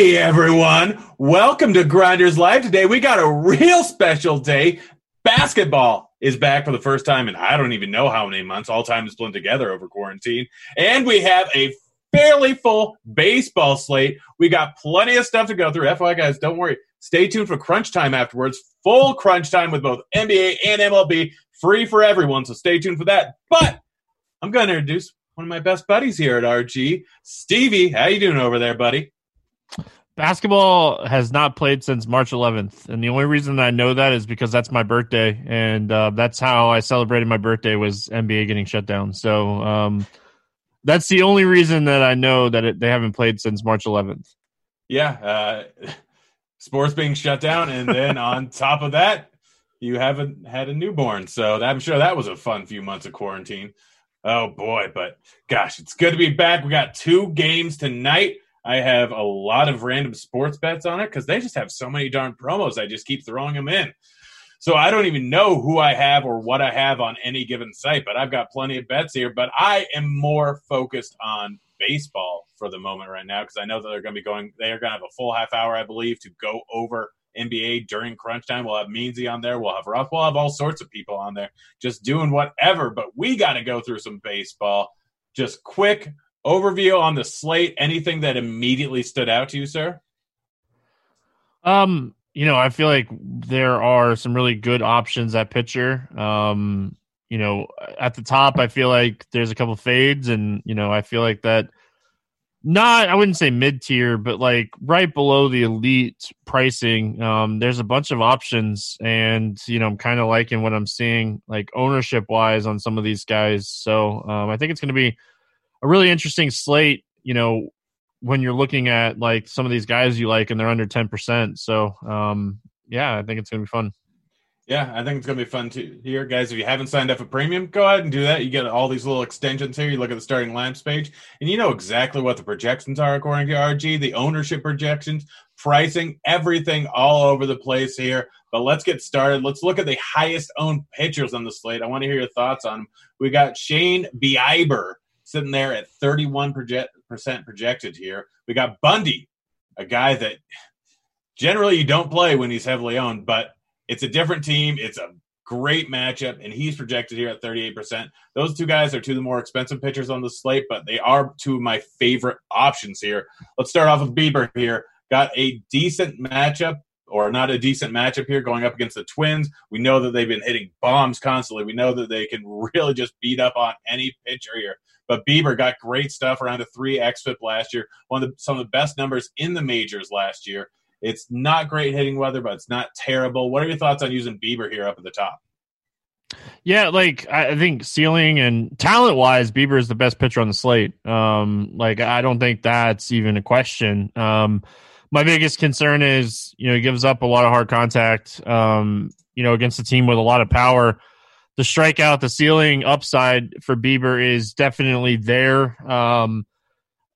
Hey everyone, welcome to Grinders Live. Today we got a real special day. Basketball is back for the first time in I don't even know how many months. All time is blend together over quarantine. And we have a fairly full baseball slate. We got plenty of stuff to go through. FYI, guys, don't worry. Stay tuned for crunch time afterwards. Full crunch time with both NBA and MLB, free for everyone. So stay tuned for that. But I'm going to introduce one of my best buddies here at RG, Stevie. How you doing over there, buddy? Basketball has not played since March 11th, and the only reason I know that is because that's my birthday, and uh, that's how I celebrated my birthday was NBA getting shut down. So um, that's the only reason that I know that it, they haven't played since March 11th. Yeah, uh, sports being shut down, and then on top of that, you haven't had a newborn. So I'm sure that was a fun few months of quarantine. Oh boy, but gosh, it's good to be back. We got two games tonight. I have a lot of random sports bets on it because they just have so many darn promos. I just keep throwing them in. So I don't even know who I have or what I have on any given site, but I've got plenty of bets here. But I am more focused on baseball for the moment right now because I know that they're going to be going. They are going to have a full half hour, I believe, to go over NBA during crunch time. We'll have Meansy on there. We'll have Ruff. We'll have all sorts of people on there just doing whatever. But we got to go through some baseball. Just quick overview on the slate. Anything that immediately stood out to you, sir? Um, you know, I feel like there are some really good options at pitcher. Um, you know, at the top, I feel like there's a couple fades, and you know, I feel like that. Not, I wouldn't say mid tier, but like right below the elite pricing. Um, there's a bunch of options, and you know, I'm kind of liking what I'm seeing, like ownership wise, on some of these guys. So um, I think it's going to be a really interesting slate. You know, when you're looking at like some of these guys you like and they're under 10%. So, um, yeah, I think it's going to be fun. Yeah, I think it's going to be fun too. Here, guys, if you haven't signed up for premium, go ahead and do that. You get all these little extensions here. You look at the starting lamps page, and you know exactly what the projections are according to RG, the ownership projections, pricing, everything all over the place here. But let's get started. Let's look at the highest owned pitchers on the slate. I want to hear your thoughts on them. We got Shane Bieber sitting there at 31% project, projected here. We got Bundy, a guy that generally you don't play when he's heavily owned, but it's a different team. It's a great matchup, and he's projected here at 38%. Those two guys are two of the more expensive pitchers on the slate, but they are two of my favorite options here. Let's start off with Bieber here. Got a decent matchup or not a decent matchup here going up against the Twins. We know that they've been hitting bombs constantly. We know that they can really just beat up on any pitcher here. But Bieber got great stuff around a three xFIP last year, one of the, some of the best numbers in the majors last year. It's not great hitting weather, but it's not terrible. What are your thoughts on using Bieber here up at the top? Yeah, like I think ceiling and talent wise, Bieber is the best pitcher on the slate. Um, like I don't think that's even a question. Um, my biggest concern is you know he gives up a lot of hard contact. Um, you know against a team with a lot of power. The strikeout, the ceiling upside for Bieber is definitely there. Um,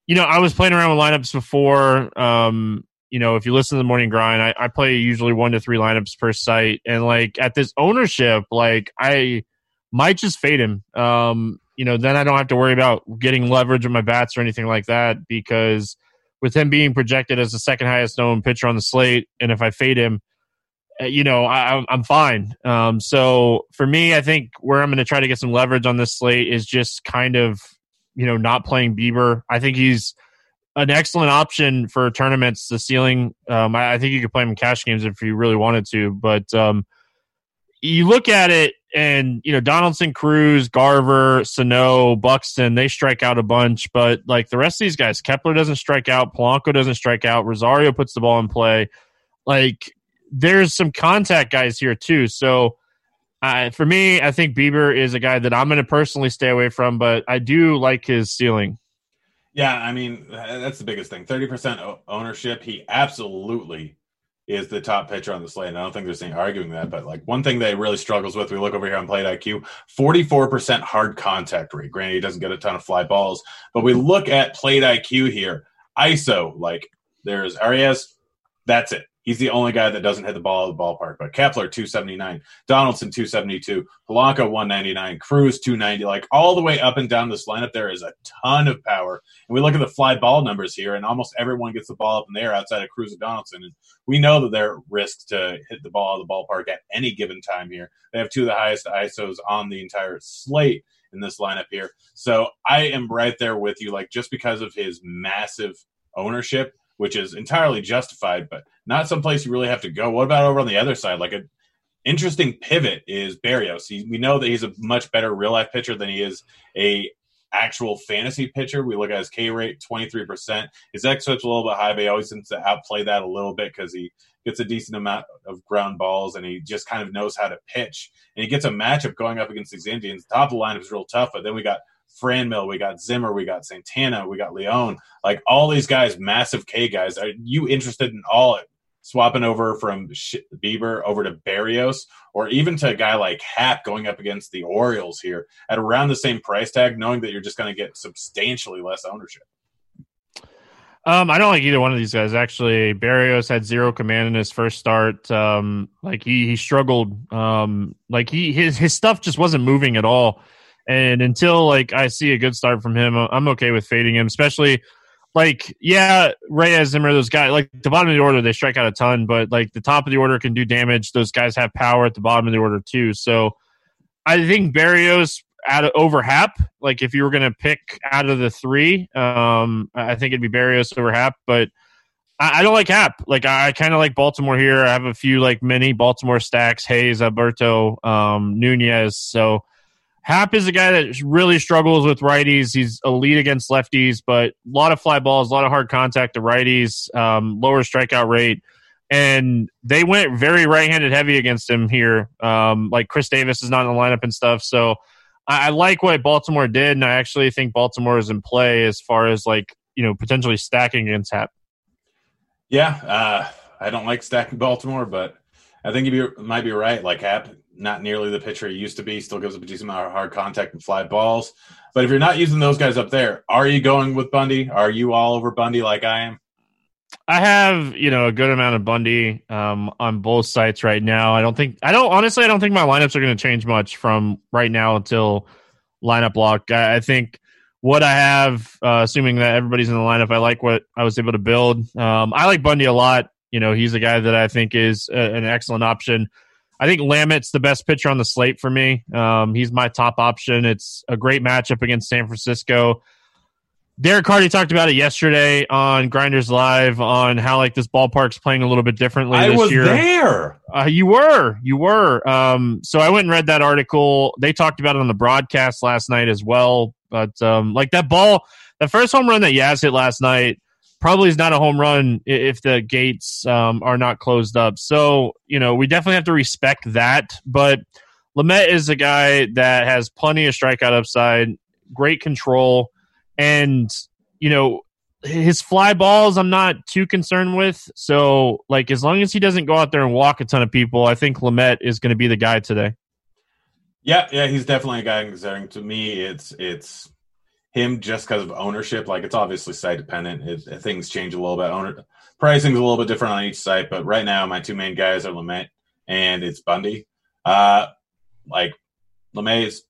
you know, I was playing around with lineups before. Um, you know, if you listen to the morning grind, I, I play usually one to three lineups per site. And like at this ownership, like I might just fade him. Um, you know, then I don't have to worry about getting leverage with my bats or anything like that because with him being projected as the second highest known pitcher on the slate, and if I fade him, you know, I, am fine. Um, so for me, I think where I'm going to try to get some leverage on this slate is just kind of, you know, not playing Bieber. I think he's an excellent option for tournaments. The ceiling, um, I, I, think you could play him in cash games if you really wanted to, but um, you look at it and you know Donaldson, Cruz, Garver, Sano, Buxton, they strike out a bunch, but like the rest of these guys, Kepler doesn't strike out, Polanco doesn't strike out, Rosario puts the ball in play. Like there's some contact guys here too, so. Uh, for me, I think Bieber is a guy that I'm going to personally stay away from, but I do like his ceiling. Yeah, I mean that's the biggest thing. Thirty percent ownership. He absolutely is the top pitcher on the slate. And I don't think there's any arguing that. But like one thing that he really struggles with, we look over here on Plate IQ, forty-four percent hard contact rate. Granted, he doesn't get a ton of fly balls, but we look at Plate IQ here. ISO, like there's Arraez, that's it. He's the only guy that doesn't hit the ball out of the ballpark. But Kepler, 279. Donaldson, 272. Polanco, 199. Cruz, 290. Like all the way up and down this lineup, there is a ton of power. And we look at the fly ball numbers here, and almost everyone gets the ball up in the air outside of Cruz and Donaldson. And we know that they're risks to hit the ball out of the ballpark at any given time here. They have two of the highest ISOs on the entire slate in this lineup here. So I am right there with you. Like just because of his massive ownership, which is entirely justified, but not someplace you really have to go. What about over on the other side? Like an interesting pivot is Berrios. He, we know that he's a much better real life pitcher than he is a actual fantasy pitcher. We look at his K rate, 23%. His X switch a little bit high, but he always seems to outplay that a little bit because he gets a decent amount of ground balls and he just kind of knows how to pitch. And he gets a matchup going up against these Indians. The top of the line is real tough, but then we got Franmil, we got Zimmer, we got Santana, we got Leone. Like all these guys, massive K guys. Are you interested in all swapping over from Bieber over to Berrios, or even to a guy like Happ going up against the Orioles here at around the same price tag, knowing that you're just going to get substantially less ownership? Um, I don't like either one of these guys. Actually, Berrios had zero command in his first start. Um, like he he struggled. Um, like he his his stuff just wasn't moving at all. And until like I see a good start from him, I'm okay with fading him. Especially like yeah, Reyes, Zimmer, those guys. Like the bottom of the order, they strike out a ton, but like the top of the order can do damage. Those guys have power at the bottom of the order too. So I think Berrios out of over Happ. Like if you were going to pick out of the three, um, I think it'd be Berrios over Happ, But I, I don't like Happ. Like I, I kind of like Baltimore here. I have a few like mini Baltimore stacks: Hays, Alberto, um, Nunez. So Happ is a guy that really struggles with righties. He's elite against lefties, but a lot of fly balls, a lot of hard contact to righties, um, lower strikeout rate. And they went very right handed heavy against him here. Um, like Chris Davis is not in the lineup and stuff. So I, I like what Baltimore did. And I actually think Baltimore is in play as far as like, you know, potentially stacking against Happ. Yeah. Uh, I don't like stacking Baltimore, but I think you might be right. Like Happ not nearly the pitcher he used to be. Still gives up a decent amount of hard contact and fly balls. But if you're not using those guys up there, are you going with Bundy? Are you all over Bundy like I am? I have, you know, a good amount of Bundy um, on both sites right now. I don't think, I don't, honestly, I don't think my lineups are going to change much from right now until lineup lock. I, I think what I have, uh, assuming that everybody's in the lineup, I like what I was able to build. Um, I like Bundy a lot. You know, he's a guy that I think is a, an excellent option I think Lamet's the best pitcher on the slate for me. Um, he's my top option. It's a great matchup against San Francisco. Derek Carty talked about it yesterday on Grinders Live on how like this ballpark's playing a little bit differently I this was year. there. Uh, you were, you were. Um, so I went and read that article. They talked about it on the broadcast last night as well. But um, like that ball, the first home run that Yaz hit last night probably is not a home run if the gates um, are not closed up. So you know we definitely have to respect that. But Lamet is a guy that has plenty of strikeout upside, great control, and you know his fly balls I'm not too concerned with. So like as long as he doesn't go out there and walk a ton of people, I think Lamet is going to be the guy today. Yeah, yeah, he's definitely a guy considering. To me, it's it's him just because of ownership. Like it's obviously site dependent. Things change a little bit. Owner pricing's a little bit different on each site, but right now my two main guys are Lamet and it's Bundy. Uh, like Lamet is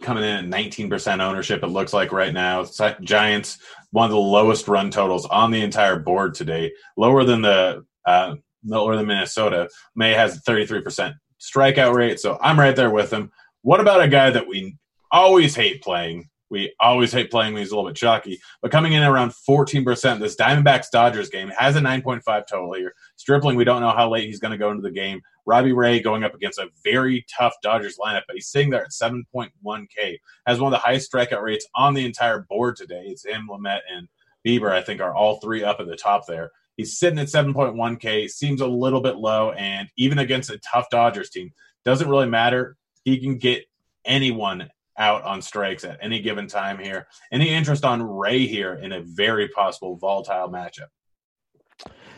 coming in at 19% ownership. It looks like right now. Giants one of the lowest run totals on the entire board today, lower than the uh, lower than Minnesota. May has a 33% strikeout rate, so I'm right there with him. What about a guy that we always hate playing? We always hate playing when he's a little bit chalky, but coming in around 14%. This Diamondbacks Dodgers game has a 9.5 total here. Stripling, we don't know how late he's going to go into the game. Robbie Ray going up against a very tough Dodgers lineup, but he's sitting there at 7.1K. Has one of the highest strikeout rates on the entire board today. It's him, Lamet, and Bieber, I think, are all three up at the top there. He's sitting at 7.1K, seems a little bit low, and even against a tough Dodgers team, doesn't really matter. He can get anyone out on strikes at any given time here. Any interest on Ray here in a very possible volatile matchup?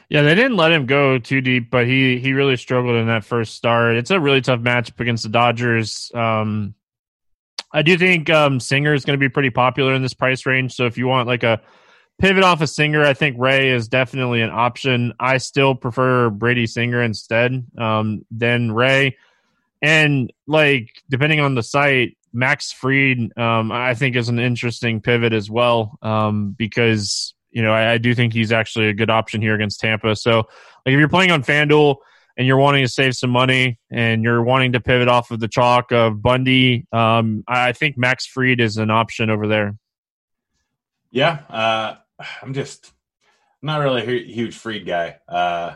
Yeah, they didn't let him go too deep, but he he really struggled in that first start. It's a really tough matchup against the Dodgers. Um, I do think um, Singer is going to be pretty popular in this price range. So if you want like a pivot off a Singer, I think Ray is definitely an option. I still prefer Brady Singer instead um, than Ray. And like depending on the site, Max Fried, um, I think is an interesting pivot as well um, because you know I, I do think he's actually a good option here against Tampa. So like if you're playing on FanDuel and you're wanting to save some money and you're wanting to pivot off of the chalk of Bundy, um, I think Max Fried is an option over there. Yeah, uh, I'm just I'm not really a huge Fried guy. Uh,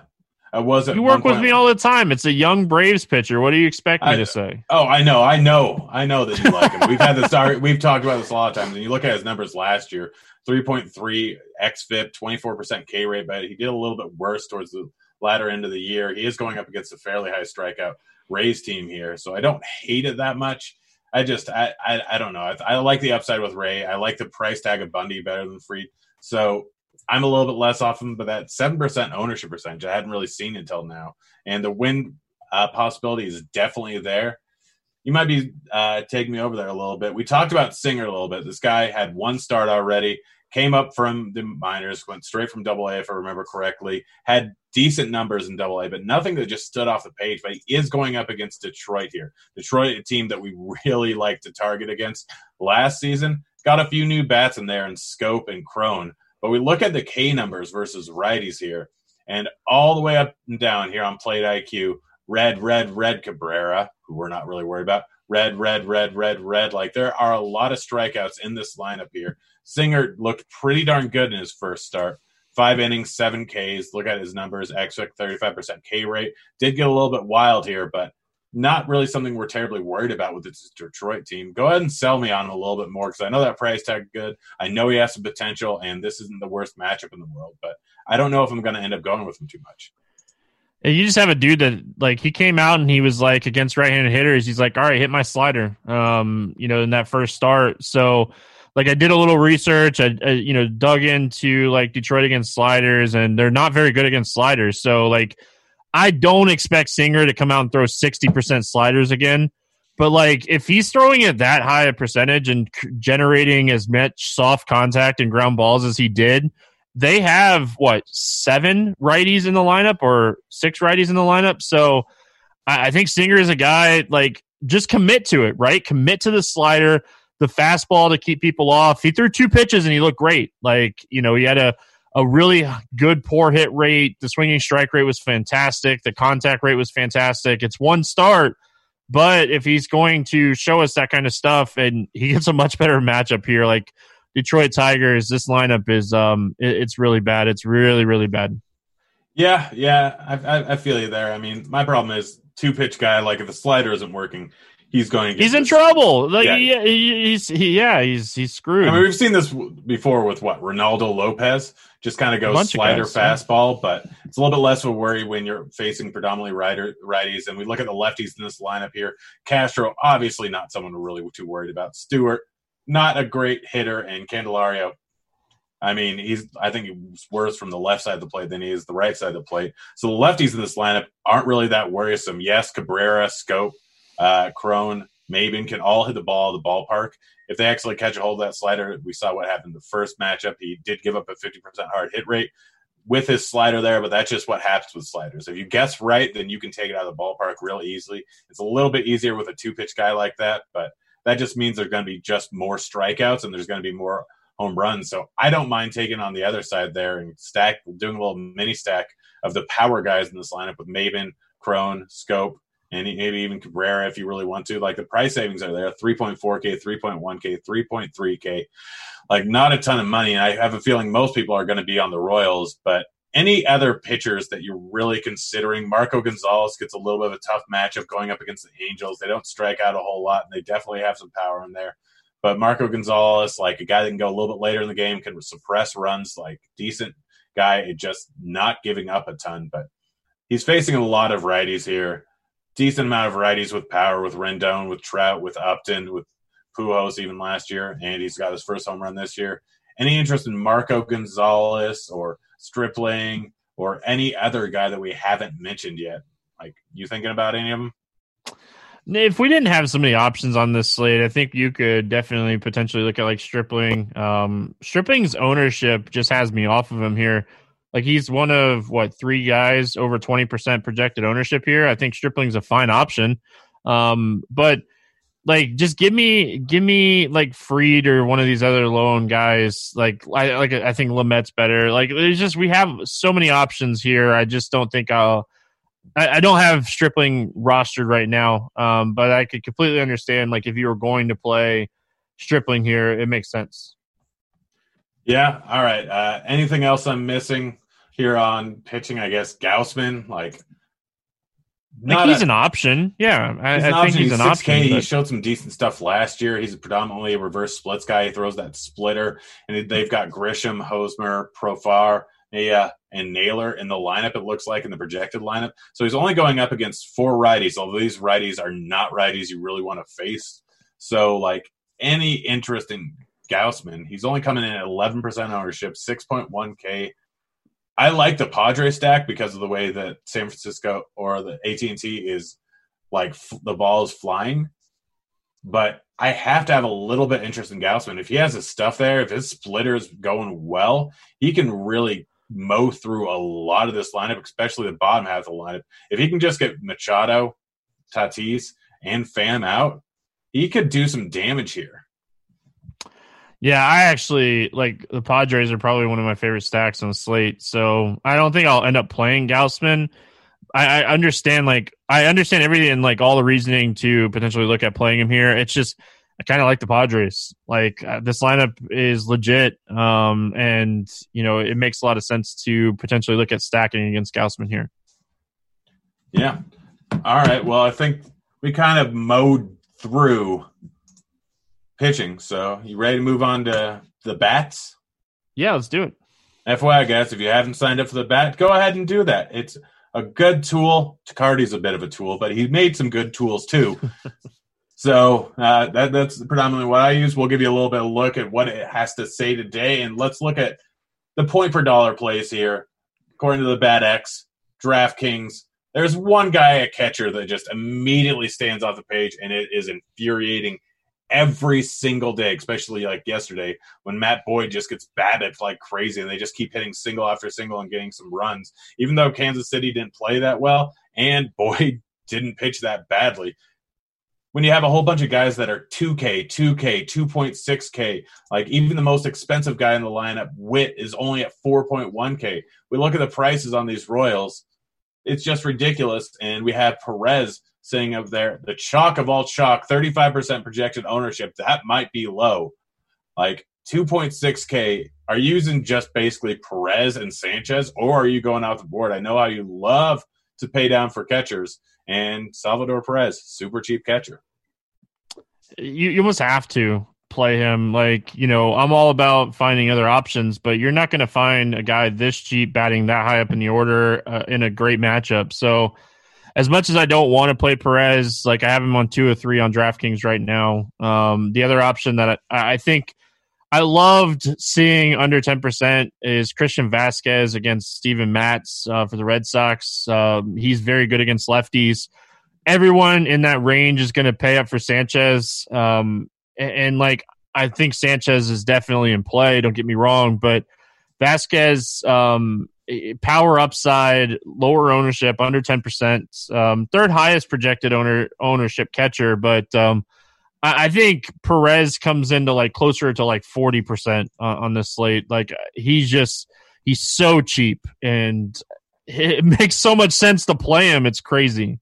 I was at You work with me all the time. It's a young Braves pitcher. What do you expect me I- to say? Oh, I know, I know, I know that you like him. We've had this. We've talked about this a lot of times. And you look at his numbers last year: three point three xFIP, twenty four percent K rate, but he did a little bit worse towards the latter end of the year. He is going up against a fairly high strikeout Rays team here, so I don't hate it that much. I just, I, I, I don't know. I, I like the upside with Ray. I like the price tag of Bundy better than Fried. So I'm a little bit less off him, but that seven percent ownership percentage I hadn't really seen until now, and the win uh, possibility is definitely there. You might be uh, taking me over there a little bit. We talked about Singer a little bit. This guy had one start already, came up from the minors, went straight from Double A if I remember correctly. Had decent numbers in Double A, but nothing that just stood off the page. But he is going up against Detroit here. Detroit, a team that we really like to target against last season. Got a few new bats in there in Schoop and Cron. But we look at the K numbers versus righties here, and all the way up and down here on plate IQ, red, red, red Cabrera, who we're not really worried about. Red, red, red, red, red. Like there are a lot of strikeouts in this lineup here. Singer looked pretty darn good in his first start. Five innings, seven Ks. Look at his numbers. Xwick, 35% K rate. Did get a little bit wild here, but not really something we're terribly worried about with this Detroit team. Go ahead and sell me on him a little bit more because I know that price tag good. I know he has some potential, and this isn't the worst matchup in the world, but I don't know if I'm going to end up going with him too much. You just have a dude that like he came out and he was like against right-handed hitters. He's like, all right, hit my slider. Um, you know, in that first start. So, like, I did a little research. I, I you know dug into like Detroit against sliders, and they're not very good against sliders. So, like, I don't expect Singer to come out and throw sixty percent sliders again. But like, if he's throwing at that high a percentage and c- generating as much soft contact and ground balls as he did, they have what seven righties in the lineup or six righties in the lineup. So I, I think Singer is a guy like just commit to it, right? Commit to the slider, the fastball to keep people off. He threw two pitches and he looked great. Like you know, he had a a really good poor hit rate. The swinging strike rate was fantastic. The contact rate was fantastic. It's one start, but if he's going to show us that kind of stuff, and he gets a much better matchup here, like Detroit Tigers, this lineup is um, it, it's really bad. It's really really bad. Yeah, yeah, I, I, I feel you there. I mean, my problem is two pitch guy. Like if the slider isn't working, he's going. he's in trouble. Like yeah. He, he's he, yeah he's he's screwed. I mean, we've seen this before with what Reynaldo Lopez just kind of goes slider guys, fastball, yeah. but it's a little bit less of a worry when you're facing predominantly righter, righties. And we look at the lefties in this lineup here. Castro, obviously not someone we're really too worried about. Stewart, not a great hitter, and Candelario. I mean, he's. I think he's worse from the left side of the plate than he is the right side of the plate. So the lefties in this lineup aren't really that worrisome. Yes, Cabrera, Schoop, uh, Cron, Maybin can all hit the ball at the ballpark. If they actually catch a hold of that slider, we saw what happened the first matchup. He did give up a 50% hard hit rate with his slider there, but that's just what happens with sliders. If you guess right, then you can take it out of the ballpark real easily. It's a little bit easier with a two pitch guy like that, but that just means there's going to be just more strikeouts and there's going to be more home runs. So I don't mind taking on the other side there and stack, doing a little mini stack of the power guys in this lineup with Maybin, Cron, Schoop, and maybe even Cabrera if you really want to. Like the price savings are there 3.4K, 3.1K, 3.3K. Like not a ton of money. And I have a feeling most people are going to be on the Royals, but any other pitchers that you're really considering, Marco Gonzalez gets a little bit of a tough matchup going up against the Angels. They don't strike out a whole lot, and they definitely have some power in there. But Marco Gonzalez, like a guy that can go a little bit later in the game, can suppress runs, like decent guy, just not giving up a ton. But he's facing a lot of righties here decent amount of varieties with power with Rendon, with Trout, with Upton, with Pujols even last year, and he's got his first home run this year. Any interest in Marco Gonzalez or Stripling or any other guy that we haven't mentioned yet? Like, you thinking about any of them? If we didn't have so many options on this slate, I think you could definitely potentially look at like Stripling. Um, Stripling's ownership just has me off of him here. Like he's one of what three guys over twenty percent projected ownership here. I think Stripling's a fine option, um, but like just give me give me like Fried or one of these other loan guys. Like I like I think Lamet's better. Like there's just we have so many options here. I just don't think I'll. I, I don't have Stripling rostered right now, um, but I could completely understand like if you were going to play Stripling here, it makes sense. Yeah. All right. Uh, anything else I'm missing? Here on pitching, I guess Gausman, like like he's a, an option. Yeah, I, I think he's, he's an 6K, option. He showed some decent stuff last year. He's predominantly a reverse splits guy. He throws that splitter, and they've got Grisham, Hosmer, Profar, yeah, and Naylor in the lineup. It looks like in the projected lineup. So he's only going up against four righties. Although these righties are not righties you really want to face. So like any interest in Gausman, he's only coming in at 11% ownership, 6.1K I like the Padre stack because of the way that San Francisco or the AT and T is like f- the ball is flying. But I have to have a little bit interest in Gausman. If he has his stuff there, if his splitter is going well, he can really mow through a lot of this lineup, especially the bottom half of the lineup. If he can just get Machado, Tatis, and Pham out, he could do some damage here. Yeah, I actually like the Padres are probably one of my favorite stacks on the slate. So I don't think I'll end up playing Gausman. I, I understand like I understand everything and like all the reasoning to potentially look at playing him here. It's just I kind of like the Padres. Like uh, this lineup is legit, um, and you know it makes a lot of sense to potentially look at stacking against Gausman here. Yeah. All right. Well, I think we kind of mowed through pitching. So you ready to move on to the bats? Yeah, let's do it. FYI, guys, if you haven't signed up for the bat, go ahead and do that. It's a good tool. Tacardi's a bit of a tool, but he made some good tools too. so uh, that, that's predominantly what I use. We'll give you a little bit of look at what it has to say today, and let's look at the point per dollar plays here. According to the Bat X, DraftKings, there's one guy a catcher that just immediately stands off the page, and it is infuriating every single day, especially like yesterday when Matt Boyd just gets batted like crazy and they just keep hitting single after single and getting some runs. Even though Kansas City didn't play that well and Boyd didn't pitch that badly. when you have a whole bunch of guys that are 2K, 2K, 2.6K, like even the most expensive guy in the lineup, Whit, is only at 4.1K. We look at the prices on these Royals, it's just ridiculous. And we have Perez saying of there, the chalk of all chalk, 35% projected ownership. That might be low. Like 2.6K, are you using just basically Perez and Sanchez, or are you going out the board? I know how you love to pay down for catchers and Salvador Perez, super cheap catcher. You, you almost have to play him. Like, you know, I'm all about finding other options, but you're not going to find a guy this cheap batting that high up in the order uh, in a great matchup. So, as much as I don't want to play Perez, like I have him on two or three on DraftKings right now. Um, the other option that I, I think I loved seeing under 10% is Christian Vazquez against Steven Matz uh, for the Red Sox. Uh, he's very good against lefties. Everyone in that range is going to pay up for Sanchez. Um, and, and, like, I think Sanchez is definitely in play. Don't get me wrong, but Vazquez, um, power upside, lower ownership, under 10%, um, third highest projected owner ownership catcher, but um, I, think Perez comes into like closer to like forty percent on this slate. Like he's just he's so cheap, and it makes so much sense to play him. It's crazy.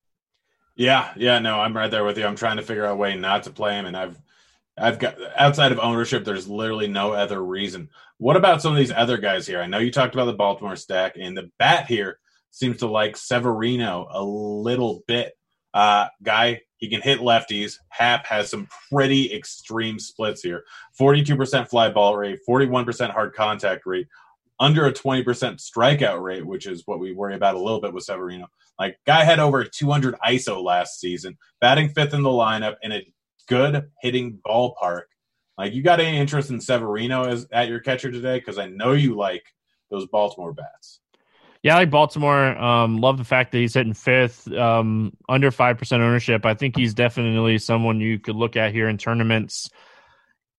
Yeah, yeah, no, I'm right there with you. I'm trying to figure out a way not to play him, and I've I've got outside of ownership, there's literally no other reason. What about some of these other guys here? I know you talked about the Baltimore stack, and the bat here seems to like Severino a little bit. Uh, guy he can hit lefties. Happ has some pretty extreme splits here 42% fly ball rate, 41% hard contact rate, under a 20% strikeout rate, which is what we worry about a little bit with Severino. Like, guy had over 200 ISO last season, batting fifth in the lineup and a good hitting ballpark. Like, you got any interest in Severino as at your catcher today? Because I know you like those Baltimore bats. Yeah, I like Baltimore. Um, love the fact that he's hitting fifth, um, under five percent ownership. I think he's definitely someone you could look at here in tournaments.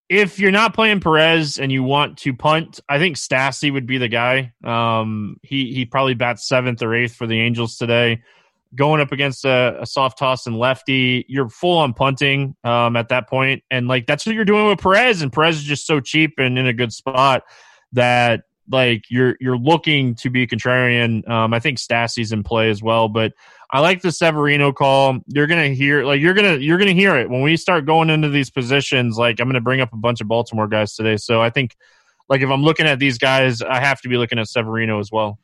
If you're not playing Perez and you want to punt, I think Stassi would be the guy. Um, he he probably bats seventh or eighth for the Angels today. Going up against a, a soft toss and lefty, you're full on punting um, at that point, and like that's what you're doing with Perez. And Perez is just so cheap and in a good spot that like you're you're looking to be contrarian. Um, I think Stassi's in play as well, but I like the Severino call. You're gonna hear like you're gonna you're gonna hear it when we start going into these positions. Like I'm gonna bring up a bunch of Baltimore guys today, so I think like if I'm looking at these guys, I have to be looking at Severino as well.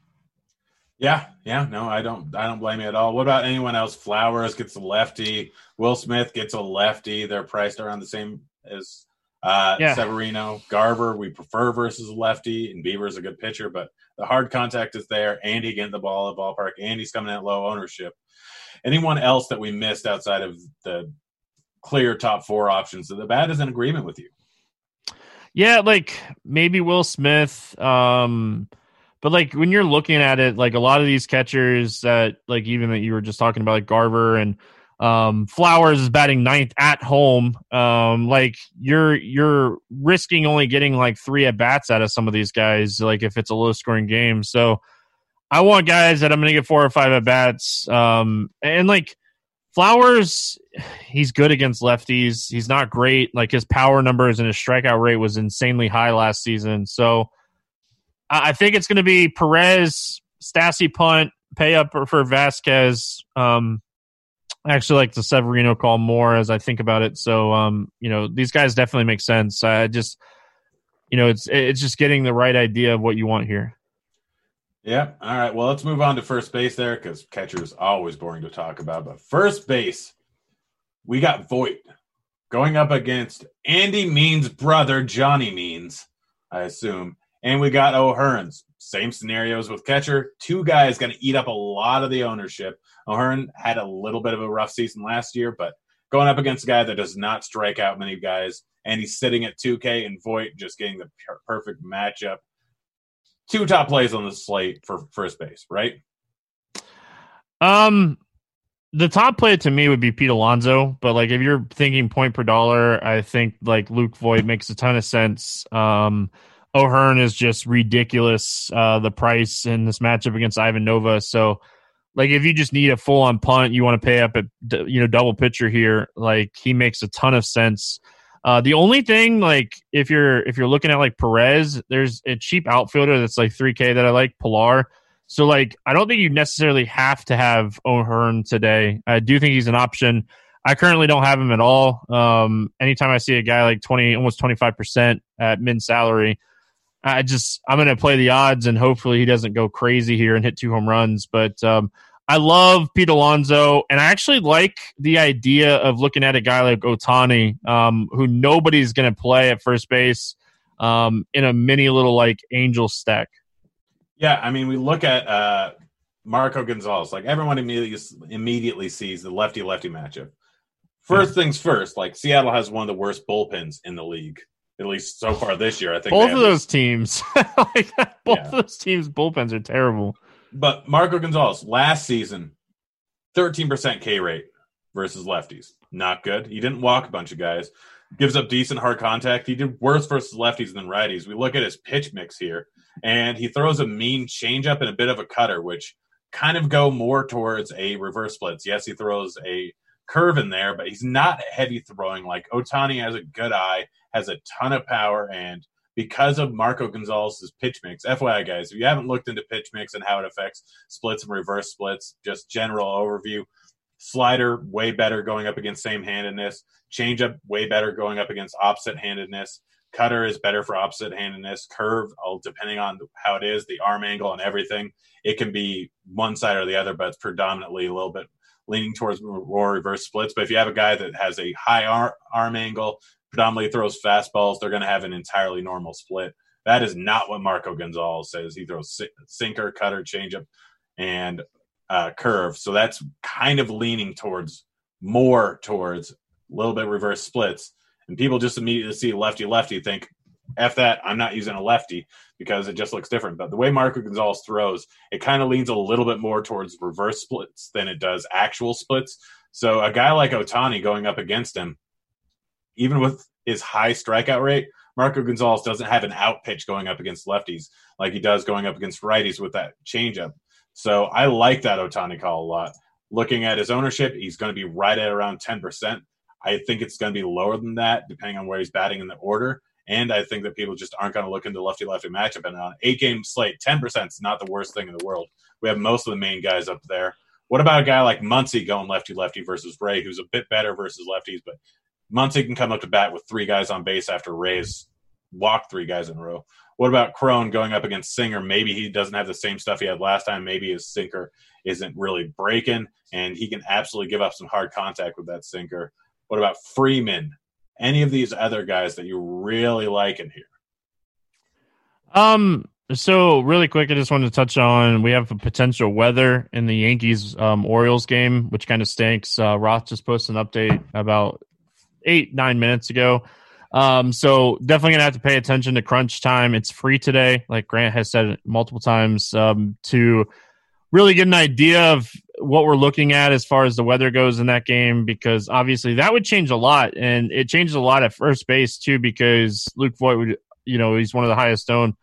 Yeah, yeah, no, I don't, I don't blame you at all. What about anyone else? Flowers gets a lefty. Will Smith gets a lefty. They're priced around the same as uh, yeah. Severino, Garver, we prefer versus lefty, and Bieber's a good pitcher, but the hard contact is there. Andy getting the ball at ballpark. Andy's coming at low ownership. Anyone else that we missed outside of the clear top four options? The bat is in agreement with you. Yeah, like maybe Will Smith. Um, but like when you're looking at it, like a lot of these catchers that like even that you were just talking about, like Garver and um, Flowers is batting ninth at home. Um, like you're you're risking only getting like three at bats out of some of these guys. Like if it's a low scoring game, so I want guys that I'm going to get four or five at bats. Um, and like Flowers, he's good against lefties. He's not great. Like his power numbers and his strikeout rate was insanely high last season. So I think it's going to be Perez, Stassi punt, pay up for, Vazquez. Um, I actually like the Severino call more as I think about it. So, um, you know, these guys definitely make sense. I just, you know, it's it's just getting the right idea of what you want here. Yeah. All right. Well, let's move on to first base there because catcher is always boring to talk about. But first base, we got Voit going up against Andy Means' brother, Johnny Means, I assume. And we got O'Hearns. Same scenarios with catcher. Two guys going to eat up a lot of the ownership. O'Hearn had a little bit of a rough season last year, but going up against a guy that does not strike out many guys, and he's sitting at 2K and Voit just getting the perfect matchup. Two top plays on the slate for first base, right? Um, the top play to me would be Pete Alonso, but like if you're thinking point per dollar, I think like Luke Voit makes a ton of sense. Um, O'Hearn is just ridiculous. Uh, the price in this matchup against Ivan Nova, so like if you just need a full on punt, you want to pay up at you know double pitcher here. Like he makes a ton of sense. Uh, the only thing, like if you're if you're looking at like Perez, there's a cheap outfielder that's like 3K that I like, Pillar. So like I don't think you necessarily have to have O'Hearn today. I do think he's an option. I currently don't have him at all. Um, anytime I see a guy like twenty, almost twenty five percent at min salary, I just I'm going to play the odds and hopefully he doesn't go crazy here and hit two home runs. But um, I love Pete Alonso, and I actually like the idea of looking at a guy like Ohtani, um, who nobody's going to play at first base um, in a mini little like angel stack. Yeah, I mean, we look at uh, Marco Gonzalez. Like everyone immediately immediately sees the lefty lefty matchup. First things first, like Seattle has one of the worst bullpens in the league, at least so far this year. I think both of those teams, like both yeah. of those teams' bullpens are terrible. But Marco Gonzalez last season, thirteen percent K rate versus lefties, not good. He didn't walk a bunch of guys, gives up decent hard contact. He did worse versus lefties than righties. We look at his pitch mix here, and he throws a mean changeup and a bit of a cutter, which kind of go more towards a reverse splits. Yes, he throws a curve in there, but he's not heavy throwing. Like Ohtani has a good eye, has a ton of power, and because of Marco Gonzalez's pitch mix, FYI guys, if you haven't looked into pitch mix and how it affects splits and reverse splits, just general overview. Slider way better going up against same handedness. Changeup way better going up against opposite handedness. Cutter is better for opposite handedness. Curve, depending on how it is, the arm angle and everything, it can be one side or the other, but it's predominantly a little bit leaning towards more reverse splits. But if you have a guy that has a high arm, arm angle, predominantly throws fastballs, they're going to have an entirely normal split. That is not what Marco Gonzalez says. He throws sinker, cutter, changeup, and uh, curve. So that's kind of leaning towards more towards a little bit reverse splits. And people just immediately see lefty lefty think, F that, I'm not using a lefty because it just looks different. But the way Marco Gonzalez throws, it kind of leans a little bit more towards reverse splits than it does actual splits. So a guy like Ohtani going up against him, even with his high strikeout rate, Marco Gonzalez doesn't have an out pitch going up against lefties like he does going up against righties with that changeup. So I like that Ohtani call a lot. Looking at his ownership, he's going to be right at around 10%. I think it's going to be lower than that, depending on where he's batting in the order. And I think that people just aren't going to look into lefty lefty matchup. And on eight game slate, 10% is not the worst thing in the world. We have most of the main guys up there. What about a guy like Muncy going lefty lefty versus Ray, who's a bit better versus lefties, but Muncy can come up to bat with three guys on base after Ray's walked three guys in a row. What about Cron going up against Singer? Maybe he doesn't have the same stuff he had last time. Maybe his sinker isn't really breaking, and he can absolutely give up some hard contact with that sinker. What about Freeman any of these other guys that you really like in here? Um. So really quick, I just wanted to touch on we have a potential weather in the Yankees um, Orioles game, which kind of stinks. Uh, Roth just posted an update about eight nine minutes ago. Um, so definitely gonna have to pay attention to crunch time. It's free today, like Grant has said multiple times, um, to really get an idea of what we're looking at as far as the weather goes in that game because obviously that would change a lot and it changes a lot at first base too because Luke Voit would you know he's one of the highest owned.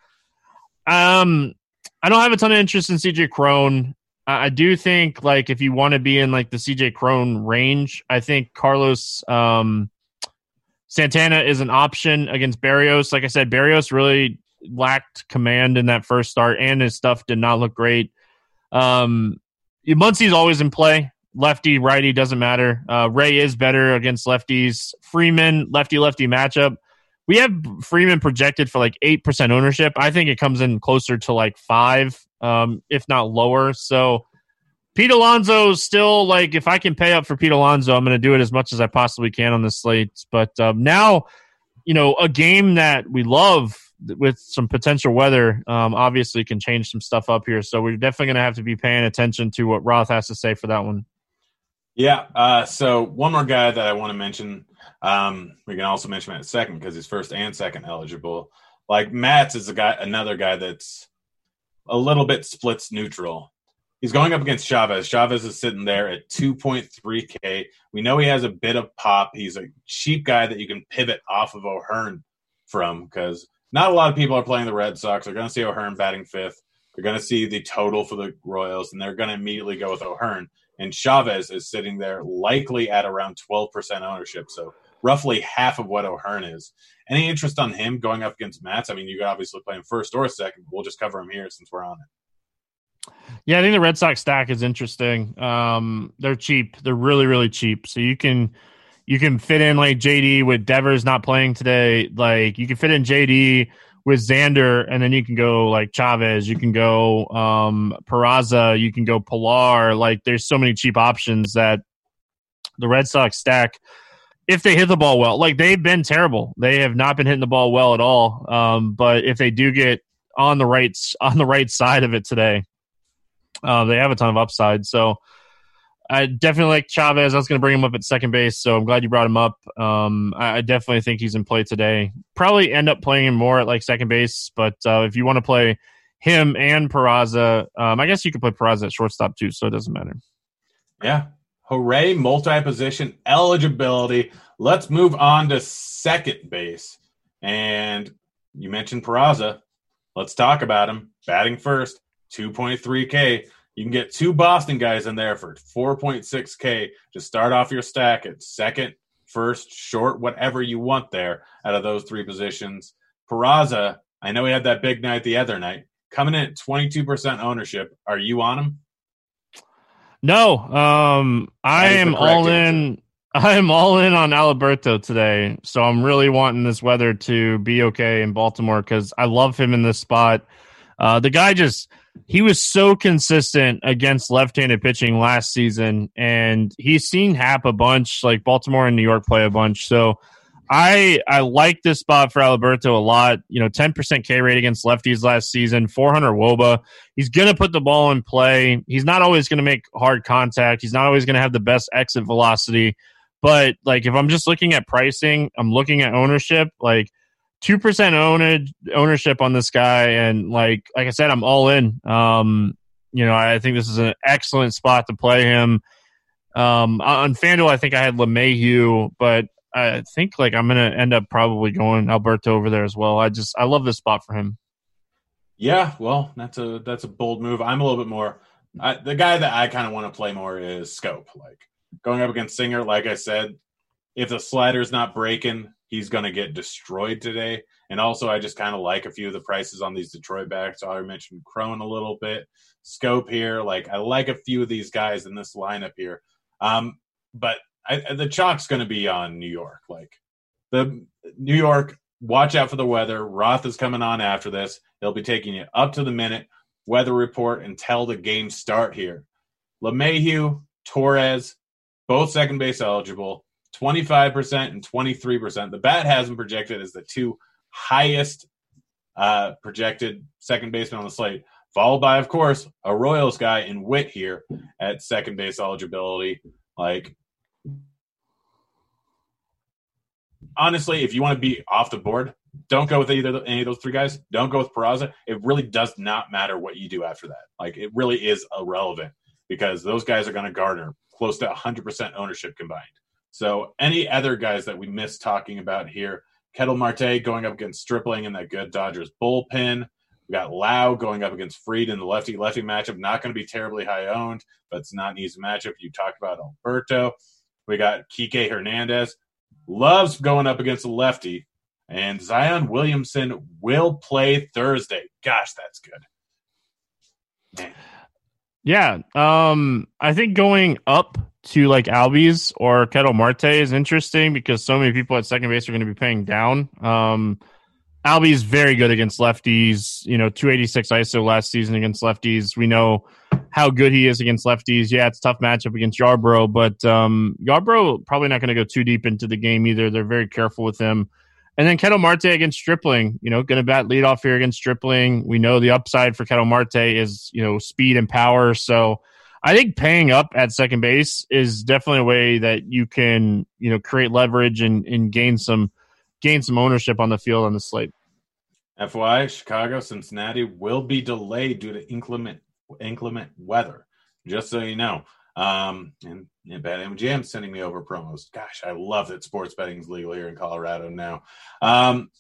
Um, I don't have a ton of interest in CJ Cron. I, do think like if you want to be in like the CJ Cron range, I think Carlos um, Santana is an option against Berrios. Like I said, Berrios really lacked command in that first start and his stuff did not look great. Um, Muncy's always in play. Lefty, righty doesn't matter. Uh, Ray is better against lefties. Freeman, lefty lefty matchup. We have Freeman projected for like eight percent ownership. I think it comes in closer to like five, um, if not lower. So Pete Alonso still like if I can pay up for Pete Alonso, I'm going to do it as much as I possibly can on this slate. But um, now, you know, a game that we love with some potential weather, um, obviously can change some stuff up here. So we're definitely going to have to be paying attention to what Roth has to say for that one. Yeah. Uh, so one more guy that I want to mention. Um, we can also mention in second because he's first and second eligible. Like Matz is a guy, another guy that's a little bit splits neutral. He's going up against Chavis. Chavis is sitting there at 2.3K. We know he has a bit of pop. He's a cheap guy that you can pivot off of O'Hearn from because not a lot of people are playing the Red Sox. They're going to see O'Hearn batting fifth. they're going to see the total for the Royals, and they're going to immediately go with O'Hearn. And Chavis is sitting there likely at around 12% ownership. So roughly half of what O'Hearn is. Any interest on him going up against Matz? I mean, you could obviously play him first or second. We'll just cover him here since we're on it. Yeah, I think the Red Sox stack is interesting. Um, they're cheap. They're really, really cheap. So you can you can fit in like JD with Devers not playing today. Like you can fit in JD with Xander, and then you can go like Chavis, you can go um Peraza, you can go Pillar. Like there's so many cheap options that the Red Sox stack if they hit the ball well. Like they've been terrible. They have not been hitting the ball well at all. Um, but if they do get on the right on the right side of it today, uh, they have a ton of upside. So I definitely like Chavis. I was going to bring him up at second base, so I'm glad you brought him up. Um, I, I, definitely think he's in play today. Probably end up playing him more at like second base, but uh, if you want to play him and Peraza, um, I guess you could play Peraza at shortstop too, so it doesn't matter. Yeah. Hooray, multi position eligibility. Let's move on to second base. And you mentioned Peraza. Let's talk about him. Batting first, 2.3K. You can get two Boston guys in there for 4.6K to start off your stack at second, first, short, whatever you want there out of those three positions. Peraza, I know he had that big night the other night, coming in at 22% ownership. Are you on him? No, um, I am all in. I am all in on Alberto today, so I'm really wanting this weather to be okay in Baltimore because I love him in this spot. Uh, the guy just he was so consistent against left-handed pitching last season, and he's seen Happ a bunch, like Baltimore and New York play a bunch. So I I like this spot for Alberto a lot. You know, 10% K rate against lefties last season, 400 WOBA. He's going to put the ball in play. He's not always going to make hard contact. He's not always going to have the best exit velocity. But like if I'm just looking at pricing, I'm looking at ownership, like – two percent owned, ownership on this guy, and like like I said, I'm all in. Um, you know, I think this is an excellent spot to play him. Um, on Fanduel, I think I had LeMahieu, but I think like I'm gonna end up probably going Alberto over there as well. I just I love this spot for him. Yeah, well, that's a that's a bold move. I'm a little bit more. I, the guy that I kind of want to play more is Schoop. Like going up against Singer, like I said, if the slider's not breaking, he's going to get destroyed today. And also, I just kind of like a few of the prices on these Detroit backs. I mentioned Cron a little bit, Schoop here. Like I like a few of these guys in this lineup here. Um, but I, the chalk's going to be on New York. Like the New York, watch out for the weather. Roth is coming on after this. He'll be taking you up to the minute weather report until the game start here. LeMahieu, Torres, both second base eligible. 25% and 23%. The bat has them projected as the two highest uh, projected second baseman on the slate, followed by, of course, a Royals guy in Whit here at second base eligibility. Like, honestly, if you want to be off the board, don't go with either any of those three guys. Don't go with Peraza. It really does not matter what you do after that. Like, it really is irrelevant because those guys are going to garner close to 100% ownership combined. So any other guys that we missed talking about here? Ketel Marte going up against Stripling in that good Dodgers bullpen. We got Lowe going up against Fried in the lefty lefty matchup. Not going to be terribly high owned, but it's not an easy matchup. You talked about Alberto. We got Kike Hernandez. Loves going up against a lefty. And Zion Williamson will play Thursday. Gosh, that's good. Man. Yeah. Um, I think going up to like Albies or Ketel Marte is interesting because so many people at second base are going to be paying down. Um, Albies very good against lefties. You know, 286 ISO last season against lefties. We know how good he is against lefties. Yeah, it's tough matchup against Yarbrough, but um, Yarbrough probably not going to go too deep into the game either. They're very careful with him. And then Ketel Marte against Stripling, you know, going to bat lead off here against Stripling. We know the upside for Ketel Marte is, you know, speed and power. So I think paying up at second base is definitely a way that you can, you know, create leverage and, and gain some gain some ownership on the field on the slate. FY Chicago Cincinnati will be delayed due to inclement inclement weather. Just so you know. Um, and, and BetMGM sending me over promos. Gosh, I love that sports betting is legal here in Colorado now. Um,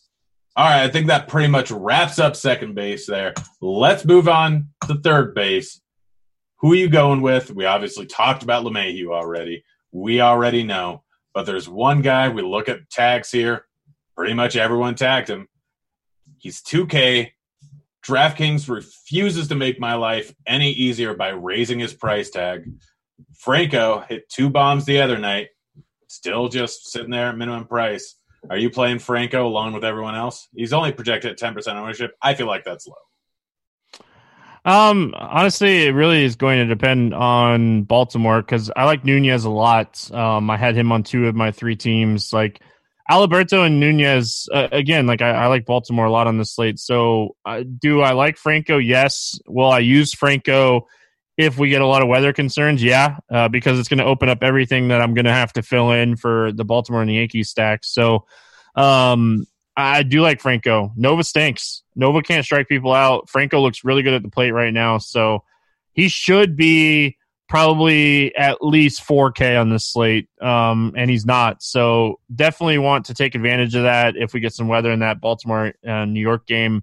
All right, I think that pretty much wraps up second base there. Let's move on to third base. Who are you going with? We obviously talked about LeMahieu already. We already know. But there's one guy, we look at tags here. Pretty much everyone tagged him. He's 2K. DraftKings refuses to make my life any easier by raising his price tag. Franco hit two bombs the other night, still just sitting there at minimum price. Are you playing Franco along with everyone else? He's only projected at 10% ownership. I feel like that's low. Um, honestly, it really is going to depend on Baltimore because I like Nunez a lot. Um, I had him on two of my three teams. Like Alberto and Nunez, uh, again, like I, I, like Baltimore a lot on the slate. So, uh, do I like Franco? Yes. Will I use Franco if we get a lot of weather concerns? Yeah, uh, because it's going to open up everything that I'm going to have to fill in for the Baltimore and the Yankees stacks. So, um, I do like Franco. Nova stinks. Nova can't strike people out. Franco looks really good at the plate right now, so he should be probably at least 4K on this slate, um, and he's not. So definitely want to take advantage of that if we get some weather in that Baltimore uh, New York game.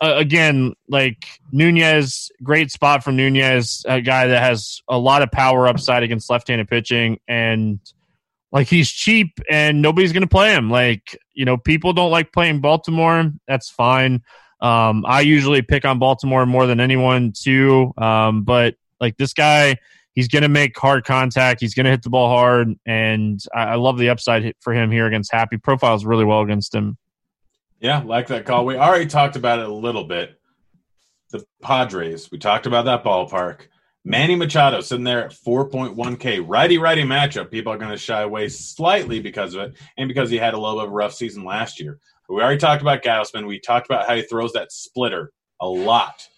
Uh, again, like Nunez, great spot for Nunez, a guy that has a lot of power upside against left-handed pitching, and like he's cheap and nobody's going to play him. Like, you know, people don't like playing Baltimore. That's fine. Um, I usually pick on Baltimore more than anyone too. Um, but like this guy, he's going to make hard contact. He's going to hit the ball hard. And I, I love the upside for him here against Happy. Profiles really well against him. Yeah, like that call. We already talked about it a little bit. The Padres, we talked about that ballpark. Manny Machado sitting there at 4.1K. Righty righty matchup. People are going to shy away slightly because of it and because he had a little bit of a rough season last year. We already talked about Gausman. We talked about how he throws that splitter a lot.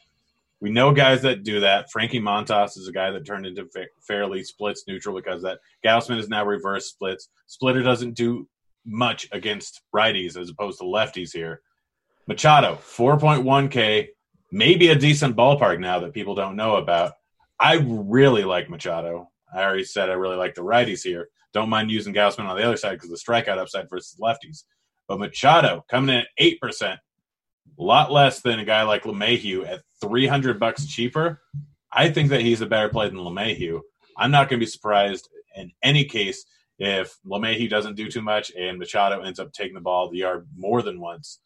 We know guys that do that. Frankie Montas is a guy that turned into fa- fairly splits neutral because that. Gausman is now reverse splits. Splitter doesn't do much against righties as opposed to lefties here. Machado, 4.1K, maybe a decent ballpark now that people don't know about. I really like Machado. I already said I really like the righties here. Don't mind using Gausman on the other side because the strikeout upside versus lefties. But Machado coming in at eight percent, a lot less than a guy like LeMahieu at three hundred bucks cheaper. I think that he's a better play than LeMahieu. I'm not going to be surprised in any case if LeMahieu doesn't do too much and Machado ends up taking the ball the yard more than once.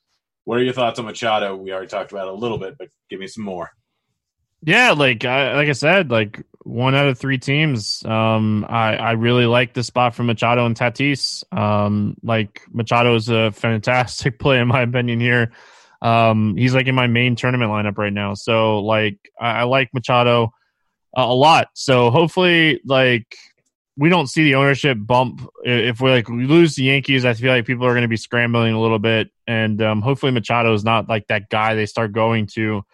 What are your thoughts on Machado? We already talked about it a little bit, but give me some more. Yeah, like I, like I said, like one out of three teams. Um, I I really like the spot for Machado and Tatis. Um, like Machado is a fantastic play in my opinion here. Um, he's like in my main tournament lineup right now. So like I, I like Machado a lot. So hopefully like we don't see the ownership bump if we like we lose the Yankees. I feel like people are going to be scrambling a little bit, and um, hopefully Machado is not like that guy they start going to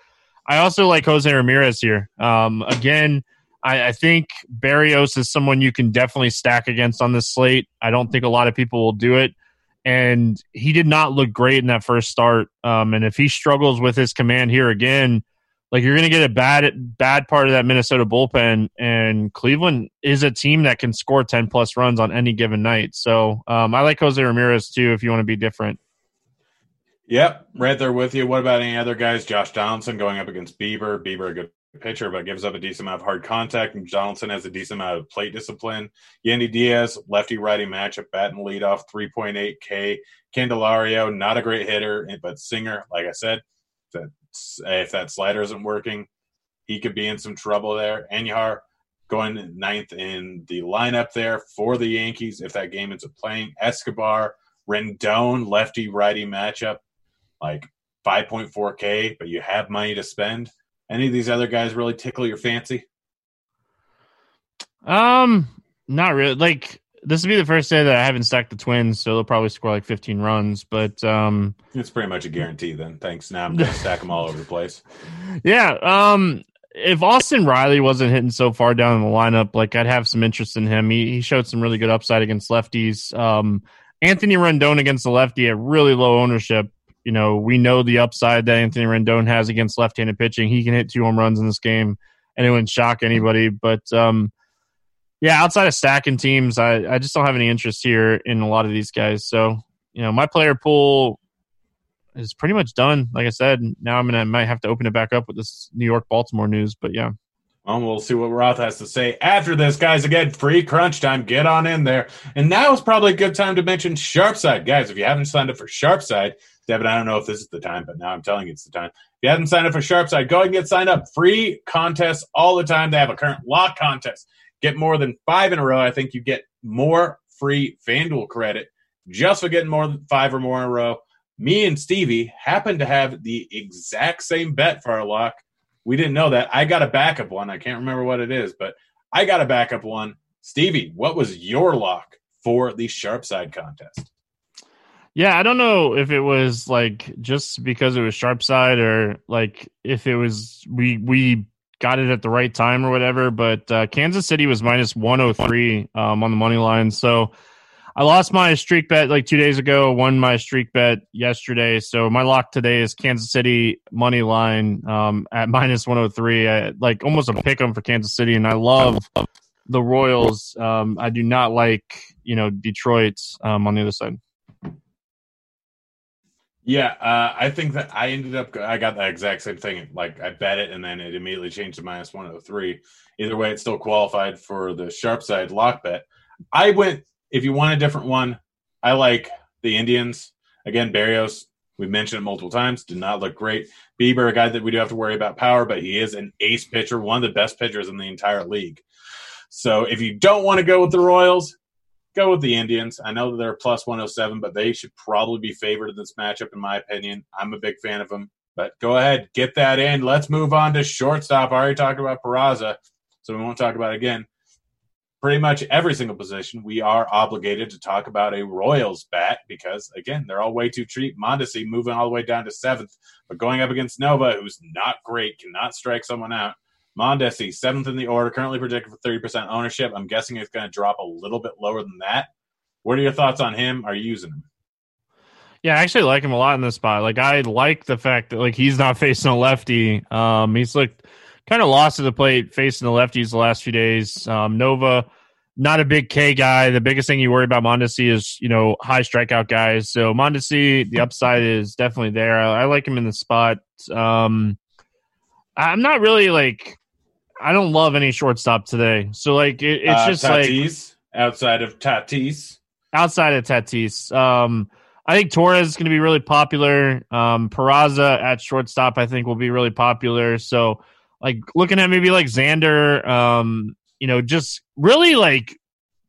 I also like Jose Ramirez here. Um, again, I, I, think Berrios is someone you can definitely stack against on this slate. I don't think a lot of people will do it. And he did not look great in that first start. Um, and if he struggles with his command here again, like you're going to get a bad bad part of that Minnesota bullpen. And Cleveland is a team that can score 10 plus runs on any given night. So um, I like Jose Ramirez too if you want to be different. Yep, right there with you. What about any other guys? Josh Donaldson going up against Bieber. Bieber, a good pitcher, but gives up a decent amount of hard contact. And Donaldson has a decent amount of plate discipline. Yandy Diaz, lefty righty matchup, bat and leadoff, 3.8K. Candelario, not a great hitter, but Singer, like I said, if that slider isn't working, he could be in some trouble there. Andujar going ninth in the lineup there for the Yankees if that game ends up playing. Escobar, Rendon, lefty righty matchup like 5.4K, but you have money to spend. Any of these other guys really tickle your fancy? Um, not really. Like this will be the first day that I haven't stacked the Twins, so they'll probably score like 15 runs. But um, it's pretty much a guarantee. Then thanks. Now I'm gonna stack them all over the place. Yeah. Um, if Austin Riley wasn't hitting so far down in the lineup, like I'd have some interest in him. He he showed some really good upside against lefties. Um, Anthony Rendon against the lefty at really low ownership you know, we know the upside that Anthony Rendon has against left-handed pitching. He can hit two home runs in this game, and it wouldn't shock anybody. But um, yeah, outside of stacking teams, I, I just don't have any interest here in a lot of these guys. So you know, my player pool, is pretty much done. Like I said, now I'm gonna I might have to open it back up with this New York Baltimore news. But yeah. Well, we'll see what Roth has to say after this, guys. Again, free crunch time. Get on in there. And now is probably a good time to mention Sharpside. Guys, if you haven't signed up for Sharpside, Devin, I don't know if this is the time, but now I'm telling you it's the time. If you haven't signed up for Sharpside, go and get signed up. Free contests all the time. They have a current lock contest. Get more than five in a row. I think you get more free FanDuel credit just for getting more than five or more in a row. Me and Stevie happen to have the exact same bet for our lock. We didn't know that. I got a backup one. I can't remember what it is, but I got a backup one. Stevie, what was your lock for the sharp side contest? Yeah, I don't know if it was like just because it was sharp side or like if it was we we got it at the right time or whatever. But uh, Kansas City was minus one hundred three um, on the money line, so I lost my streak bet like two days ago. Won my streak bet yesterday. So my lock today is Kansas City money line um, at minus one hundred oh three. Like almost a pick 'em for Kansas City, and I love the Royals. Um, I do not like you know Detroit um, on the other side. Yeah, uh, I think that I ended up. I got the exact same thing. Like I bet it, and then it immediately changed to minus one hundred three. Either way, it still qualified for the sharp side lock bet. I went if you want a different one, I like the Indians. Again, Berrios, we mentioned it multiple times, did not look great. Bieber, a guy that we do have to worry about power, but he is an ace pitcher, one of the best pitchers in the entire league. So if you don't want to go with the Royals, go with the Indians. I know that they're plus 107, but they should probably be favored in this matchup, in my opinion. I'm a big fan of them. But go ahead, get that in. Let's move on to shortstop. I already talked about Peraza, so we won't talk about it again pretty much every single position, we are obligated to talk about a Royals bat because, again, they're all way too cheap. Mondesi moving all the way down to seventh, but going up against Nova, who's not great, cannot strike someone out. Mondesi, seventh in the order, currently projected for 30% ownership. I'm guessing it's going to drop a little bit lower than that. What are your thoughts on him? Are you using him? Yeah, I actually like him a lot in this spot. Like I like the fact that like he's not facing a lefty. Um, he's looked kind of lost to the plate facing the lefties the last few days. Um, Nova, not a big K guy. The biggest thing you worry about Mondesi is, you know, high strikeout guys. So Mondesi, the upside is definitely there. I, I like him in the spot. Um, I'm not really like, I don't love any shortstop today. So like, it, it's uh, just Tatis, like outside of Tatis, outside of Tatis. Um, I think Torres is going to be really popular. Um, Peraza at shortstop, I think, will be really popular. So like looking at maybe like Xander, um, you know, just really like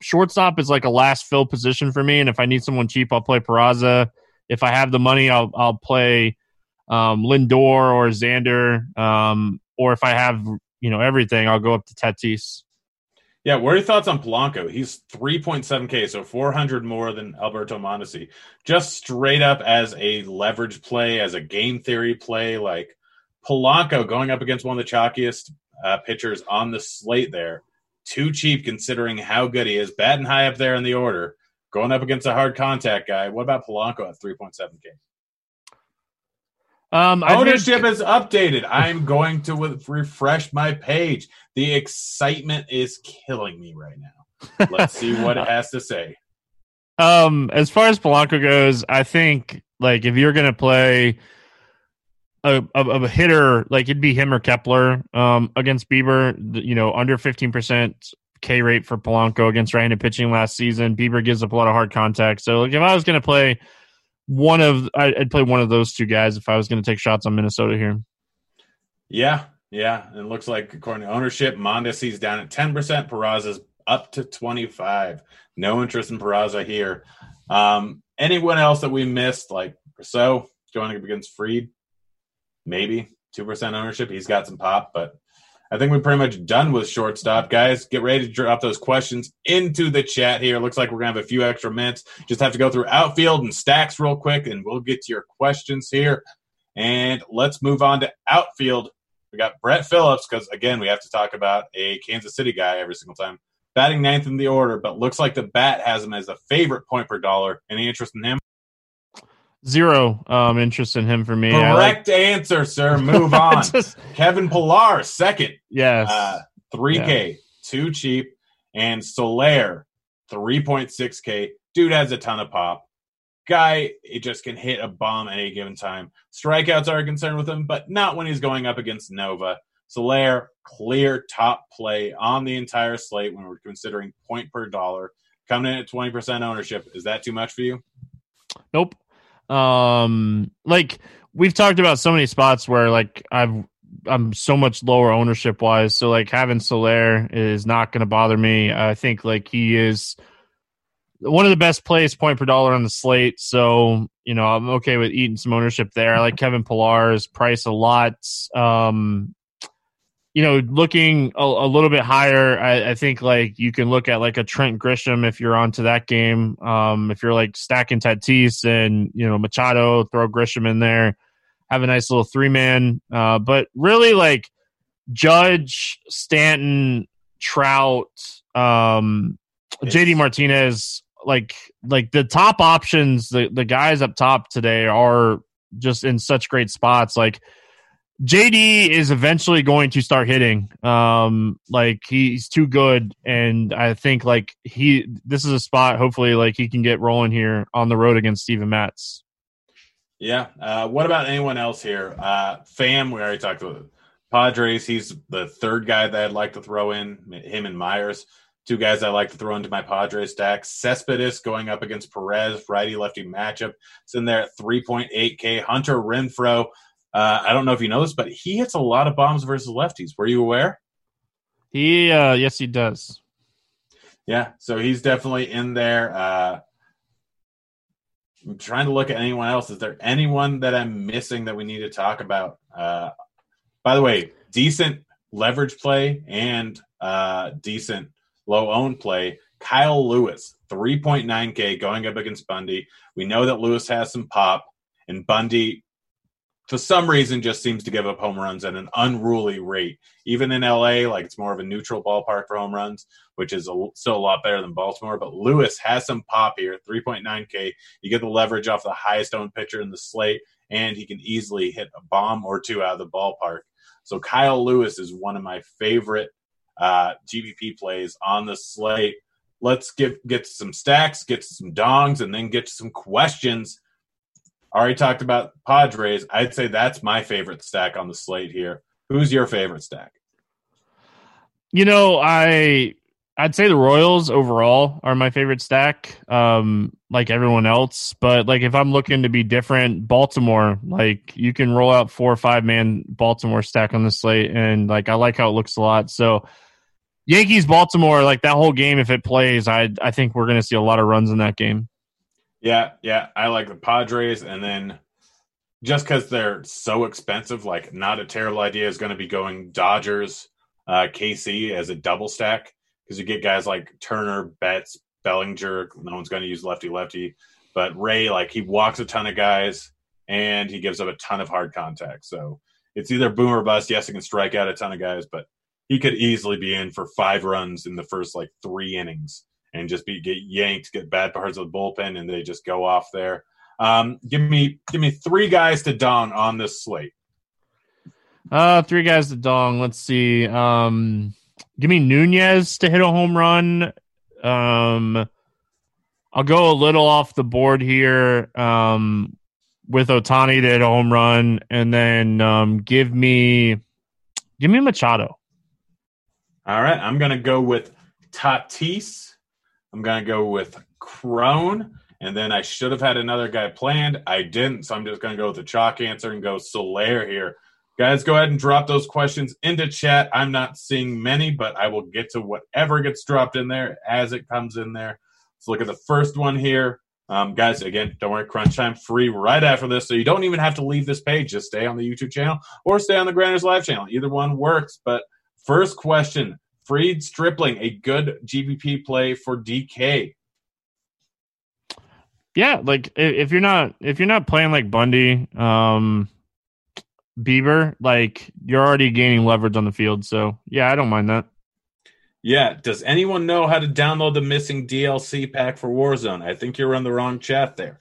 shortstop is like a last fill position for me. And if I need someone cheap, I'll play Peraza. If I have the money, I'll I'll play um, Lindor or Xander. Um, or if I have you know everything, I'll go up to Tatis. Yeah, what are your thoughts on Polanco? He's 3.7K, so 400 more than Alberto Mondesi. Just straight up as a leverage play, as a game theory play, like Polanco going up against one of the chalkiest uh, pitchers on the slate there. Too cheap considering how good he is. Batting high up there in the order. Going up against a hard contact guy. What about Polanco at 3.7K? Um, Ownership think... is updated. I'm going to refresh my page. The excitement is killing me right now. Let's see what it has to say. Um, as far as Polanco goes, I think like if you're gonna play a, a, a, hitter like it'd be him or Kepler um, against Bieber. You know, under fifteen percent K rate for Polanco against right-handed pitching last season. Bieber gives up a lot of hard contact. So like, if I was going to play one of, I'd play one of those two guys if I was going to take shots on Minnesota here. Yeah, yeah. It looks like according to ownership, Mondesi's down at ten percent. Peraza's up to twenty five. No interest in Peraza here. Um, anyone else that we missed, like so going up against Fried, maybe two percent ownership. He's got some pop, but I think we're pretty much done with shortstop, guys. Get ready to drop those questions into the chat here. Looks like we're gonna have a few extra minutes. Just have to go through outfield and stacks real quick, and we'll get to your questions here. And let's move on to outfield. We got Brett Phillips because again, we have to talk about a Kansas City guy every single time. Batting ninth in the order, but looks like the bat has him as a favorite point per dollar. Any interest in him? Zero um, interest in him for me. Correct like... answer, sir. Move on. Just... Kevin Pillar, second. Yes. Uh, 3K, yeah. too cheap. And Soler, 3.6K. Dude has a ton of pop. guy it just can hit a bomb at any given time. Strikeouts are a concern with him, but not when he's going up against Nova. Soler, clear top play on the entire slate when we're considering point per dollar. Coming in at 20% ownership, is that too much for you? Nope. Um, like we've talked about so many spots where like I've I'm so much lower ownership wise. So like having Soler is not going to bother me. I think like he is one of the best plays point per dollar on the slate. So, you know, I'm okay with eating some ownership there. I like Kevin Pillar's price a lot. Um, you know, looking a, a little bit higher, I, I, think like you can look at like a Trent Grisham if you're onto that game. Um, if you're like stacking Tatis and, you know, Machado, throw Grisham in there, have a nice little three man. Uh, but really like Judge, Stanton, Trout, um, JD Martinez, like like the top options, the the guys up top today are just in such great spots. Like JD is eventually going to start hitting. Um, like he's too good, and I think like he this is a spot. Hopefully, like he can get rolling here on the road against Steven Matz. Yeah. Uh, what about anyone else here? Uh, Pham, we already talked about Padres. He's the third guy that I'd like to throw in. Him and Myers. Two guys I like to throw into my Padres stack. Cespedes going up against Perez, righty lefty matchup. It's in there at 3.8K. Hunter Renfroe. Uh, I don't know if you know this, but he hits a lot of bombs versus lefties. Were you aware? He, uh, yes, he does. Yeah, so he's definitely in there. Uh, I'm trying to look at anyone else. Is there anyone that I'm missing that we need to talk about? Uh, by the way, decent leverage play and uh, decent low owned play. Kyle Lewis, 3.9K going up against Bundy. We know that Lewis has some pop, and Bundy, for some reason, just seems to give up home runs at an unruly rate. Even in LA, like it's more of a neutral ballpark for home runs, which is a, still a lot better than Baltimore. But Lewis has some pop here, 3.9K. You get the leverage off the highest owned pitcher in the slate, and he can easily hit a bomb or two out of the ballpark. So Kyle Lewis is one of my favorite uh, plays on the slate. Let's get get some stacks, get some dongs, and then get some questions. Already talked about Padres. I'd say that's my favorite stack on the slate here. Who's your favorite stack? You know, I I'd say the Royals overall are my favorite stack, um, like everyone else. But like if I'm looking to be different, Baltimore, like you can roll out four or five man Baltimore stack on the slate, and like I like how it looks a lot. So Yankees Baltimore, like that whole game, if it plays, I I think we're going to see a lot of runs in that game. Yeah, yeah, I like the Padres, and then just because they're so expensive, like not a terrible idea is going to be going Dodgers, uh, KC as a double stack because you get guys like Turner, Betts, Bellinger. No one's going to use lefty lefty, but Ray, like he walks a ton of guys and he gives up a ton of hard contact. So it's either boom or bust. Yes, he can strike out a ton of guys, but he could easily be in for five runs in the first like three innings and just be get yanked, get bad parts of the bullpen, and they just go off there. Um, give me give me three guys to dong on this slate. Uh, three guys to dong. Let's see. Um, give me Nunez to hit a home run. Um, I'll go a little off the board here. Um, with Ohtani to hit a home run, and then um, give me give me Machado. All right, I'm to go with Tatis. I'm going to go with Cron. And then I should have had another guy planned. I didn't. So I'm just going to go with the chalk answer and go Soler here. Guys, go ahead and drop those questions into chat. I'm not seeing many, but I will get to whatever gets dropped in there as it comes in there. Let's look at the first one here. Um, guys, again, don't worry, crunch time free right after this. So you don't even have to leave this page. Just stay on the YouTube channel or stay on the Grinders Live channel. Either one works. But First question Fried Stripling, a good GPP play for DK. Yeah, like if you're not if you're not playing like Bundy, um Bieber, like you're already gaining leverage on the field. So yeah, I don't mind that. Yeah. Does anyone know how to download the missing DLC pack for Warzone? I think you're on the wrong chat there.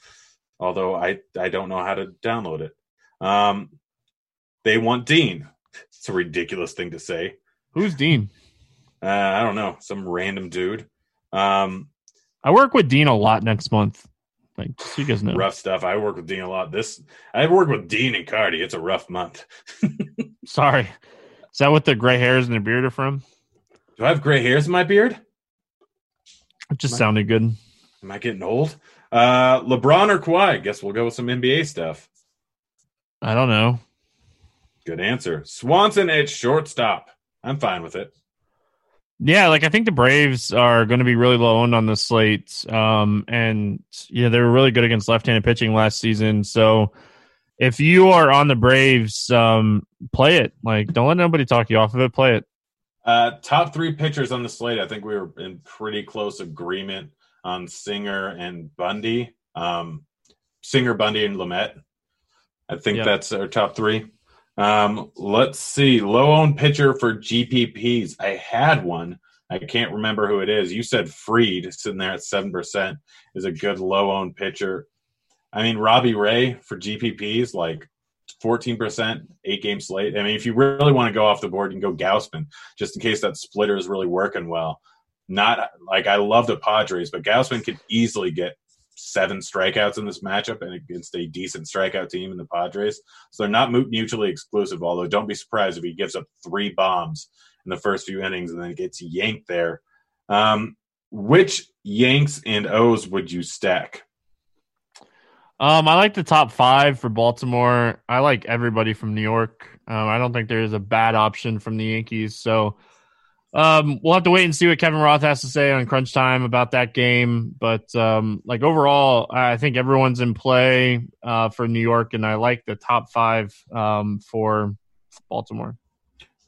Although I I don't know how to download it. Um they want Dean. It's a ridiculous thing to say. Who's Dean? Uh, I don't know, some random dude. Um, I work with Dean a lot next month. Like, so you guys know. Rough stuff. I work with Dean a lot. This I work with Dean and Carty. It's a rough month. Sorry. Is that what the gray hairs and the beard are from? Do I have gray hairs in my beard? It just My- sounded good. Am I getting old? Uh LeBron or Kawhi? Guess we'll go with some NBA stuff. I don't know. Good answer. Swanson at shortstop. I'm fine with it. Yeah, like I think the Braves are going to be really low owned on the slate. Um, and yeah, they were really good against left-handed pitching last season. So if you are on the Braves, um, play it. Like, don't let nobody talk you off of it. Play it. Uh, top three pitchers on the slate. I think we were in pretty close agreement on Singer and Bundy. Um, Singer, Bundy, and Lamet. I think that's our top three. Um, let's see. Low owned pitcher for GPPs. I had one. I can't remember who it is. You said Fried, sitting there at seven percent, is a good low owned pitcher. I mean, Robbie Ray for GPPs, like fourteen percent, eight game slate. I mean, if you really want to go off the board, you can go Gausman, just in case that splitter is really working well. Not like I love the Padres, but Gausman could easily get seven strikeouts in this matchup and against a decent strikeout team in the Padres. So they're not mutually exclusive, although don't be surprised if he gives up three bombs in the first few innings and then gets yanked there. Um, which Yanks and O's would you stack? Um, I like the top five for Baltimore. I like everybody from New York. Um, I don't think there is a bad option from the Yankees. So um, we'll have to wait and see what Kevin Roth has to say on Crunch Time about that game. But um, like overall, I think everyone's in play uh, for New York, and I like the top five um, for Baltimore.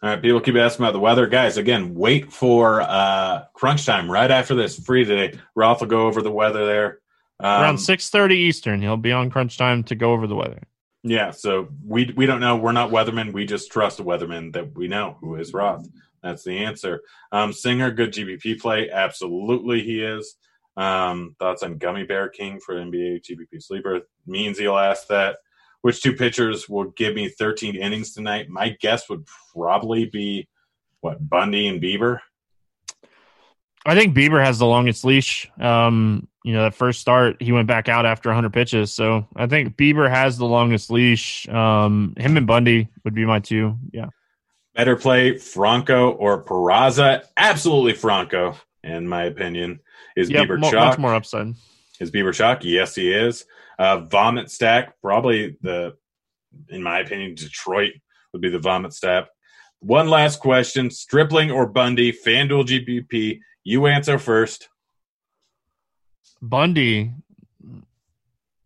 All right, people keep asking about the weather. Guys, again, wait for uh, crunch time right after this. Free today. Roth will go over the weather there. Um, Around six thirty Eastern, he'll be on Crunch Time to go over the weather. Yeah, so we we don't know. We're not weathermen. We just trust a weatherman that we know who is Roth. That's the answer. Um, Singer, good GPP play. Absolutely, he is. Um, thoughts on Gummy Bear King for NBA GPP sleeper? Means he'll ask that. Which two pitchers will give me 13 innings tonight? My guess would probably be what Bundy and Bieber. I think Bieber has the longest leash. Um, you know, that first start, he went back out after 100 pitches. So I think Bieber has the longest leash. Um, him and Bundy would be my two. Yeah. Better play Franco or Peraza? Absolutely Franco, in my opinion. Is Yeah, Bieber mo- chalk? much more upside. Is Bieber chalk? Yes, he is. Uh, vomit stack, probably the, in my opinion, Detroit would be the vomit stack. One last question: Stripling or Bundy? FanDuel GPP. You answer first. Bundy.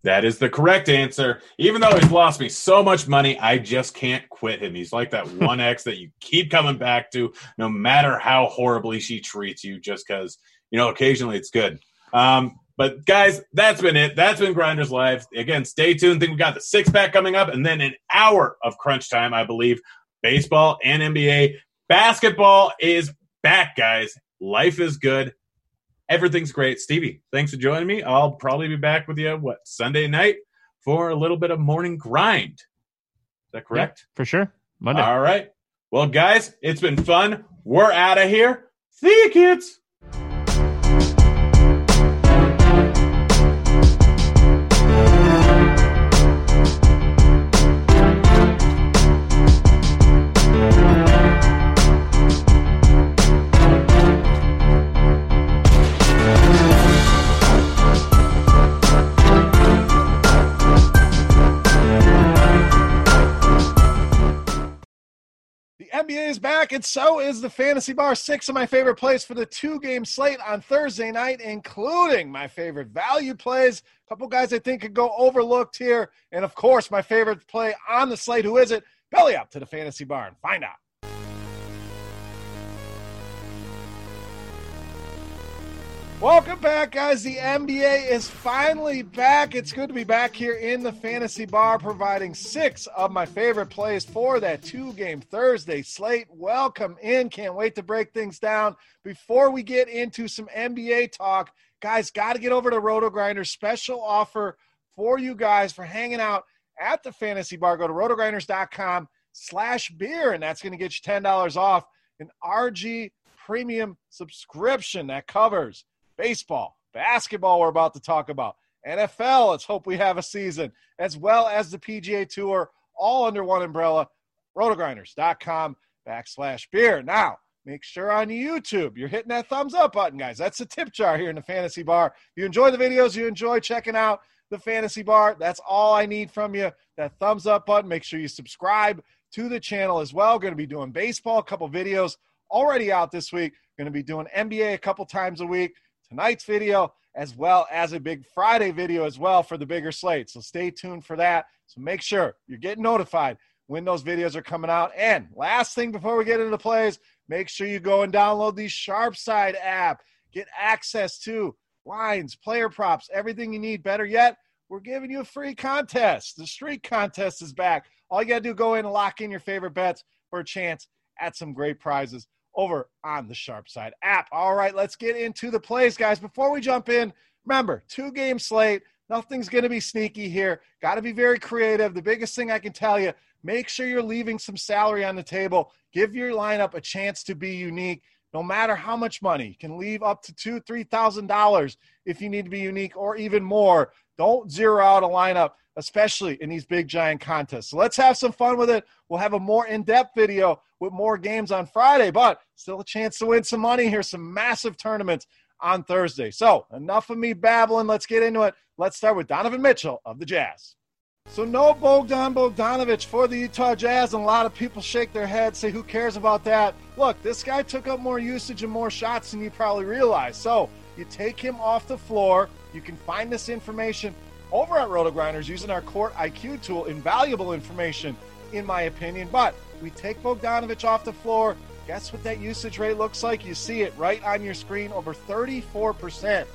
That is the correct answer. Even though he's lost me so much money, I just can't quit him. He's like that one ex that you keep coming back to, no matter how horribly she treats you, just because, you know, occasionally it's good. Um, but guys, that's been it. That's been Grinders Live. Again, stay tuned. think we got the six pack coming up, and then an hour of crunch time, I believe. Baseball and NBA. Basketball is back, guys. Life is good. Everything's great. Stevie, thanks for joining me. I'll probably be back with you, what, Sunday night for a little bit of morning grind. Is that correct? For sure. Monday. All right. Well, guys, it's been fun. We're out of here. See you, kids. NBA is back, and so is the Fantasy Bar. Six of my favorite plays for the two game slate on Thursday night, including my favorite value plays. A couple guys I think could go overlooked here. And of course, my favorite play on the slate. Who is it? Belly up to the Fantasy Bar and find out. Welcome back, guys. The NBA is finally back. It's good to be back here in the Fantasy Bar, providing six of my favorite plays for that two game Thursday slate. Welcome in. Can't wait to break things down. Before we get into some NBA talk, guys, got to get over to Roto Grinder. Special offer for you guys for hanging out at the Fantasy Bar. Go to rotogrinders.com slash beer, and that's going to get you $10 off an RG premium subscription that covers baseball, basketball, we're about to talk about, NFL. Let's hope we have a season, as well as the PGA Tour, all under one umbrella. Rotogrinders.com backslash beer. Now, make sure on YouTube you're hitting that thumbs up button, guys. That's the tip jar here in the fantasy bar. If you enjoy the videos, you enjoy checking out the fantasy bar. That's all I need from you. That thumbs up button. Make sure you subscribe to the channel as well. Going to be doing baseball, a couple videos already out this week. Going to be doing NBA a couple times a week. Tonight's video, as well as a big Friday video as well for the bigger slate. So stay tuned for that. So make sure you're getting notified when those videos are coming out. And last thing before we get into the plays, make sure you go and download the Sharpside app. Get access to lines, player props, everything you need. Better yet, we're giving you a free contest. The streak contest is back. All you got to do go in and lock in your favorite bets for a chance at some great prizes over on the Sharp Side app. All right, let's get into the plays, guys. Before we jump in, remember, two game slate. Nothing's going to be sneaky here. Got to be very creative. The biggest thing I can tell you, make sure you're leaving some salary on the table. Give your lineup a chance to be unique no matter how much money. You can leave up to two, three thousand dollars if you need to be unique, or even more. Don't zero out a lineup, especially in these big giant contests. So let's have some fun with it. We'll have a more in-depth video with more games on Friday, but still a chance to win some money here, some massive tournaments on Thursday. So enough of me babbling. Let's get into it. Let's start with Donovan Mitchell of the Jazz. So no Bogdan Bogdanovich for the Utah Jazz, and a lot of people shake their heads, say, "Who cares about that?" Look, this guy took up more usage and more shots than you probably realize. So you take him off the floor. You can find this information over at RotoGrinders using our Court IQ tool. Invaluable information, in my opinion. But we take Bogdanovich off the floor. Guess what that usage rate looks like? You see it right on your screen, over 34%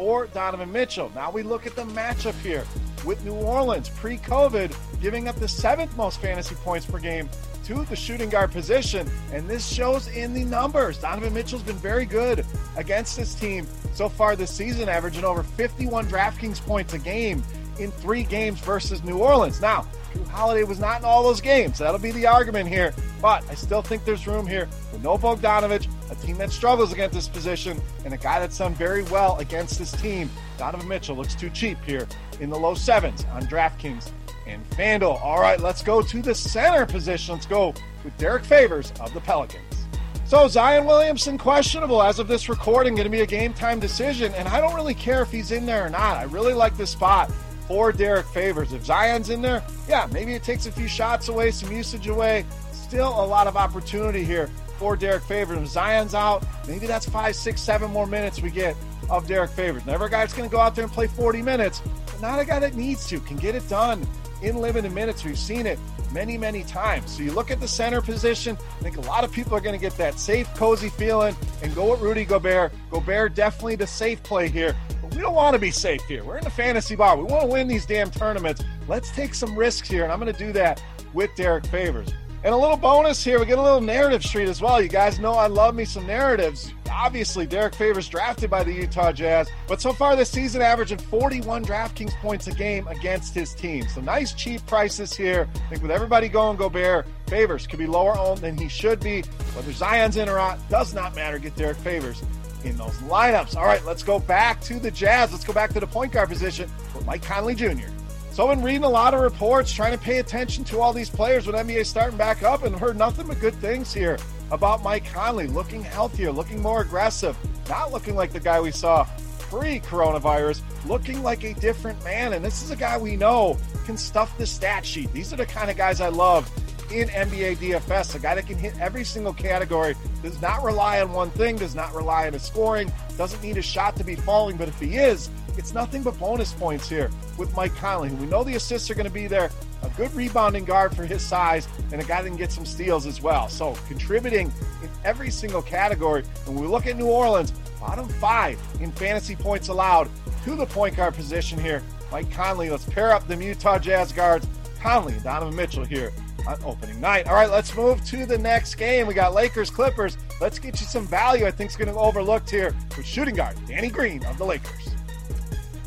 for Donovan Mitchell. Now we look at the matchup here with New Orleans pre COVID, giving up the seventh most fantasy points per game to the shooting guard position. And this shows in the numbers. Donovan Mitchell's been very good against this team so far this season, averaging over 51 DraftKings points a game in three games versus New Orleans. Now, Jrue Holiday was not in all those games. That'll be the argument here. But I still think there's room here with no Bogdanovich, a team that struggles against this position, and a guy that's done very well against this team. Donovan Mitchell looks too cheap here in the low sevens on DraftKings and FanDuel. All right, let's go to the center position. Let's go with Derek Favors of the Pelicans. So Zion Williamson questionable as of this recording, going to be a game time decision, and I don't really care if he's in there or not. I really like this spot for Derek Favors. If Zion's in there, yeah, maybe it takes a few shots away, some usage away. Still a lot of opportunity here for Derek Favors. If Zion's out, maybe that's five, six, seven more minutes we get of Derek Favors. Never a guy that's going to go out there and play 40 minutes, but not a guy that needs to, can get it done in limited minutes. We've seen it many, many times. So you look at the center position, I think a lot of people are going to get that safe, cozy feeling and go with Rudy Gobert. Gobert definitely the safe play here. But we don't want to be safe here. We're in the fantasy bar. We want to win these damn tournaments. Let's take some risks here, and I'm going to do that with Derek Favors. And a little bonus here, we get a little narrative street as well. You guys know I love me some narratives. Obviously, Derek Favors drafted by the Utah Jazz, but so far this season averaging 41 DraftKings points a game against his team. So nice cheap prices here. I think with everybody going Gobert, Favors could be lower owned than he should be. Whether Zion's in or not does not matter. Get Derek Favors in those lineups. All right, let's go back to the Jazz. Let's go back to the point guard position with Mike Conley Jr. So I've been reading a lot of reports, trying to pay attention to all these players with NBA starting back up, and heard nothing but good things here about Mike Conley looking healthier, looking more aggressive, not looking like the guy we saw pre-coronavirus, looking like a different man. And this is a guy we know can stuff the stat sheet. These are the kind of guys I love in NBA DFS. A guy that can hit every single category, does not rely on one thing, does not rely on his scoring, doesn't need a shot to be falling, but if he is, it's nothing but bonus points here with Mike Conley. We know the assists are going to be there. A good rebounding guard for his size, and a guy that can get some steals as well. So contributing in every single category. And when we look at New Orleans, bottom five in fantasy points allowed to the point guard position here. Mike Conley, let's pair up the Utah Jazz guards. Conley and Donovan Mitchell here on opening night. All right, let's move to the next game. We got Lakers Clippers. Let's get you some value. I think is going to be overlooked here with shooting guard Danny Green of the Lakers.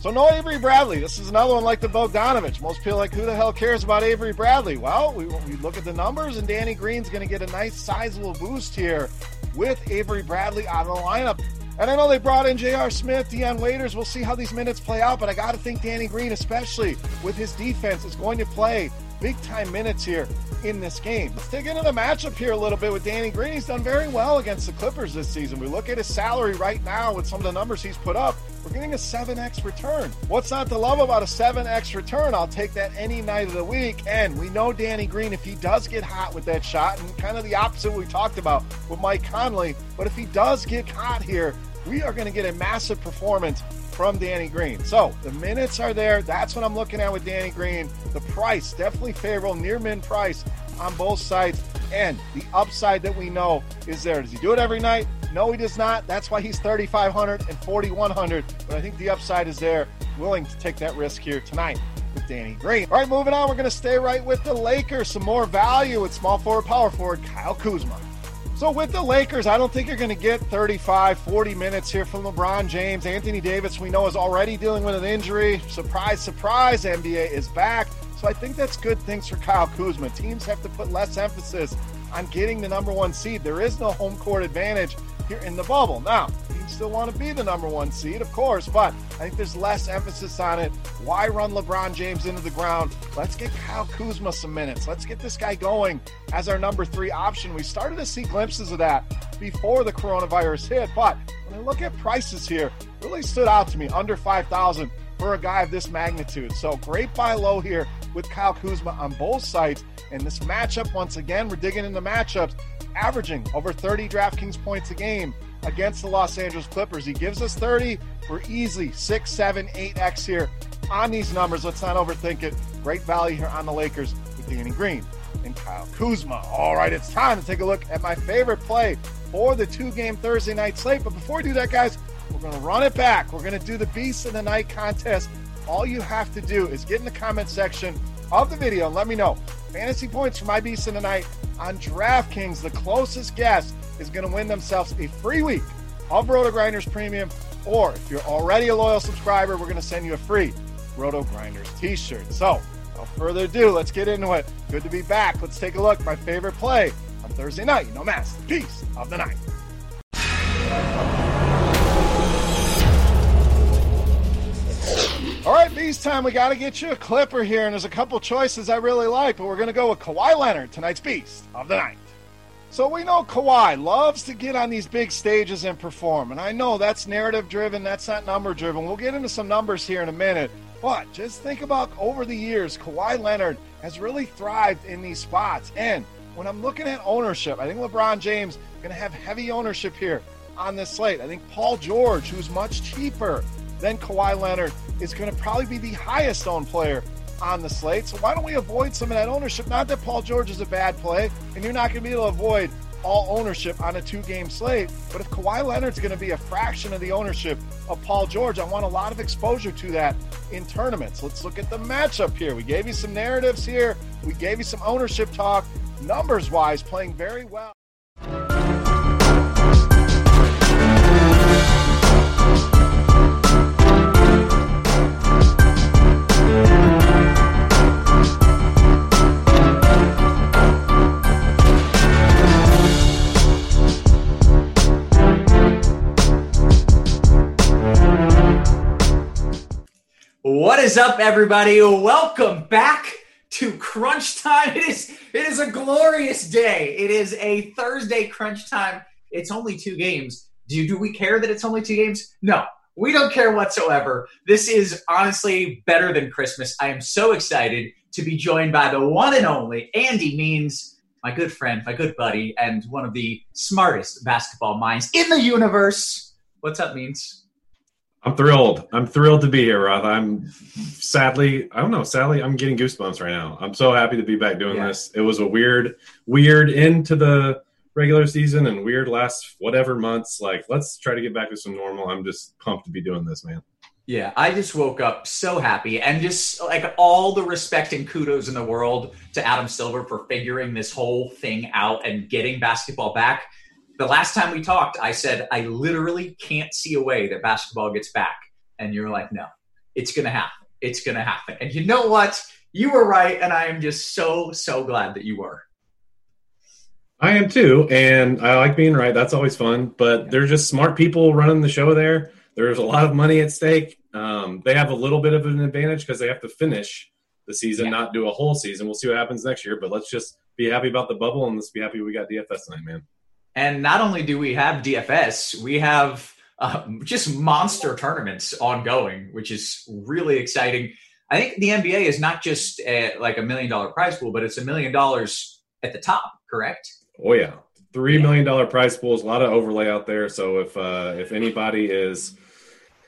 So no Avery Bradley. This is another one like the Bogdanovich. Most people like, who the hell cares about Avery Bradley? Well, we, we look at the numbers, and Danny Green's going to get a nice sizable boost here with Avery Bradley out of the lineup. And I know they brought in J.R. Smith, Dion Waiters. We'll see how these minutes play out, but I got to think Danny Green, especially with his defense, is going to play big time minutes here in this game. Let's dig into the matchup here a little bit with Danny Green. He's done very well against the Clippers this season. We look at his salary right now with some of the numbers he's put up. We're getting a 7x return. What's not to love about a 7x return? I'll take that any night of the week. And we know Danny Green, if he does get hot with that shot, and kind of the opposite we talked about with Mike Conley, but if he does get hot here, we are going to get a massive performance from Danny Green. So the minutes are there. That's what I'm looking at with Danny Green. The price definitely favorable, near min price on both sides. And the upside that we know is there. Does he do it every night? No, he does not. That's why he's 3,500 and 4,100. But I think the upside is there. Willing to take that risk here tonight with Danny Green. All right, moving on. We're going to stay right with the Lakers. Some more value with small forward, power forward, Kyle Kuzma. So with the Lakers, I don't think you're going to get 35, 40 minutes here from LeBron James. Anthony Davis, we know, is already dealing with an injury. Surprise, surprise, NBA is back. So I think that's good things for Kyle Kuzma. Teams have to put less emphasis on getting the number one seed. There is no home court advantage here in the bubble. Now, you still want to be the number one seed, of course, but I think there's less emphasis on it. Why run LeBron James into the ground? Let's get Kyle Kuzma some minutes. Let's get this guy going as our number three option. We started to see glimpses of that before the coronavirus hit, but when I look at prices here, really stood out to me under 5,000 for a guy of this magnitude. So great buy low here with Kyle Kuzma on both sides. And this matchup, once again, we're digging into matchups averaging over 30 DraftKings points a game against the Los Angeles Clippers. He gives us 30. We're easily 6, 7, 8x here on these numbers. Let's not overthink it. Great value here on the Lakers with Danny Green and Kyle Kuzma. All right, it's time to take a look at my favorite play for the two game Thursday night slate. But before we do that, guys, we're going to run it back. We're going to do the Beast of the Night contest. All you have to do is get in the comment section of the video and let me know fantasy points for my Beast of the Night on DraftKings. The closest guess is going to win themselves a free week of RotoGrinders Premium. Or if you're already a loyal subscriber, we're going to send you a free RotoGrinders t shirt. So, without further ado, let's get into it. Good to be back. Let's take a look. My favorite play on Thursday night. Know, Mass, Beast of the Night. All right, Beast time. We got to get you a clipper here, and there's a couple choices I really like, but we're going to go with Kawhi Leonard, tonight's Beast of the Night. So we know Kawhi loves to get on these big stages and perform, and I know that's narrative driven, that's not number driven. We'll get into some numbers here in a minute, but just think about over the years, Kawhi Leonard has really thrived in these spots. And when I'm looking at ownership, I think LeBron James going to have heavy ownership here on this slate. I think Paul George, who's much cheaper than Kawhi Leonard, is going to probably be the highest owned player on the slate. So why don't we avoid some of that ownership? Not that Paul George is a bad play, and you're not going to be able to avoid all ownership on a two game slate. But if Kawhi Leonard's going to be a fraction of the ownership of Paul George, I want a lot of exposure to that in tournaments. Let's look at the matchup here. We gave you some narratives here, we gave you some ownership talk. Numbers wise, playing very well. What is up, everybody? Welcome back to Crunch Time. It is it is a glorious day. It is a Thursday Crunch Time. It's only two games. Do do we care that it's only two games? No, we don't care whatsoever. This is honestly better than Christmas. I am so excited to be joined by the one and only Andy Means, my good friend, my good buddy, and one of the smartest basketball minds in the universe. What's up, Means? I'm thrilled. I'm thrilled to be here, Roth. I'm sadly, I don't know, sadly, I'm getting goosebumps right now. I'm so happy to be back doing yeah. this. It was a weird, weird into the regular season and weird last whatever months. Like, let's try to get back to some normal. I'm just pumped to be doing this, man. Yeah, I just woke up so happy and just like all the respect and kudos in the world to Adam Silver for figuring this whole thing out and getting basketball back the last time we talked, I said, I literally can't see a way that basketball gets back. And you're like, no, it's going to happen. It's going to happen. And you know what? You were right. And I am just so, so glad that you were. I am too, and I like being right. That's always fun. But they're just smart people running the show there. There's a lot of money at stake. Um, they have a little bit of an advantage because they have to finish the season, Yeah. not do a whole season. We'll see what happens next year. But let's just be happy about the bubble and let's be happy we got DFS tonight, man. And not only do we have DFS, we have uh, just monster tournaments ongoing, which is really exciting. I think the NBA is not just a, like a million dollar prize pool, but it's a million dollars at the top, correct? Oh yeah, three million dollar prize pools, a lot of overlay out there. So if uh, if anybody is,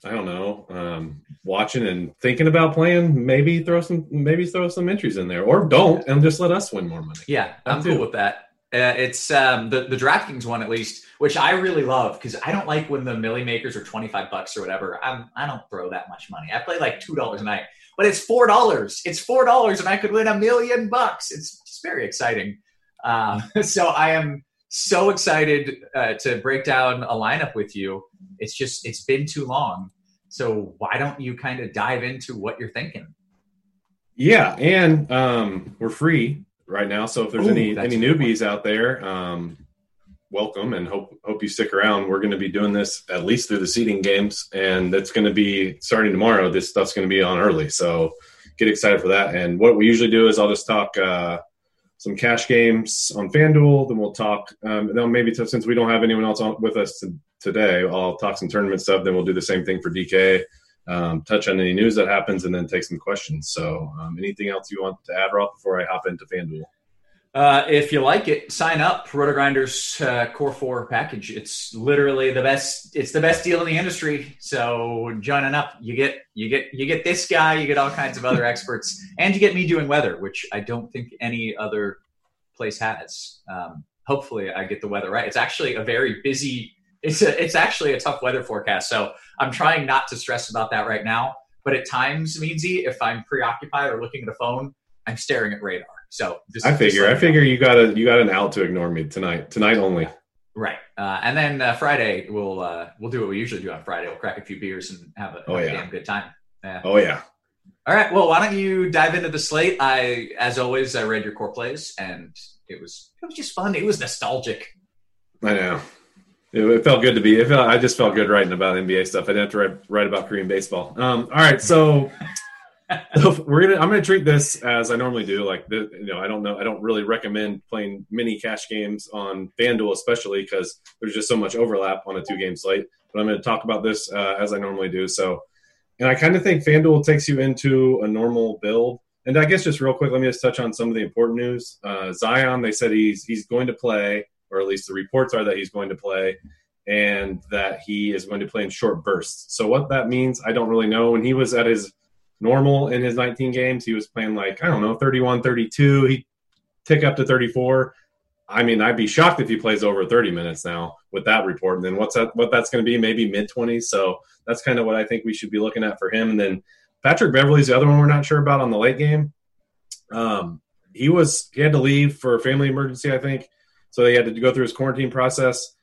I don't know, um, watching and thinking about playing, maybe throw some maybe throw some entries in there, or don't, and just let us win more money. Yeah, I'm cool with that. Uh, it's um, the the DraftKings one at least, which I really love because I don't like when the milli makers are 25 bucks or whatever. I'm I don't throw that much money. I play like two dollars a night, but it's four dollars. It's four dollars, and I could win a million bucks. It's just very exciting. Um, so I am so excited uh, to break down a lineup with you. It's just it's been too long. So why don't you kind of dive into what you're thinking? Yeah, and um, we're free right now. So if there's Ooh, any any newbies out there, um, welcome and hope hope you stick around. We're going to be doing this at least through the seeding games, and that's going to be starting tomorrow. This stuff's going to be on early, so get excited for that. And what we usually do is I'll just talk uh, some cash games on FanDuel, then we'll talk. Um, then maybe to, since we don't have anyone else on, with us to, today, I'll talk some tournament stuff. Then we'll do the same thing for DK. Um, touch on any news that happens, and then take some questions. So, um, anything else you want to add, Roth, before I hop into FanDuel? Uh, if you like it, sign up. RotoGrinders uh, Core Four package. It's literally the best. It's the best deal in the industry. So joining up, you get you get you get this guy. You get all kinds of other experts, and you get me doing weather, which I don't think any other place has. Um, hopefully, I get the weather right. It's actually a very busy. It's a, it's actually a tough weather forecast. So I'm trying not to stress about that right now. But at times, Meansy, if I'm preoccupied or looking at a phone, I'm staring at radar. So just, I figure. I figure you got a you got an out to ignore me tonight. Tonight only. Right, uh, and then uh, Friday we'll uh, we'll do what we usually do on Friday. We'll crack a few beers and have a, Oh, have a yeah. damn good time. Yeah. Oh yeah. All right. Well, why don't you dive into the slate? I, as always, I read your core plays, and it was it was just fun. It was nostalgic. I know. It, felt good to be. It felt, I just felt good writing about NBA stuff. I didn't have to write, write about Korean baseball. Um, all right, so so we're gonna. I'm gonna treat this as I normally do. Like the, you know, I don't know. I don't really recommend playing mini cash games on FanDuel, especially because there's just so much overlap on a two game slate. But I'm going to talk about this uh, as I normally do. So, and I kind of think FanDuel takes you into a normal build. And I guess just real quick, let me just touch on some of the important news. Uh, Zion, they said he's he's going to play, or at least the reports are that he's going to play, and that he is going to play in short bursts. So what that means, I don't really know. When he was at his normal in his 19 games, he was playing like I don't know, 31, 32. He tick up to 34. I mean, I'd be shocked if he plays over 30 minutes now with that report. And then what's that? What that's going to be? Maybe mid 20s. So that's kind of what I think we should be looking at for him. And then Patrick Beverley's the other one we're not sure about on the late game. Um, he was he had to leave for a family emergency, I think. So he had to go through his quarantine process.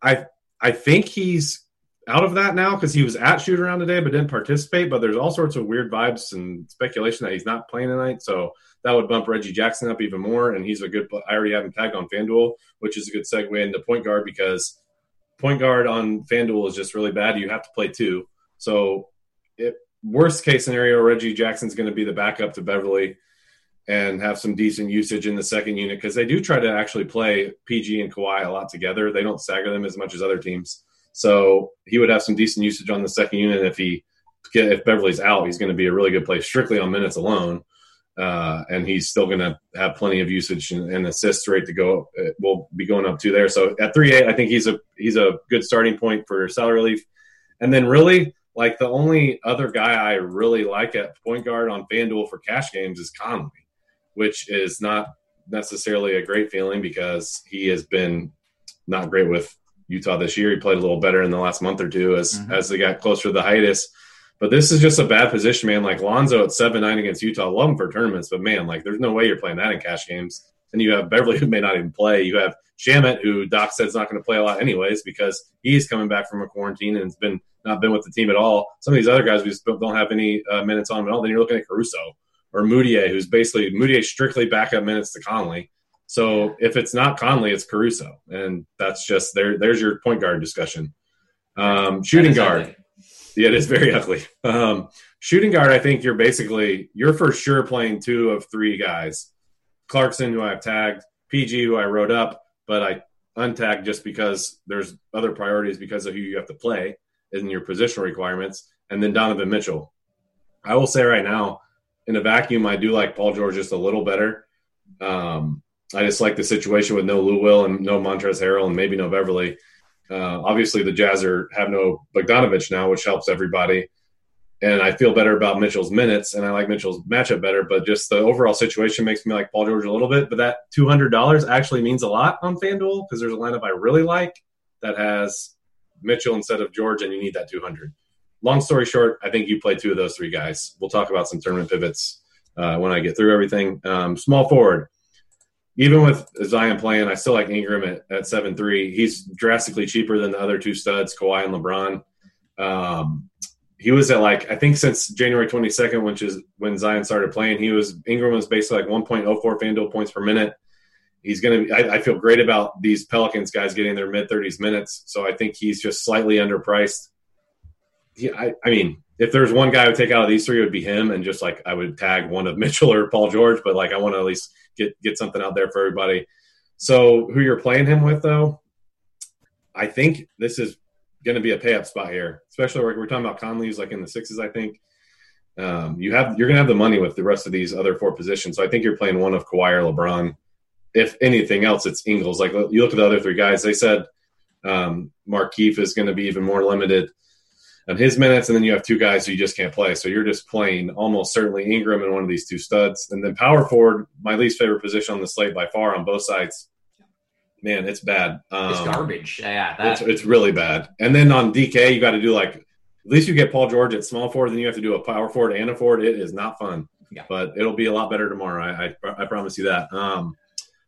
I I think he's out of that now because he was at shoot around today but didn't participate. But there's all sorts of weird vibes and speculation that he's not playing tonight. So that would bump Reggie Jackson up even more. And he's a good. I already have him tagged on FanDuel, which is a good segue into point guard because point guard on FanDuel is just really bad. You have to play two. So it, worst case scenario, Reggie Jackson's going to be the backup to Beverley and have some decent usage in the second unit because they do try to actually play PG and Kawhi a lot together. They don't stagger them as much as other teams. So he would have some decent usage on the second unit. If he if Beverley's out, he's going to be a really good play strictly on minutes alone. Uh, and he's still going to have plenty of usage and, and assists rate to go. It will be going up to there. So at three eight, I think he's a he's a good starting point for salary relief. And then really, like the only other guy I really like at point guard on FanDuel for cash games is Conley, which is not necessarily a great feeling because he has been not great with Utah this year. He played a little better in the last month or two as Mhm. as they got closer to the hiatus. But this is just a bad position, man. Like Lonzo at seven nine against Utah, love him for tournaments, but man, like there's no way you're playing that in cash games. And you have Beverley who may not even play. You have Shamet who Doc said is not going to play a lot anyways because he's coming back from a quarantine and has been not been with the team at all. Some of these other guys we just don't have any uh, minutes on them at all. Then you're looking at Caruso or Mudiay, who's basically Mudiay strictly backup minutes to Conley. So if it's not Conley, it's Caruso, and that's just there. There's your point guard discussion. Um, shooting guard, yeah, it is very ugly. Um, shooting guard, I think you're basically you're for sure playing two of three guys. Clarkson, who I've tagged, PG, who I wrote up, but I untagged just because there's other priorities because of who you have to play in your positional requirements, and then Donovan Mitchell. I will say right now, in a vacuum, I do like Paul George just a little better. Um, I just like the situation with no Lou Will and no Montrezl Harrell and maybe no Beverley. Uh, obviously, the Jazz are, have no Bogdanovic now, which helps everybody. And I feel better about Mitchell's minutes, and I like Mitchell's matchup better. But just the overall situation makes me like Paul George a little bit. But that two hundred dollars actually means a lot on FanDuel because there's a lineup I really like that has Mitchell instead of George, and you need that two hundred. Long story short, I think you play two of those three guys. We'll talk about some tournament pivots uh, when I get through everything. Um, small forward, even with Zion playing, I still like Ingram at, at seven three. He's drastically cheaper than the other two studs, Kawhi and LeBron. Um, he was at like I think since January 22nd, which is when Zion started playing, he was Ingram was basically like 1.04 FanDuel points per minute. He's to. I, I feel great about these Pelicans guys getting their mid 30s minutes. So I think he's just slightly underpriced. He, I, I mean, if there's one guy I would take out of these three, it would be him, and just like I would tag one of Mitchell or Paul George. But like I want to at least get get something out there for everybody. So who you're playing him with though? I think this is going to be a pay up spot here, especially we're, we're talking about Conley's like in the sixes. I think um, you have you're going to have the money with the rest of these other four positions. So I think you're playing one of Kawhi or LeBron. If anything else, it's Ingles. Like you look at the other three guys, they said um, Markieff is going to be even more limited on his minutes, and then you have two guys who you just can't play. So you're just playing almost certainly Ingram and one of these two studs, and then power forward, my least favorite position on the slate by far on both sides. Man, it's bad. Um, it's garbage. Yeah, that. it's, it's really bad. And then on DK, you got to do like at least you get Paul George at small forward, then you have to do a power forward and a forward. It is not fun, Yeah. but it'll be a lot better tomorrow. I, I, I promise you that. Um,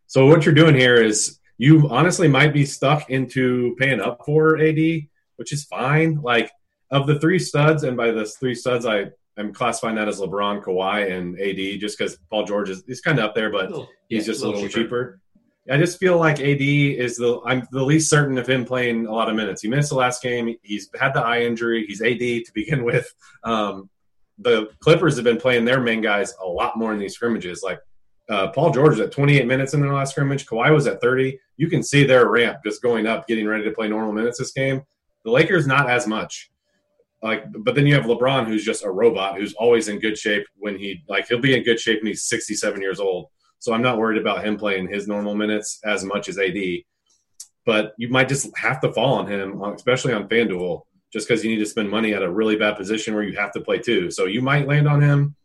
so what you're doing here is you honestly might be stuck into paying up for AD, which is fine. Like of the three studs, and by the three studs, I am classifying that as LeBron, Kawhi, and AD, just because Paul George is he's kind of up there, but Little- he's yeah, just a little cheaper. I just feel like AD is the I'm the least certain of him playing a lot of minutes. He missed the last game. He's had the eye injury. He's AD to begin with. Um, the Clippers have been playing their main guys a lot more in these scrimmages. Like uh, Paul George was at 28 minutes in their last scrimmage. Kawhi was at 30. You can see their ramp just going up, getting ready to play normal minutes this game. The Lakers not as much. Like, but then you have LeBron, who's just a robot, who's always in good shape when he like he'll be in good shape when he's 67 years old. So I'm not worried about him playing his normal minutes as much as AD. But you might just have to fall on him, especially on FanDuel, just because you need to spend money at a really bad position where you have to play two. So you might land on him.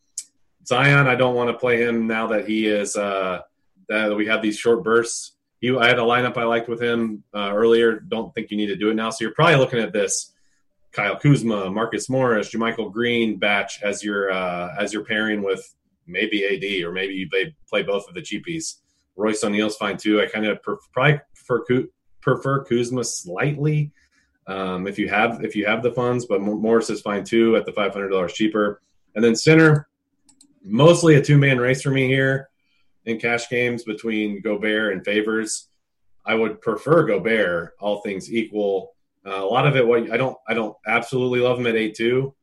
Zion, I don't want to play him now that he is uh, that we have these short bursts. he, I had a lineup I liked with him uh, earlier. Don't think you need to do it now. So you're probably looking at this Kyle Kuzma, Marcus Morris, JaMychal Green batch as your uh, as your pairing with maybe AD or maybe you play, both of the cheapies. Royce O'Neal's fine too. I kind of probably prefer, prefer Kuzma slightly um, if you have if you have the funds, but Morris is fine too at the five hundred dollars cheaper. And then center, mostly a two man race for me here in cash games between Gobert and Favors. I would prefer Gobert, all things equal. Uh, a lot of it, what I don't, I don't absolutely love him at eight two.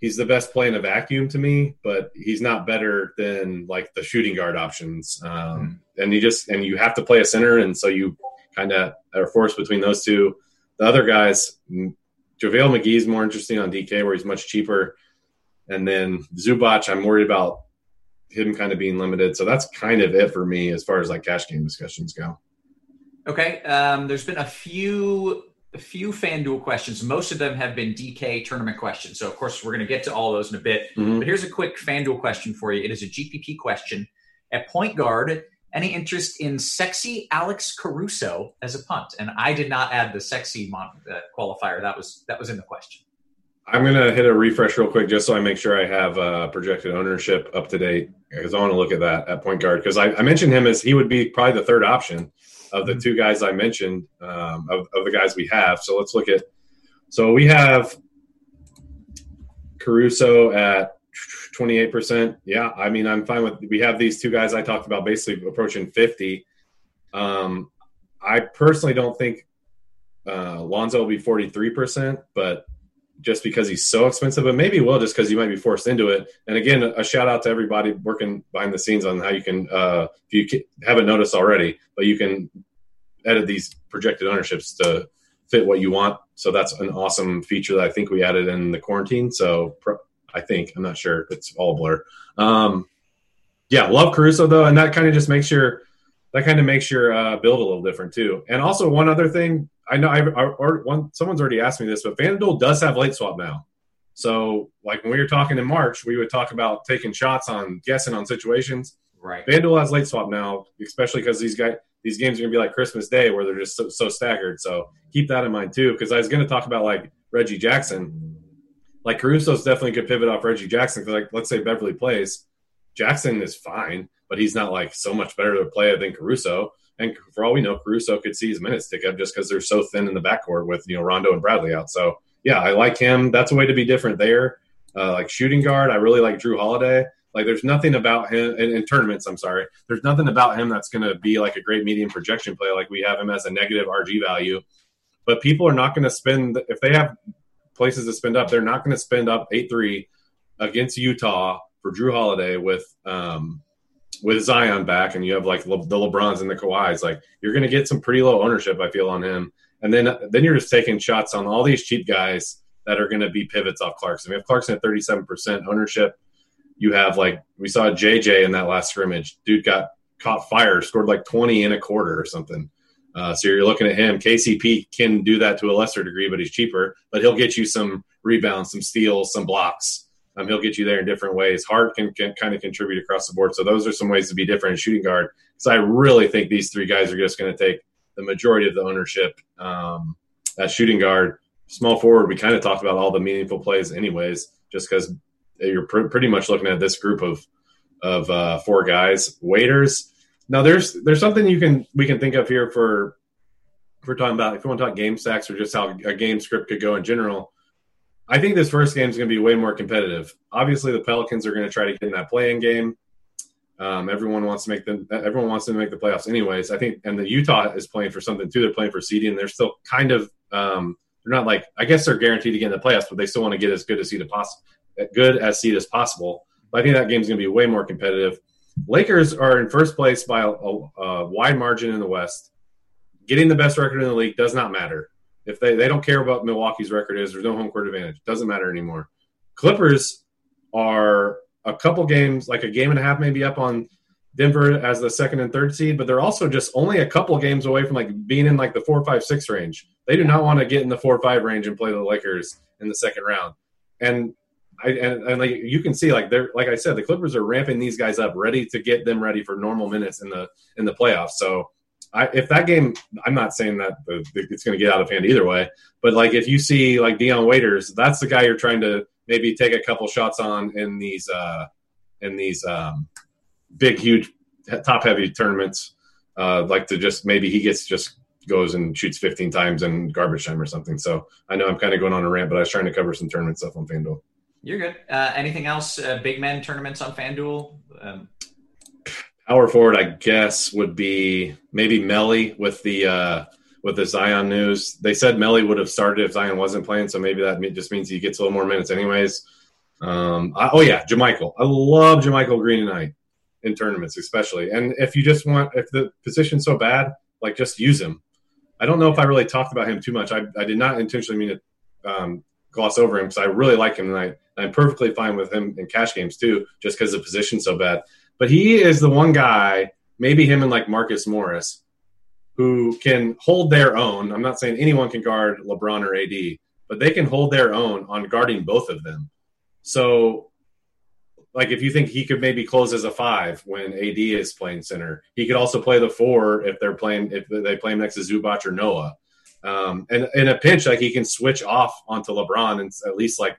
He's the best play in a vacuum to me, but he's not better than like the shooting guard options. Um, and you just and you have to play a center, and so you kind of are forced between those two. The other guys, JaVale McGee's more interesting on DK, where he's much cheaper, and then Zubac, I'm worried about him kind of being limited. So that's kind of it for me as far as like cash game discussions go. Okay. Um, there's been a few a few FanDuel questions. Most of them have been DK tournament questions. So of course we're going to get to all those in a bit. Mhm. But here's a quick FanDuel question for you. It is a GPP question. At point guard, any interest in sexy Alex Caruso as a punt? And I did not add the sexy mon- uh, qualifier. That was that was in the question. I'm gonna hit a refresh real quick just so I make sure I have uh, projected ownership up to date because I want to look at that at point guard because I, I mentioned him as he would be probably the third option of the two guys I mentioned um, of, of the guys we have. So let's look at. So we have Caruso at 28%. Yeah, I mean I'm fine with. We have these two guys I talked about basically approaching 50. Um, I personally don't think uh, Lonzo will be 43%, but just because he's so expensive, but maybe will just because you might be forced into it. And again, a shout out to everybody working behind the scenes on how you can, uh, if you haven't noticed already, but you can edit these projected ownerships to fit what you want. So that's an awesome feature that I think we added in the quarantine. So I think I'm not sure. It's all blur. Um, yeah, love Caruso though, and that kind of just makes your that kind of makes your uh, build a little different too. And also one other thing, I know I, or one someone's already asked me this, but FanDuel does have late swap now. So like when we were talking in March, we would talk about taking shots on guessing on situations. Right. FanDuel has late swap now, especially because these guys these games are gonna be like Christmas Day where they're just so, so staggered. So keep that in mind too, because I was gonna talk about like Reggie Jackson. Like Caruso's definitely could pivot off Reggie Jackson because like let's say Beverley plays, Jackson is fine, but he's not like so much better to play than Caruso. And for all we know, Caruso could see his minutes tick up just because they're so thin in the backcourt with you know Rondo and Bradley out. So yeah, I like him. That's a way to be different there. Uh, like shooting guard, I really like Jrue Holiday. Like there's nothing about him in, in tournaments. I'm sorry, there's nothing about him that's going to be like a great medium projection player. Like we have him as a negative RG value, but people are not going to spend if they have places to spend up. They're not going to spend up eight three against Utah for Jrue Holiday with um, with Zion back, and you have like Le- the LeBrons and the Kawhis. Like you're going to get some pretty low ownership, I feel, on him. And then then you're just taking shots on all these cheap guys that are going to be pivots off Clarkson. We have Clarkson at 37% ownership. You have like we saw JJ in that last scrimmage. Dude got caught fire, scored like 20 in a quarter or something. Uh, so you're looking at him. KCP can do that to a lesser degree, but he's cheaper. But he'll get you some rebounds, some steals, some blocks. Um, he'll get you there in different ways. Hart can, can kind of contribute across the board. So those are some ways to be different in shooting guard. So I really think these three guys are just going to take the majority of the ownership um, at shooting guard. Small forward, we kind of talked about all the meaningful plays, anyways, just because you're pr- pretty much looking at this group of of uh, four guys. Waiters. Now there's there's something you can we can think of here for if we're talking about if you want to talk game stacks or just how a game script could go in general. I think this first game is going to be way more competitive. Obviously, the Pelicans are going to try to get in that playing game. Um, everyone wants to make them. Everyone wants to make the playoffs, anyways. I think, and the Utah is playing for something too. They're playing for seeding. They're still kind of. Um, they're not like. I guess they're guaranteed to get in the playoffs, but they still want to get as good as seed as possible. Good as seed as possible. But I think that game is going to be way more competitive. Lakers are in first place by a, a, a wide margin in the West. Getting the best record in the league does not matter. If they, they don't care about Milwaukee's record is, there's no home court advantage. Doesn't matter anymore. Clippers are a couple games, like a game and a half, maybe up on Denver as the second and third seed, but they're also just only a couple games away from like being in like the four, five, six range. They do not want to get in the four, five range and play the Lakers in the second round. And I and, and like you can see, like they're like I said, the Clippers are ramping these guys up, ready to get them ready for normal minutes in the in the playoffs. So I, if that game, I'm not saying that it's going to get out of hand either way, but like if you see like Dion Waiters, that's the guy you're trying to maybe take a couple shots on in these uh, in these um, big, huge, top heavy tournaments. Uh, like to just maybe he gets just goes and shoots 15 times in garbage time or something. So I know I'm kind of going on a rant, but I was trying to cover some tournament stuff on FanDuel. You're good. Uh, anything else? Uh, big men tournaments on FanDuel? Um, Power forward, I guess, would be maybe Melli with the uh, with the Zion news. They said Melli would have started if Zion wasn't playing, so maybe that just means he gets a little more minutes, anyways. Um, I, oh yeah, JaMychal. I love JaMychal Green tonight in tournaments, especially. And if you just want, if the position's so bad, like just use him. I don't know if I really talked about him too much. I, I did not intentionally mean to um, gloss over him because I really like him tonight. I'm perfectly fine with him in cash games too, just because the position's so bad. But he is the one guy, maybe him and like Marcus Morris, who can hold their own. I'm not saying anyone can guard LeBron or AD, but they can hold their own on guarding both of them. So, like, if you think he could maybe close as a five when AD is playing center, he could also play the four if they're playing if they play him next to Zubac or Noah. Um, and in a pinch, like he can switch off onto LeBron and at least like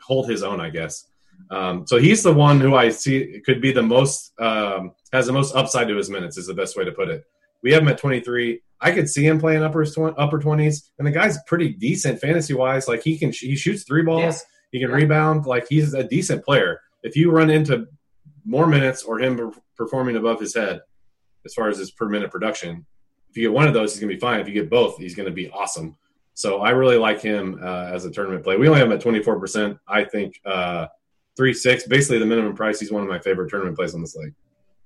hold his own, I guess. Um, so he's the one who I see could be the most um, has the most upside to his minutes is the best way to put it. We have him at 23. I could see him playing upper upper 20s, and the guy's pretty decent fantasy wise. Like he can he shoots three balls, yeah. he can yeah. rebound. Like he's a decent player. If you run into more minutes or him performing above his head, as far as his per minute production. If you get one of those, he's going to be fine. If you get both, he's going to be awesome. So I really like him uh, as a tournament play. We only have him at 24%. I think uh, 3 6, basically the minimum price. He's one of my favorite tournament plays on this league.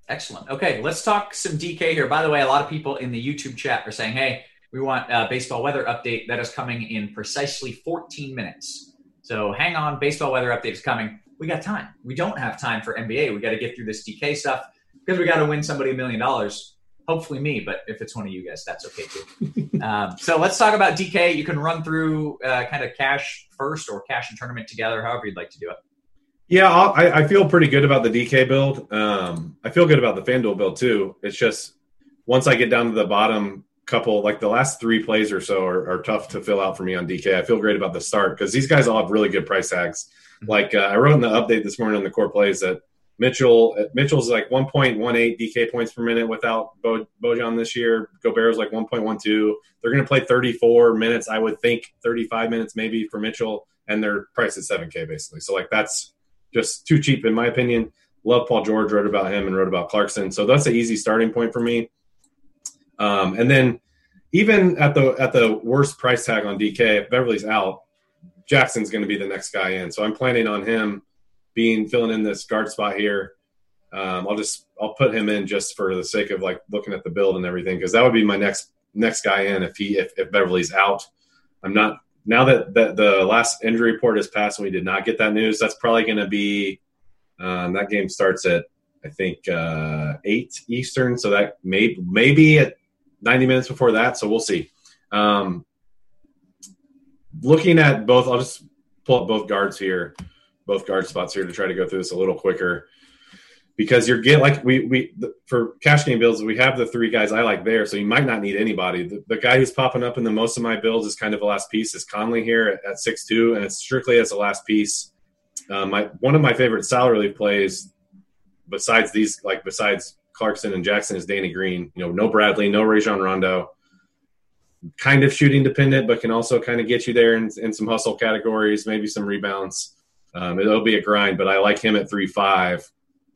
Excellent. Okay, let's talk some DK here. By the way, a lot of people in the YouTube chat are saying, hey, we want a baseball weather update that is coming in precisely 14 minutes. So hang on, baseball weather update is coming. We got time. We don't have time for NBA. We got to get through this DK stuff because we got to win somebody a million dollars. Hopefully me, but if it's one of you guys, that's okay too. um, so let's talk about DK. You can run through uh, kind of cash first or cash and tournament together, however you'd like to do it. Yeah, I, I feel pretty good about the DK build. Um, I feel good about the FanDuel build too. It's just once I get down to the bottom couple, like the last three plays or so, are, are tough to fill out for me on DK. I feel great about the start because these guys all have really good price tags. Mm-hmm. Like uh, I wrote in the update this morning on the core plays that Mitchell Mitchell's like 1.18 DK points per minute without Bo, Bojan this year. Gobert's like 1.12. They're going to play 34 minutes. I would think 35 minutes maybe for Mitchell, and their price is 7K basically. So like that's just too cheap in my opinion. Love Paul George wrote about him and wrote about Clarkson, so that's an easy starting point for me. Um, and then even at the at the worst price tag on DK, if Beverley's out, Jackson's going to be the next guy in. So I'm planning on him being filling in this guard spot here. Um, I'll just I'll put him in just for the sake of like looking at the build and everything because that would be my next next guy in if he if, if Beverley's out. I'm not now that, that the last injury report has passed and we did not get that news. That's probably going to be um, that game starts at I think uh, eight Eastern, so that may maybe at 90 minutes before that. So we'll see. Um, looking at both, I'll just pull up both guards here, both guard spots here to try to go through this a little quicker because you're get like we we for cash game builds we have the three guys I like there, so you might not need anybody. The, the guy who's popping up in the most of my builds is kind of the last piece is Conley here at, six two, and it's strictly as a last piece. Um, my one of my favorite salary league plays, besides these like besides Clarkson and Jackson is Danny Green. You know, no Bradley, no Rajon Rondo. Kind of shooting dependent, but can also kind of get you there in, in some hustle categories, maybe some rebounds. Um, it'll be a grind, but I like him at three five.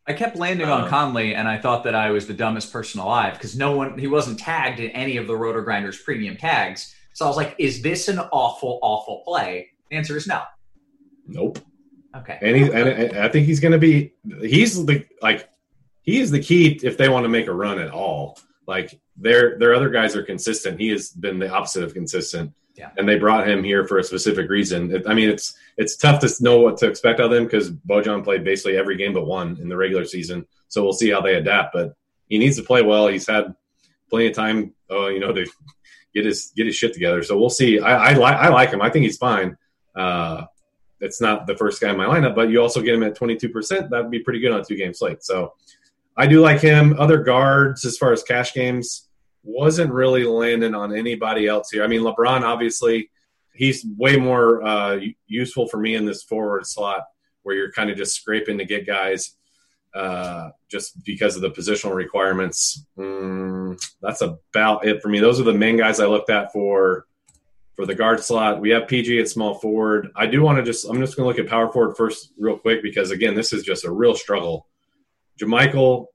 I kept landing on uh, Conley, and I thought that I was the dumbest person alive because no one he wasn't tagged in any of the RotoGrinders premium tags. So I was like, "Is this an awful, awful play?" The answer is no. Nope. Okay. And he and I think he's going to be. He's the like he is the key if they want to make a run at all. Like their their other guys are consistent. He has been the opposite of consistent. Yeah. And they brought him here for a specific reason. I mean, it's it's tough to know what to expect out of them because Bojan played basically every game but one in the regular season. So we'll see how they adapt. But he needs to play well. He's had plenty of time, uh, you know, to get his get his shit together. So we'll see. I, I like I like him. I think he's fine. Uh, it's not the first guy in my lineup, but you also get him at twenty two percent. That'd be pretty good on a two game slate. So I do like him. Other guards, as far as cash games, wasn't really landing on anybody else here. I mean, LeBron, obviously, he's way more uh, useful for me in this forward slot where you're kind of just scraping to get guys uh, just because of the positional requirements. Mm, that's about it for me. Those are the main guys I looked at for for the guard slot. We have PG at small forward. I do want to just I'm just going to look at power forward first, real quick, because again, this is just a real struggle JaMychal,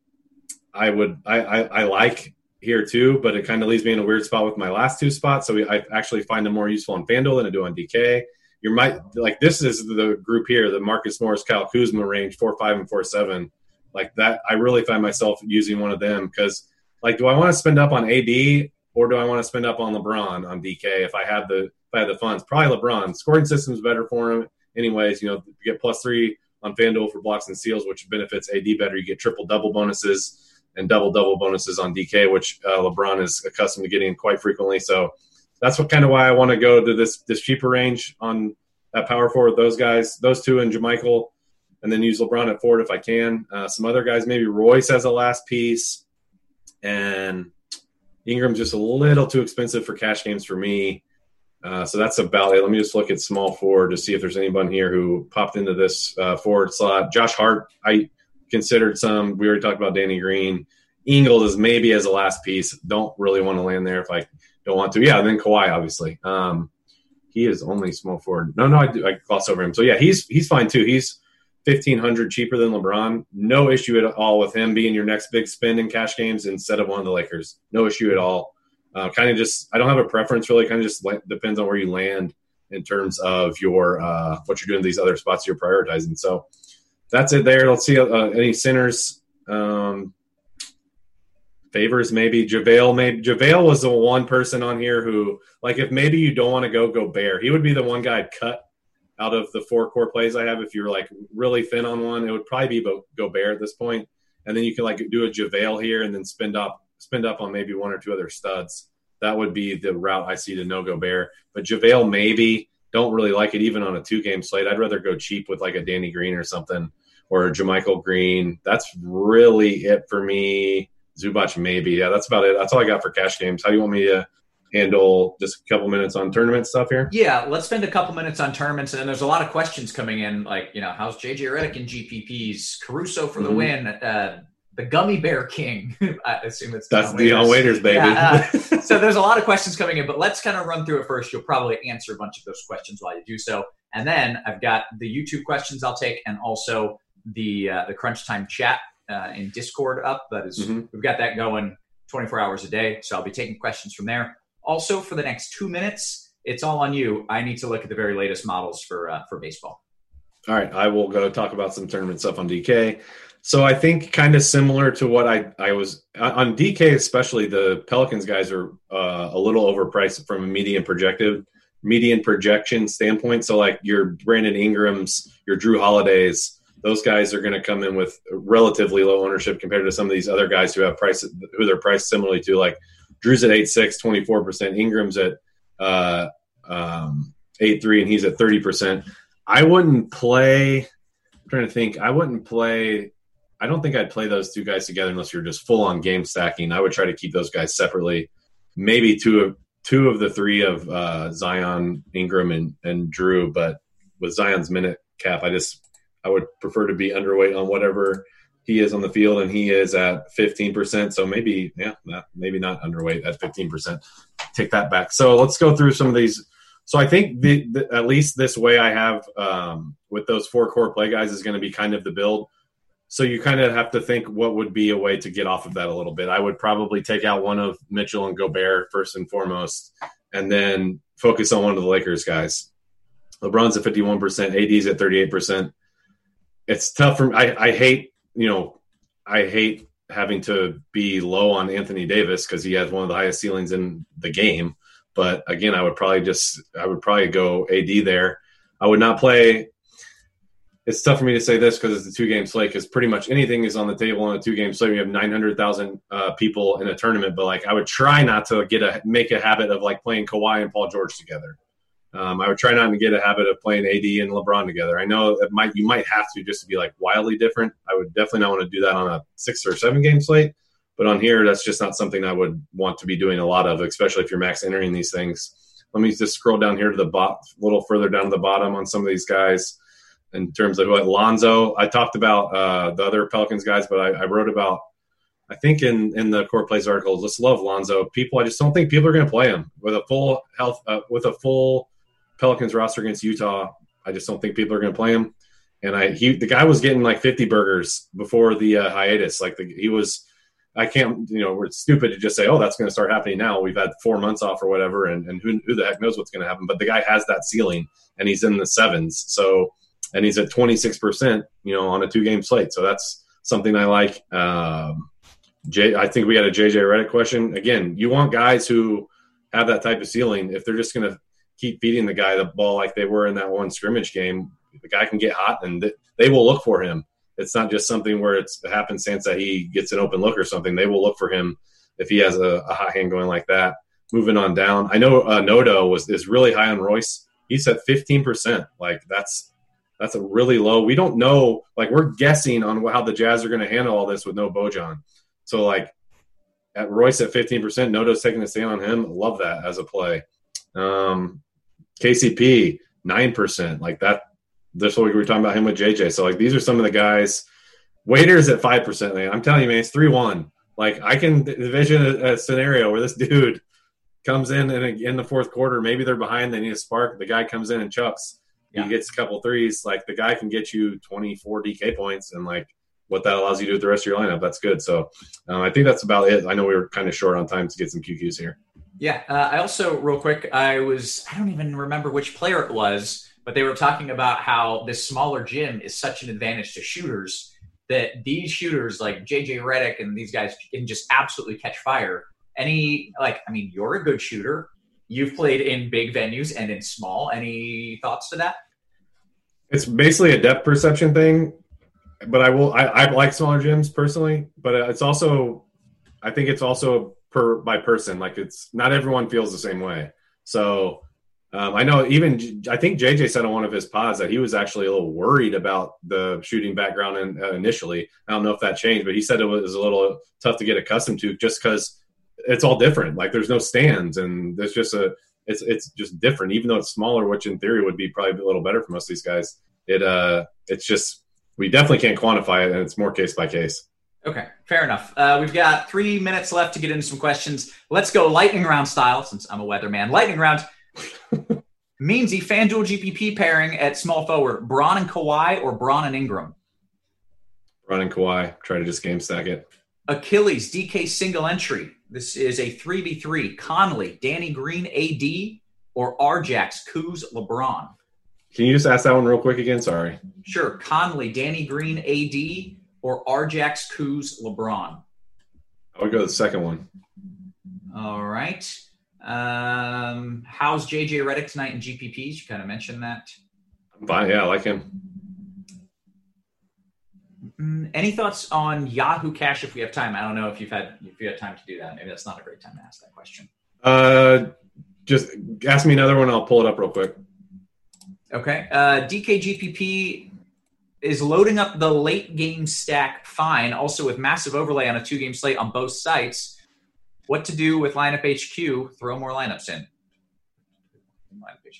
I would I, I, I like here too, but it kind of leaves me in a weird spot with my last two spots. So we, I actually find them more useful on FanDuel than I do on DK. You might like this is the group here, the Marcus Morris, Kyle Kuzma range, four five and four seven. Like that, I really find myself using one of them because, like, do I want to spend up on AD or do I want to spend up on LeBron on DK if I have the if I have the funds? Probably LeBron. Scoring system's better for him, anyways. You know, you get plus three on FanDuel for blocks and steals, which benefits AD better. You get triple double bonuses and double double bonuses on DK, which uh, LeBron is accustomed to getting quite frequently. So that's what kind of why I want to go to this this cheaper range on that power forward. Those guys, those two, and JaMychal, and then use LeBron at forward if I can. Uh, some other guys, maybe Royce as a last piece, and Ingram's just a little too expensive for cash games for me. Uh, so that's about it. Let me just look at small forward to see if there's anyone here who popped into this uh, forward slot. Josh Hart, I considered some. We already talked about Danny Green. Ingles is maybe as a last piece. Don't really want to land there if I don't want to. Yeah, and then Kawhi, obviously. Um, he is only small forward. No, no, I, do, I gloss over him. So yeah, he's he's fine too. He's fifteen hundred cheaper than LeBron. No issue at all with him being your next big spin in cash games instead of one of the Lakers. No issue at all. Uh, kind of just I don't have a preference really. Kind of just depends on where you land in terms of your uh, what you're doing these other spots you're prioritizing. So that's it there. Let's see uh, any sinners. Um, Favors maybe? JaVale maybe JaVale was the one person on here who like if maybe you don't want to go Gobert. He would be the one guy I'd cut out of the four core plays I have. If you're like really thin on one it would probably be Gobert at this point. And then you can like do a JaVale here and then spend up spend up on maybe one or two other studs. That would be the route I see to no Gobert. But JaVale maybe. Don't really like it even on a two game slate. I'd rather go cheap with like a Danny Green or something or a JaMychal Green that's really it for me Zubac maybe. Yeah, that's about it. That's all I got for cash games. How do you want me to handle just a couple minutes on tournament stuff here? Yeah, let's spend a couple minutes on tournaments. And there's a lot of questions coming in, like, you know, how's JJ Redick in GPPs? Caruso for the mm-hmm. win. Uh, the Gummy Bear King. I assume it's that's Dion Waiters, baby. Yeah, uh, so there's a lot of questions coming in, but let's kind of run through it first. You'll probably answer a bunch of those questions while you do so, and then I've got the YouTube questions I'll take, and also the uh, the Crunch Time chat uh, in Discord up. That is, mm-hmm. we've got that going 24 hours a day. So I'll be taking questions from there. Also, for the next two minutes, it's all on you. I need to look at the very latest models for uh, for baseball. All right, I will go talk about some tournament stuff on DK. So I think kind of similar to what I I was on DK, especially the Pelicans guys are uh, a little overpriced from a median projected median projection standpoint. So like your Brandon Ingrams, your Jrue Holidays, those guys are going to come in with relatively low ownership compared to some of these other guys who have price who they're priced similarly to. Like Jrue's at 8.6, 24 percent. Ingram's at uh, um, 8.3, and he's at 30 percent. I wouldn't play. I'm trying to think. I wouldn't play. I don't think I'd play those two guys together unless you're just full on game stacking. I would try to keep those guys separately. Maybe two of two of the three of uh, Zion, Ingram, and, and Jrue, but with Zion's minute cap, I just I would prefer to be underweight on whatever he is on the field, and he is at 15%. So maybe, yeah, not, maybe not underweight at 15%. Take that back. So let's go through some of these. So I think the, the, at least this way I have um, with those four core play guys is going to be kind of the build. So you kind of have to think what would be a way to get off of that a little bit. I would probably take out one of Mitchell and Gobert first and foremost, and then focus on one of the Lakers guys. LeBron's at 51%, AD's at 38% it's tough for I, I hate you know I hate having to be low on Anthony Davis because he has one of the highest ceilings in the game. But again, I would probably just I would probably go AD there. I would not play. It's tough for me to say this because it's a two game slate. Because pretty much anything is on the table on a two game slate. We have nine hundred thousand uh, people in a tournament, but like I would try not to get a make a habit of like playing Kawhi and Paul George together. Um, I would try not to get a habit of playing AD and LeBron together. I know it might you might have to just to be like wildly different. I would definitely not want to do that on a six or seven game slate, but on here that's just not something I would want to be doing a lot of, especially if you're max entering these things. Let me just scroll down here to the bot, a little further down to the bottom on some of these guys. In terms of what Lonzo, I talked about uh, the other Pelicans guys, but I, I wrote about I think in in the core plays article, just love Lonzo. People, I just don't think people are going to play him with a full health, uh, with a full Pelicans roster against Utah. I just don't think people are going to play him. And I he the guy was getting like 50 burgers before the uh, hiatus. Like the, he was, I can't you know we're stupid to just say oh that's going to start happening now. We've had four months off or whatever, and, and who who the heck knows what's going to happen. But the guy has that ceiling, and he's in the sevens. So and he's at 26 percent, you know, on a two game slate. So that's something I like. Um, Jay, I think we had a JJ Redick question. Again, you want guys who have that type of ceiling. If they're just going to keep feeding the guy the ball like they were in that one scrimmage game, the guy can get hot and they will look for him. It's not just something where it's happenstance that he gets an open look or something. They will look for him if he has a, a hot hand going like that. Moving on down, I know uh, Nodo was is really high on Royce. He's at fifteen percent. Like that's that's a really low. We don't know. Like we're guessing on how the Jazz are going to handle all this with no Bojan. So like at Royce at fifteen percent, Nodo's taking a stand on him. Love that as a play. Um, KCP nine percent, like that. This what we were talking about him with JJ. So like these are some of the guys. Waiters at five percent, man. I'm telling you, man, it's three one. Like I can envision a, a, scenario where this dude comes in and in the fourth quarter, maybe they're behind, they need a spark. The guy comes in and chucks Yeah. he gets a couple threes. Like the guy can get you 24 DK points, and like what that allows you to do with the rest of your lineup, that's good. So um, I think that's about it. I know we were kind of short on time to get some QQs here. Yeah. Uh, I also, real quick, I was, I don't even remember which player it was, but they were talking about how this smaller gym is such an advantage to shooters that these shooters like JJ Redick and these guys can just absolutely catch fire. Any, like, I mean, you're a good shooter. You've played in big venues and in small. Any thoughts to that? It's basically a depth perception thing, but I will. I, I like smaller gyms personally, but it's also, I think it's also per by person. Like it's not everyone feels the same way. So um, I know even I think JJ said on one of his pods that he was actually a little worried about the shooting background in, uh, initially. I don't know if that changed, but he said it was a little tough to get accustomed to just because it's all different. Like there's no stands and there's just a it's it's just different. Even though it's smaller, which in theory would be probably a little better for most of these guys. It uh it's just we definitely can't quantify it, and it's more case by case. Okay, fair enough. Uh, we've got three minutes left to get into some questions. Let's go lightning round style, since I'm a weatherman. Lightning round. Meansy FanDuel GPP pairing at small forward: Braun and Kawhi or Braun and Ingram. Braun and Kawhi, try to just game stack it. Achilles DK single entry. This is a three v three. Conley, Danny Green, AD or Rjax, Kuz, LeBron. Can you just ask that one real quick again? Sorry. Sure, Conley, Danny Green, AD or Rjax, Kuz, LeBron. I would go to the second one. All right. Um, how's JJ Redick tonight in GPPs? You kind of mentioned that. Yeah, I like him. Any thoughts on Yahoo Cash if we have time? I don't know if you've had if you had time to do that. Maybe that's not a great time to ask that question. Uh, just ask me another one. I'll pull it up real quick. Okay. Uh, DKGPP is loading up the late game stack fine, also with massive overlay on a two game slate on both sites. What to do with lineup HQ? Throw more lineups in.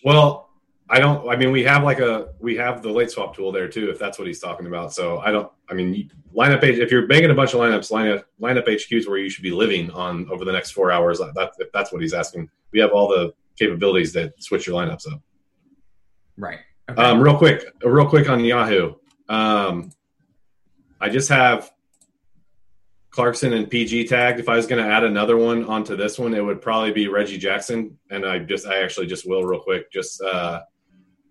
Well, I don't. I mean, we have like a we have the late swap tool there too, if that's what he's talking about. So I don't. I mean, lineup H. If you're making a bunch of lineups, lineup lineup HQ is where you should be living on over the next four hours. That if that's what he's asking, we have all the capabilities that switch your lineups up. right. Okay. Um, real quick, real quick on Yahoo. Um, I just have Clarkson and PG tagged. If I was going to add another one onto this one, it would probably be Reggie Jackson, and I just I actually just will real quick just uh,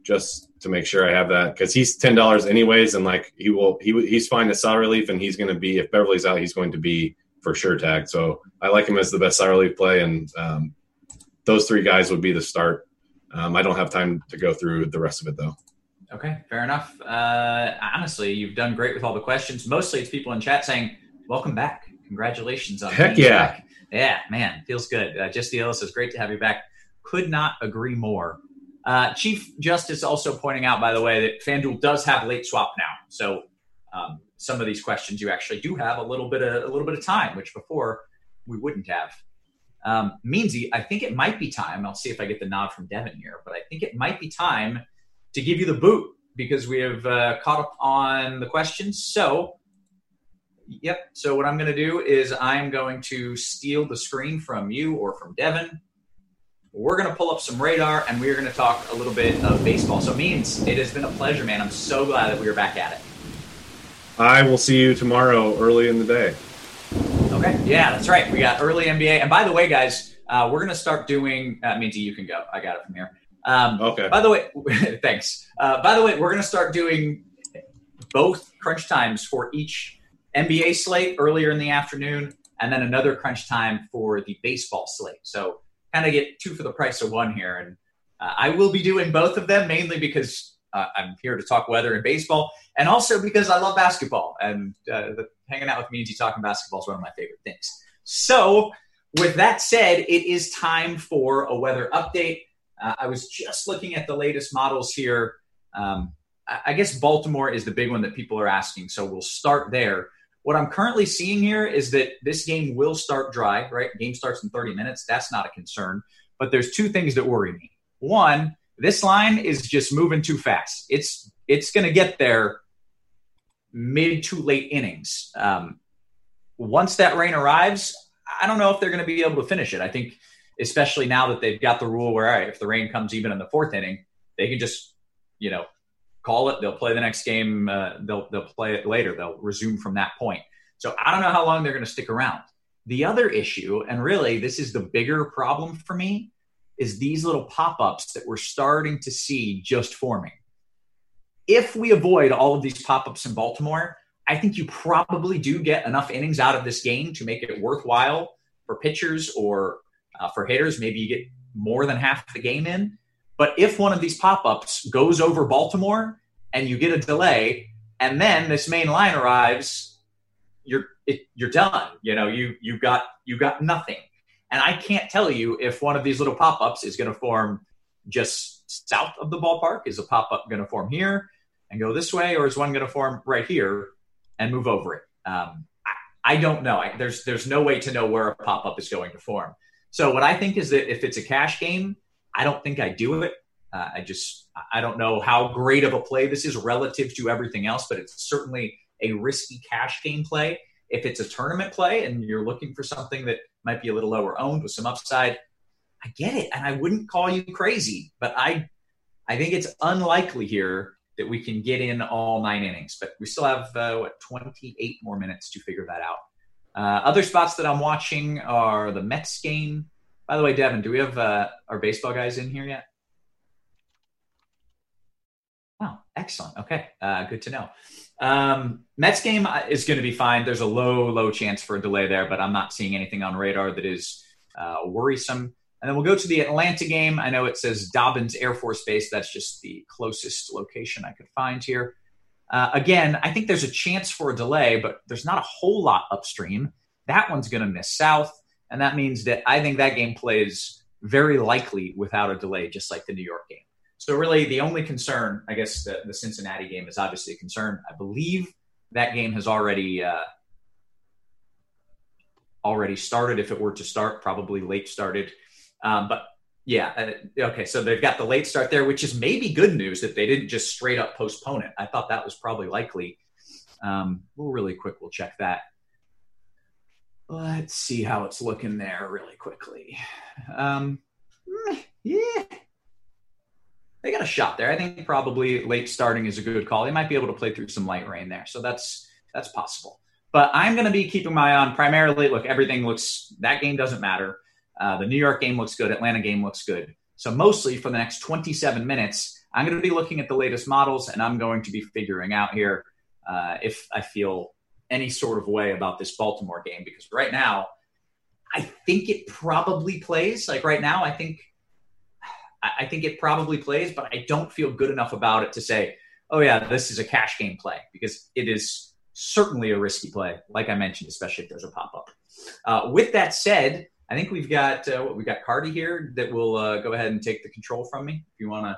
just to make sure I have that because he's ten dollars anyways, and like he will he he's fine as salary relief, and he's going to be if Beverley's out, he's going to be for sure tagged. So I like him as the best salary relief play, and um, those three guys would be the start. Um, I don't have time to go through the rest of it though. Okay, fair enough. Uh, honestly, you've done great with all the questions. Mostly, it's people in chat saying, "Welcome back, congratulations on Heck yeah. back." yeah, man, feels good." Uh, Just the Ellis says, "Great to have you back." Could not agree more. Uh, Chief Justice also pointing out, by the way, that FanDuel does have late swap now, so um, some of these questions you actually do have a little bit of a little bit of time, which before we wouldn't have. Um, Meansy, I think it might be time. I'll see if I get the nod from Devin here, but I think it might be time to give you the boot because we have uh, caught up on the questions. So, yep. So what I'm going to do is I'm going to steal the screen from you or from Devin. We're going to pull up some radar and we're going to talk a little bit of baseball. So, means it has been a pleasure, man. I'm so glad that we are back at it. I will see you tomorrow early in the day. Okay. Yeah, that's right. We got early NBA. And by the way, guys, uh, we're going to start doing. Uh, Minty, you can go. I got it from here. Um, Okay. By the way, thanks. Uh, by the way, we're going to start doing both crunch times for each NBA slate earlier in the afternoon, and then another crunch time for the baseball slate. So kind of get two for the price of one here. And uh, I will be doing both of them mainly because uh, I'm here to talk weather and baseball, and also because I love basketball. And uh, the, hanging out with me and you talking basketball is one of my favorite things. So, with that said, it is time for a weather update. Uh, I was just looking at the latest models here. Um, I guess Baltimore is the big one that people are asking, so we'll start there. What I'm currently seeing here is that this game will start dry, right? Game starts in 30 minutes. That's not a concern. But there's two things that worry me. One, this line is just moving too fast. It's it's going to get there mid to late innings. Um, once that rain arrives, I don't know if they're going to be able to finish it. I think, especially now that they've got the rule where, all right, if the rain comes even in the fourth inning, they can just you know, call it. They'll play the next game. Uh, they'll they'll play it later. They'll resume from that point. So I don't know how long they're going to stick around. The other issue, and really this is the bigger problem for me, is these little pop ups that we're starting to see just forming. If we avoid all of these pop ups in Baltimore, I think you probably do get enough innings out of this game to make it worthwhile for pitchers or uh, for hitters. Maybe you get more than half the game in. But if one of these pop ups goes over Baltimore and you get a delay, and then this main line arrives, you're it, you're done. You know, you you got you got nothing. And I can't tell you if one of these little pop ups is going to form just south of the ballpark. Is a pop up going to form here and go this way, or is one going to form right here and move over it? Um, I, I, don't know. I, there's there's no way to know where a pop up is going to form. So what I think is that if it's a cash game, I don't think I do it. Uh, I just I don't know how great of a play this is relative to everything else, but it's certainly a risky cash game play. If it's a tournament play and you're looking for something that might be a little lower owned with some upside, I get it, and I wouldn't call you crazy, but I I think it's unlikely here that we can get in all nine innings. But we still have uh, what 28 more minutes to figure that out. Uh, other spots that I'm watching are the Mets game. By the way, Devin, do we have uh, our baseball guys in here yet? Wow, excellent. Okay, uh, good to know. Um, Mets game is going to be fine. There's a low, low chance for a delay there, but I'm not seeing anything on radar that is uh, worrisome. And then we'll go to the Atlanta game. I know it says Dobbins Air Force Base. That's just the closest location I could find here. Uh, again, I think there's a chance for a delay, but there's not a whole lot upstream. That one's going to miss south. And that means that I think that game plays very likely without a delay, just like the New York game. So, really, the only concern, I guess, the, the Cincinnati game is obviously a concern. I believe that game has already uh, already started. If it were to start, probably late started. Um, but yeah. Uh, okay. So they've got the late start there, which is maybe good news that they didn't just straight up postpone it. I thought that was probably likely. Um, we'll really quick. We'll check that. Let's see how it's looking there really quickly. Um, yeah. They got a shot there. I think probably late starting is a good call. They might be able to play through some light rain there. So that's that's possible. But I'm going to be keeping my eye on primarily. Look, everything looks. That game doesn't matter. Uh, the New York game looks good. Atlanta game looks good. So mostly for the next 27 minutes, I'm going to be looking at the latest models, and I'm going to be figuring out here uh, if I feel any sort of way about this Baltimore game because right now, I think it probably plays. Like right now, I think I think it probably plays, but I don't feel good enough about it to say, oh yeah, this is a cash game play because it is certainly a risky play, like I mentioned, especially if there's a pop up. Uh, with that said, I think we've got uh, what we've got Carty here that will uh, go ahead and take the control from me. If you want to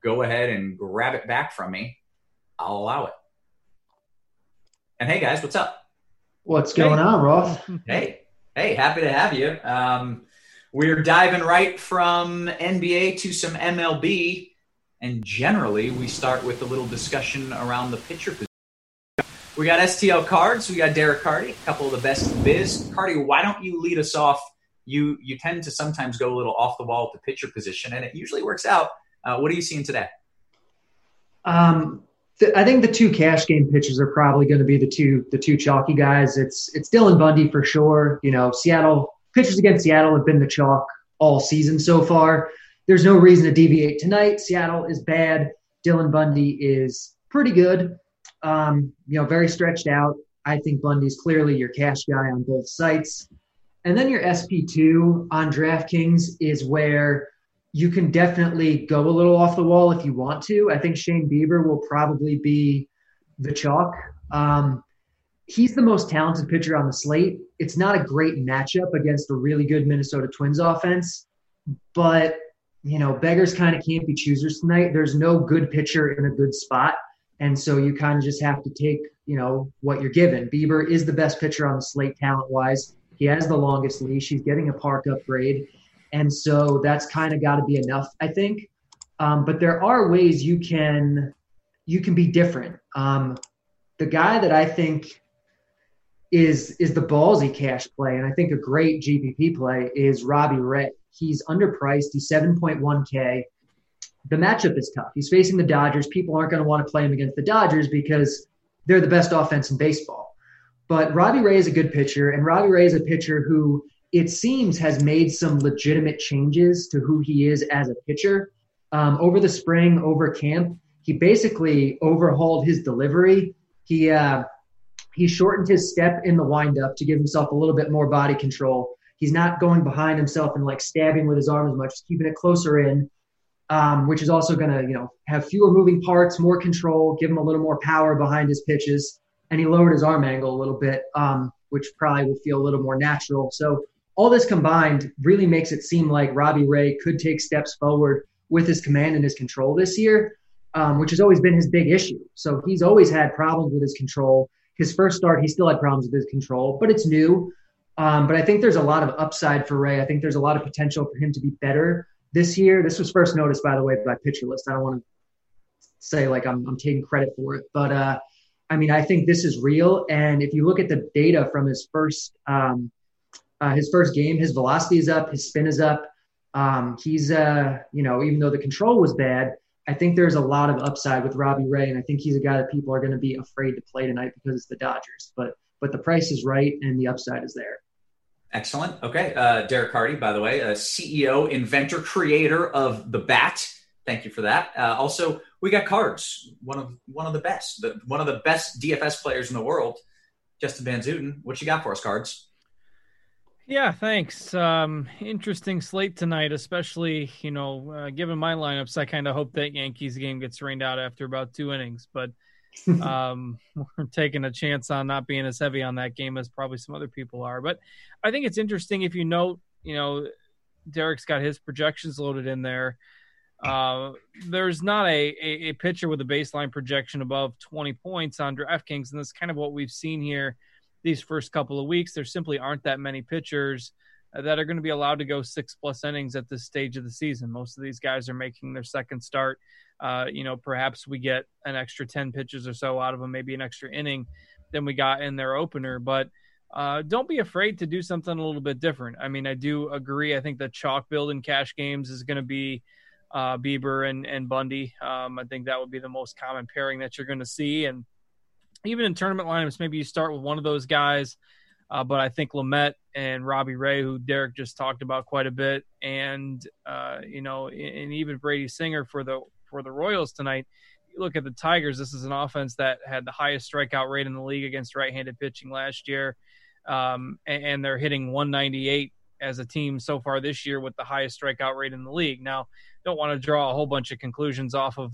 go ahead and grab it back from me, I'll allow it. And hey guys, what's up? What's going on, Ross? Hey, hey, happy to have you. Um, we're diving right from NBA to some MLB, and generally we start with a little discussion around the pitcher position. We got STL cards. We got Derek Carty, a couple of the best in biz. Carty, why don't you lead us off you you tend to sometimes go a little off the wall at the pitcher position, and it usually works out. Uh, what are you seeing today? Um, th- I think the two cash game pitchers are probably going to be the two the two chalky guys. It's it's Dylan Bundy for sure. You know, Seattle pitchers against Seattle have been the chalk all season so far. There's no reason to deviate tonight. Seattle is bad. Dylan Bundy is pretty good. Um, you know, very stretched out. I think Bundy's clearly your cash guy on both sites. And then your SP2 on DraftKings is where you can definitely go a little off the wall if you want to. I think Shane Bieber will probably be the chalk. Um, he's the most talented pitcher on the slate. It's not a great matchup against a really good Minnesota Twins offense, but you know, beggars kind of can't be choosers tonight. There's no good pitcher in a good spot. And so you kind of just have to take, you know, what you're given. Bieber is the best pitcher on the slate talent wise. He has the longest leash. He's getting a park upgrade. And so that's kind of got to be enough, I think. Um, but there are ways you can you can be different. Um, the guy that I think is is the ballsy cash play, and I think a great GPP play is Robbie Ray. He's underpriced. He's 7.1K. the matchup is tough. He's facing the Dodgers. People aren't going to want to play him against the Dodgers because they're the best offense in baseball. But Robbie Ray is a good pitcher, and Robbie Ray is a pitcher who it seems has made some legitimate changes to who he is as a pitcher. Um, over the spring, over camp, he basically overhauled his delivery. He uh, he shortened his step in the windup to give himself a little bit more body control. He's not going behind himself and like stabbing with his arm as much, just keeping it closer in, um, which is also going to you know have fewer moving parts, more control, give him a little more power behind his pitches. And he lowered his arm angle a little bit, um, which probably will feel a little more natural. So all this combined really makes it seem like Robbie Ray could take steps forward with his command and his control this year, um, which has always been his big issue. So he's always had problems with his control. His first start, he still had problems with his control, but it's new. Um, but I think there's a lot of upside for Ray. I think there's a lot of potential for him to be better this year. This was first noticed, by the way, by Pitcher List. I don't want to say like I'm, I'm taking credit for it, but uh, I mean, I think this is real. And if you look at the data from his first um, uh, his first game, his velocity is up, his spin is up. Um, he's, uh, you know, even though the control was bad, I think there's a lot of upside with Robbie Ray, and I think he's a guy that people are going to be afraid to play tonight because it's the Dodgers. But but the price is right and the upside is there. Excellent. Okay, uh, Derek Carty, by the way, CEO, inventor, creator of the bat. Thank you for that. Uh, also, we got cards. One of one of the best, the, one of the best DFS players in the world, Justin Van Zuiden. What you got for us, cards? Yeah, thanks. Um, interesting slate tonight, especially you know, uh, given my lineups, I kind of hope that Yankees game gets rained out after about two innings, but um, we're taking a chance on not being as heavy on that game as probably some other people are. But I think it's interesting if you note, you know, Derek's got his projections loaded in there. Uh, there's not a, a, a pitcher with a baseline projection above 20 points on DraftKings, and that's kind of what we've seen here these first couple of weeks. There simply aren't that many pitchers uh, that are going to be allowed to go six plus innings at this stage of the season. Most of these guys are making their second start. Uh, you know, perhaps we get an extra 10 pitches or so out of them, maybe an extra inning than we got in their opener. But uh, don't be afraid to do something a little bit different. I mean, I do agree. I think the chalk build in cash games is going to be uh, Bieber and, and Bundy. Um, I think that would be the most common pairing that you're going to see. And even in tournament lineups, maybe you start with one of those guys. Uh, but I think Lamet and Robbie Ray, who Derek just talked about quite a bit, and uh, you know, and even Brady Singer for the for the Royals tonight. You look at the Tigers. This is an offense that had the highest strikeout rate in the league against right-handed pitching last year, um, and, and they're hitting 198 as a team so far this year with the highest strikeout rate in the league. Now, don't want to draw a whole bunch of conclusions off of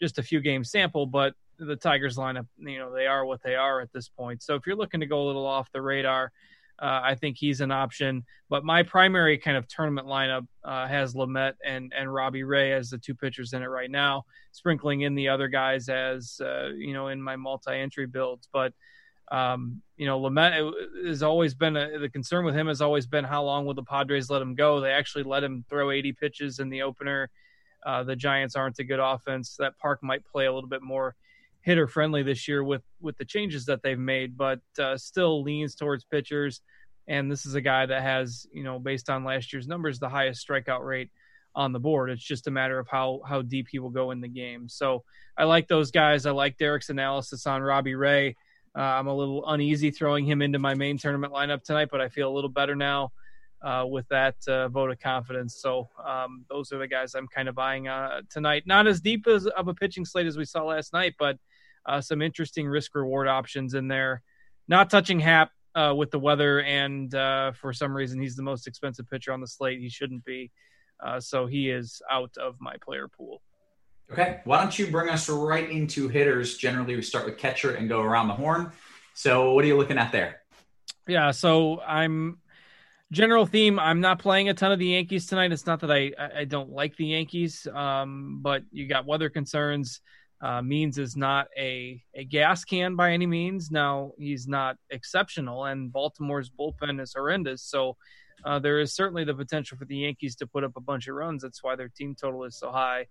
just a few game sample, but the Tigers lineup, you know, they are what they are at this point. So if you're looking to go a little off the radar, uh, I think he's an option. But my primary kind of tournament lineup uh, has Lamet and and Robbie Ray as the two pitchers in it right now, sprinkling in the other guys as uh, you know in my multi-entry builds. But um, you know, Lamet has always been a, the concern with him has always been how long will the Padres let him go? They actually let him throw 80 pitches in the opener. Uh, the Giants aren't a good offense. That park might play a little bit more hitter friendly this year with with the changes that they've made, but uh, still leans towards pitchers. And this is a guy that has, you know, based on last year's numbers, the highest strikeout rate on the board. It's just a matter of how how deep he will go in the game. So I like those guys. I like Derek's analysis on Robbie Ray. Uh, I'm a little uneasy throwing him into my main tournament lineup tonight, but I feel a little better now uh, with that uh, vote of confidence. So um, those are the guys I'm kind of eyeing uh, tonight. Not as deep as of a pitching slate as we saw last night, but uh, some interesting risk reward options in there. Not touching Happ uh, with the weather, and for some reason he's the most expensive pitcher on the slate. He shouldn't be, so he is out of my player pool. Okay, why don't you bring us right into hitters? Generally, we start with catcher and go around the horn. So, what are you looking at there? Yeah, so I'm general theme i'm not playing a ton of the yankees tonight it's not that i i don't like the yankees um, but you got weather concerns uh, means is not a a gas can by any means now he's not exceptional and baltimore's bullpen is horrendous so uh, there is certainly the potential for the yankees to put up a bunch of runs that's why their team total is so high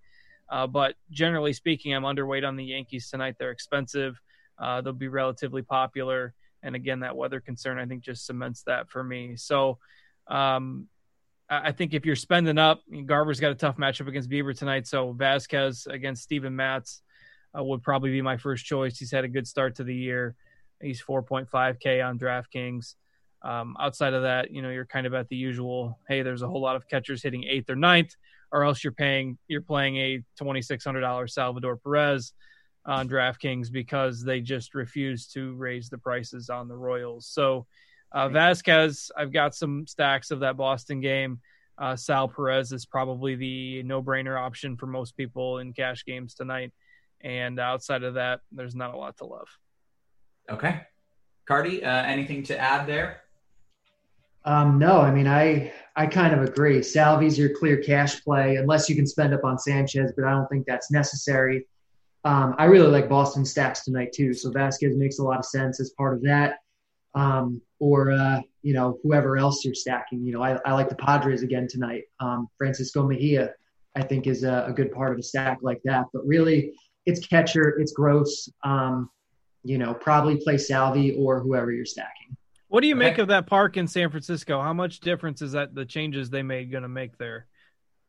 uh, but generally speaking i'm underweight on the yankees tonight they're expensive uh, they'll be relatively popular and again, that weather concern I think just cements that for me. So, um, I think if you're spending up, Garver's got a tough matchup against Bieber tonight. So Vazquez against Steven Matz uh, would probably be my first choice. He's had a good start to the year. He's 4.5K on DraftKings. Um, outside of that, you know, you're kind of at the usual. Hey, there's a whole lot of catchers hitting eighth or ninth, or else you're paying you're playing a twenty six hundred dollars Salvador Perez on DraftKings because they just refuse to raise the prices on the Royals. So uh, Vazquez, I've got some stacks of that Boston game. Uh, Sal Perez is probably the no brainer option for most people in cash games tonight. And outside of that, there's not a lot to love. Okay. Carty, uh, anything to add there? Um, no, I mean, I I kind of agree. Salvi's your clear cash play, unless you can spend up on Sanchez, but I don't think that's necessary. Um, I really like Boston stacks tonight too, so Vazquez makes a lot of sense as part of that. Um, or uh, you know whoever else you're stacking. You know, I, I like the Padres again tonight. Um, Francisco Mejia, I think, is a, a, good part of a stack like that. But really, it's catcher, it's gross. Um, you know, probably play Salvi or whoever you're stacking. What do you make of that park in San Francisco? How much difference is that the changes they made going to make there?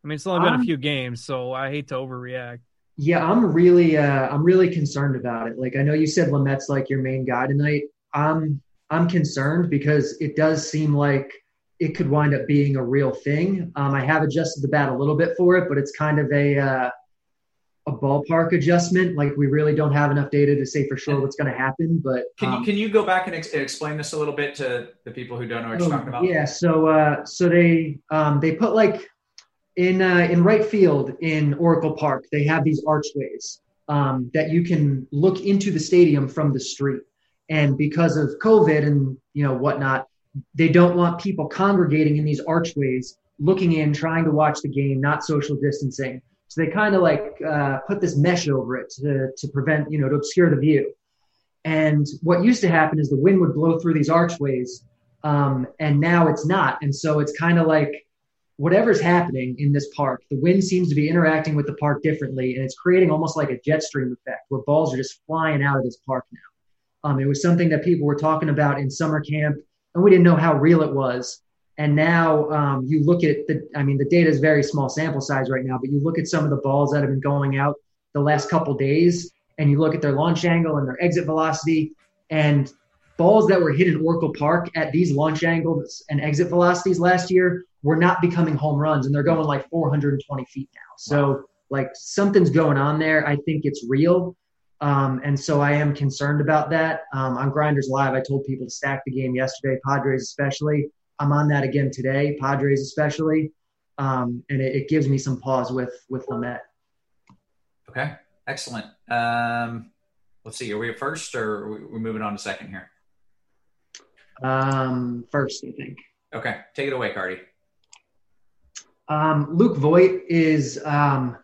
I mean, it's only been um, a few games, so I hate to overreact. Yeah, I'm really, uh, I'm really concerned about it. Like, I know you said Lamet's like your main guy tonight. I'm, I'm concerned because it does seem like it could wind up being a real thing. Um, I have adjusted the bat a little bit for it, but it's kind of a, uh, a ballpark adjustment. Like we really don't have enough data to say for sure what's going to happen. But can um, you can you go back and ex- explain this a little bit to the people who don't know what you're oh, talking about? Yeah. So uh, so they um, they put like in uh, in right field in Oracle Park they have these archways um, that you can look into the stadium from the street. And because of COVID and you know whatnot, they don't want people congregating in these archways, looking in, trying to watch the game, not social distancing. So they kind of like uh, put this mesh over it to, to prevent, you know, to obscure the view. And what used to happen is the wind would blow through these archways, um, and now it's not. And so it's kind of like whatever's happening in this park, the wind seems to be interacting with the park differently, and it's creating almost like a jet stream effect where balls are just flying out of this park now. Um, it was something that people were talking about in summer camp, and we didn't know how real it was. And now um, you look at the, I mean, the data is very small sample size right now, but you look at some of the balls that have been going out the last couple days, and you look at their launch angle and their exit velocity, and balls that were hit in Oracle Park at these launch angles and exit velocities last year were not becoming home runs, and they're going like 420 feet now. So, like, something's going on there. I think it's real. Um, and so I am concerned about that. Um, on Grinders Live, I told people to stack the game yesterday, Padres especially. I'm on that again today, Padres especially, um, and it, it, gives me some pause with with Lamet. Okay, excellent. Um, let's see, are we at first or we're we moving on to second here? Um, first, I think. Okay, take it away, Carty. Um, Luke Voit is um,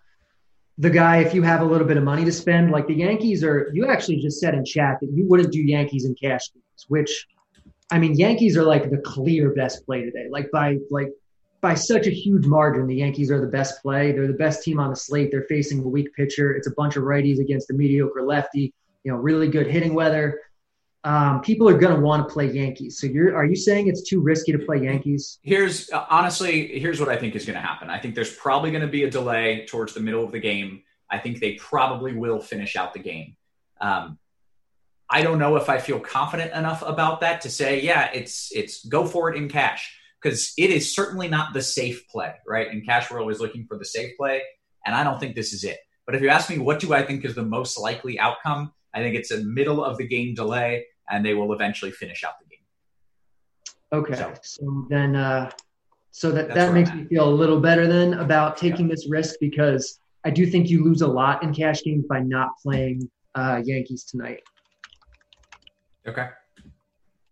the guy. If you have a little bit of money to spend, like the Yankees are, you actually just said in chat that you wouldn't do Yankees in cash games, which I mean, Yankees are like the clear best play today. Like by like by such a huge margin, the Yankees are the best play. They're the best team on the slate. They're facing a weak pitcher. It's a bunch of righties against a mediocre lefty. You know, really good hitting weather. Um, people are going to want to play Yankees. So you're are you saying it's too risky to play Yankees? Here's honestly, here's what I think is going to happen. I think there's probably going to be a delay towards the middle of the game. I think they probably will finish out the game. Um, I don't know if I feel confident enough about that to say, yeah, it's it's go for it in cash because it is certainly not the safe play, right? In cash, we're always looking for the safe play, and I don't think this is it. But if you ask me, what do I think is the most likely outcome? I think it's a middle of the game delay, and they will eventually finish out the game. Okay, so, so then, uh, so that that makes me feel a little better then about taking yeah. this risk because I do think you lose a lot in cash games by not playing uh, Yankees tonight. Okay.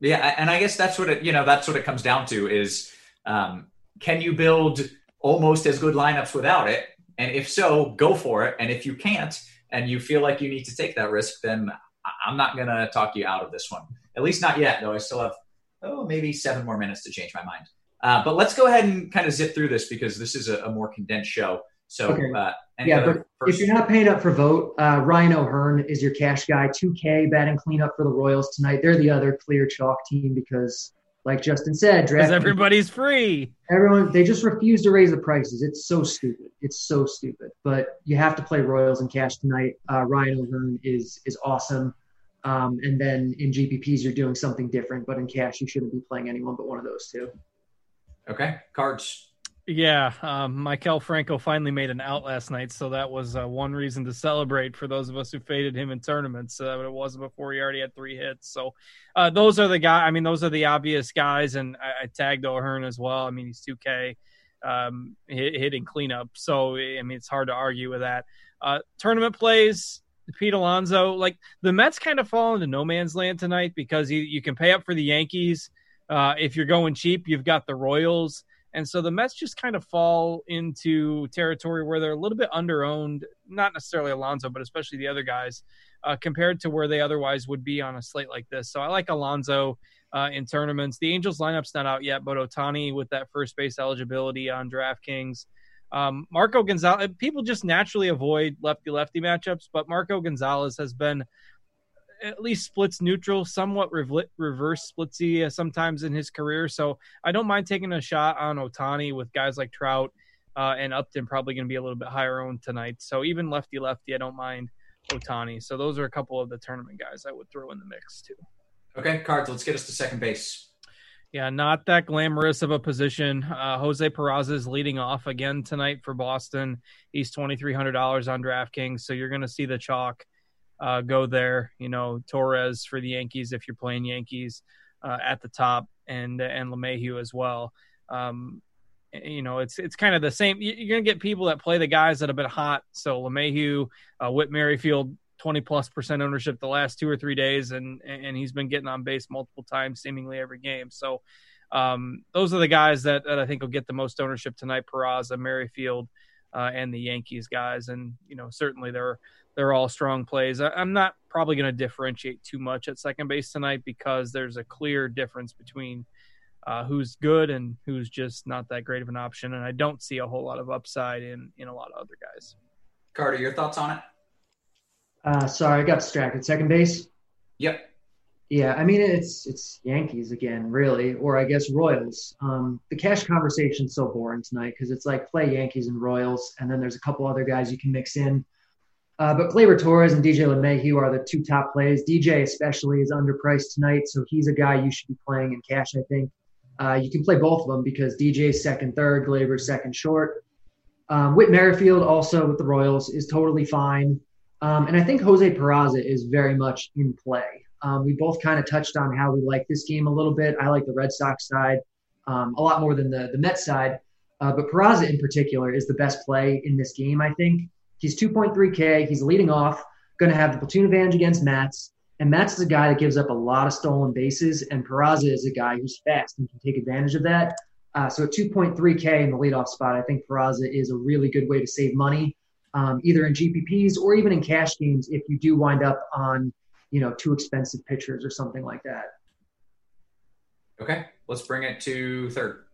Yeah, and I guess that's what it you know that's what it comes down to is um, can you build almost as good lineups without it? And if so, go for it. And if you can't, and you feel like you need to take that risk, then I'm not gonna talk you out of this one. At least not yet, though. I still have oh maybe seven more minutes to change my mind. Uh, but let's go ahead and kind of zip through this because this is a, a more condensed show. So okay. uh, yeah, but first... if you're not paying up for Voit, uh, Ryan O'Hearn is your cash guy. 2K batting cleanup for the Royals tonight. They're the other clear chalk team because like Justin said, Because draft everybody's free. everyone they just refuse to raise the prices. It's so stupid. It's so stupid. But you have to play Royals in cash tonight. Uh, Ryan O'Hearn is is awesome. Um, and then in GPPs you're doing something different, but in cash you shouldn't be playing anyone but one of those two. Okay, cards. Yeah, um, Maikel Franco finally made an out last night, so that was uh, one reason to celebrate for those of us who faded him in tournaments. Uh, but it wasn't before he already had three hits. So uh, those are the guy. I mean, those are the obvious guys, and I, I tagged O'Hearn as well. I mean, he's two K um, hit, hitting cleanup, so I mean, it's hard to argue with that. Uh, tournament plays. Pete Alonso, like the Mets, kind of fall into no man's land tonight because you, you can pay up for the Yankees. Uh, if you're going cheap, you've got the Royals. And so the Mets just kind of fall into territory where they're a little bit underowned, not necessarily Alonso, but especially the other guys, uh, compared to where they otherwise would be on a slate like this. So I like Alonso uh, in tournaments. The Angels lineup's not out yet, but Ohtani with that first base eligibility on DraftKings. Um, Marco Gonzalez, people just naturally avoid lefty lefty matchups, but Marco Gonzalez has been at least splits neutral, somewhat rev- reverse splitsy uh, sometimes in his career. So I don't mind taking a shot on Ohtani with guys like Trout uh, and Upton probably going to be a little bit higher owned tonight. So even lefty lefty, I don't mind Ohtani. So those are a couple of the tournament guys I would throw in the mix too. Okay, cards. Let's get us to second base. Yeah, not that glamorous of a position. Uh, Jose Peraza is leading off again tonight for Boston. He's twenty three hundred dollars on DraftKings, so you're going to see the chalk uh, go there. You know, Torres for the Yankees if you're playing Yankees uh, at the top, and and LeMahieu as well. Um, you know, it's it's kind of the same. You're to get people that play the guys that have been hot. So LeMahieu, uh, Whit Merrifield, 20 plus percent ownership the last two or three days, and and he's been getting on base multiple times, seemingly every game. So um, those are the guys that, that I think will get the most ownership tonight: Peraza, Merrifield, uh, and the Yankees guys. And you know, certainly they're they're all strong plays. I, I'm not probably going to differentiate too much at second base tonight because there's a clear difference between uh, who's good and who's just not that great of an option. And I don't see a whole lot of upside in in a lot of other guys. Carty, your thoughts on it? Uh, sorry, I got distracted. Second base. Yep. Yeah, I mean it's it's Yankees again, really, or I guess Royals. Um, the cash conversation's so boring tonight because it's like play Yankees and Royals, and then there's a couple other guys you can mix in. Uh, but Gleyber Torres and DJ LeMahieu are the two top plays. DJ especially is underpriced tonight, so he's a guy you should be playing in cash. I think uh, you can play both of them because DJ's second, third, Gleyber's second, short. Um, Whit Merrifield also with the Royals is totally fine, um, and I think Jose Peraza is very much in play. Um, we both kind of touched on how we like this game a little bit. I like the Red Sox side um, a lot more than the the Mets side, uh, but Peraza in particular is the best play in this game. I think he's 2.3K. He's leading off, going to have the platoon advantage against Matz. And Matz is a guy that gives up a lot of stolen bases, and Peraza is a guy who's fast and can take advantage of that. Uh, so at 2.3K in the leadoff spot, I think Peraza is a really good way to save money, um, either in GPPs or even in cash games if you do wind up on, you know, too expensive pitchers or something like that. Okay, let's bring it to third.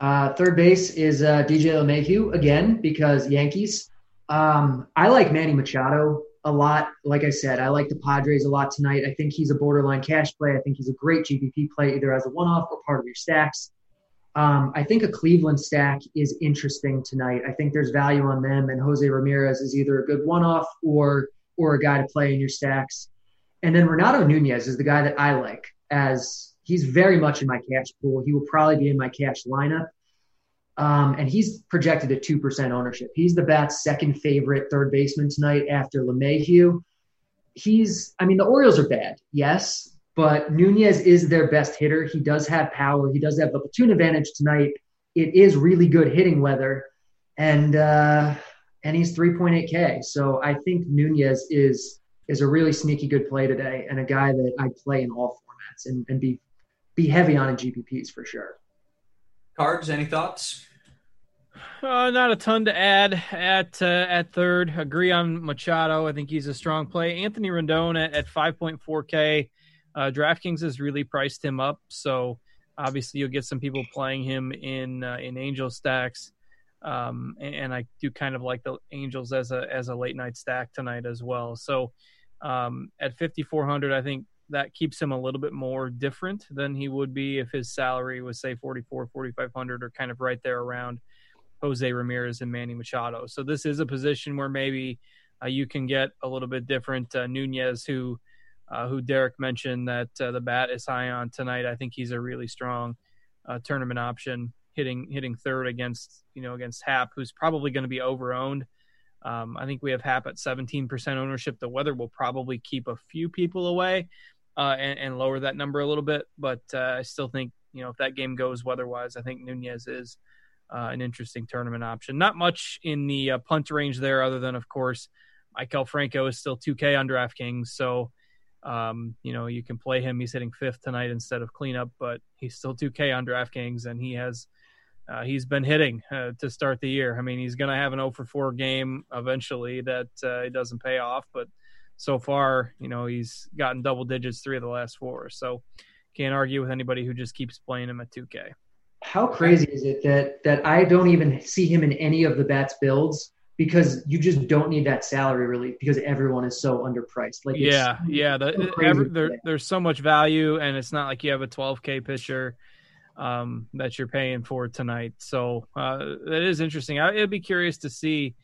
Uh, third base is uh, DJ LeMahieu again because Yankees. Um, I like Manny Machado a lot. Like I said, I like the Padres a lot tonight. I think he's a borderline cash play. I think he's a great GPP play, either as a one-off or part of your stacks. Um, I think a Cleveland stack is interesting tonight. I think there's value on them, and Jose Ramirez is either a good one-off or or a guy to play in your stacks. And then Renato Nunez is the guy that I like as he's very much in my cash pool. He will probably be in my cash lineup. Um, and he's projected at 2% ownership. He's the bat's second favorite third baseman tonight after LeMahieu. He's, I mean, the Orioles are bad, yes, but Nunez is their best hitter. He does have power. He does have the platoon advantage tonight. It is really good hitting weather. And, uh, and he's 3.8K. So I think Nunez is, is a really sneaky good play today and a guy that I'd play in all formats and, and be, be heavy on in GPPs for sure. Cards, any thoughts? Uh, not a ton to add at uh, at third. Agree on Machado. I think he's a strong play. Anthony Rendon at, at 5.4K. Uh, DraftKings has really priced him up, so obviously you'll get some people playing him in uh, in Angel stacks. Um, and, and, I do kind of like the Angels as a as a late night stack tonight as well. So um, at 5400, I think that keeps him a little bit more different than he would be if his salary was say 44 4500 or kind of right there around Jose Ramirez and Manny Machado. So this is a position where maybe uh, you can get a little bit different. Uh, Nunez, who uh, who Derek mentioned that uh, the bat is high on tonight, I think he's a really strong uh, tournament option, hitting hitting third against you know against Happ who's probably going to be overowned. Um, I think we have Happ at 17% ownership. The weather will probably keep a few people away uh, and, and, lower that number a little bit, but I still think you know if that game goes weather-wise, I think Nunez is uh, an interesting tournament option. Not much in the uh, punt range there, other than of course Maikel Franco is still 2K on DraftKings, so um, you know you can play him. He's hitting fifth tonight instead of cleanup, but he's still 2K on DraftKings, and he has uh, he's been hitting uh, to start the year. I mean, he's going to have an 0 for 4 game eventually that uh, it doesn't pay off, but so far, you know, he's gotten double digits three of the last four. So can't argue with anybody who just keeps playing him at 2K. How crazy is it that that I don't even see him in any of the bats builds because you just don't need that salary really because everyone is so underpriced. Like yeah, yeah, the, so every, there, there's so much value, and it's not like you have a 12k pitcher um, that you're paying for tonight. So uh, that is interesting. I, would be curious to see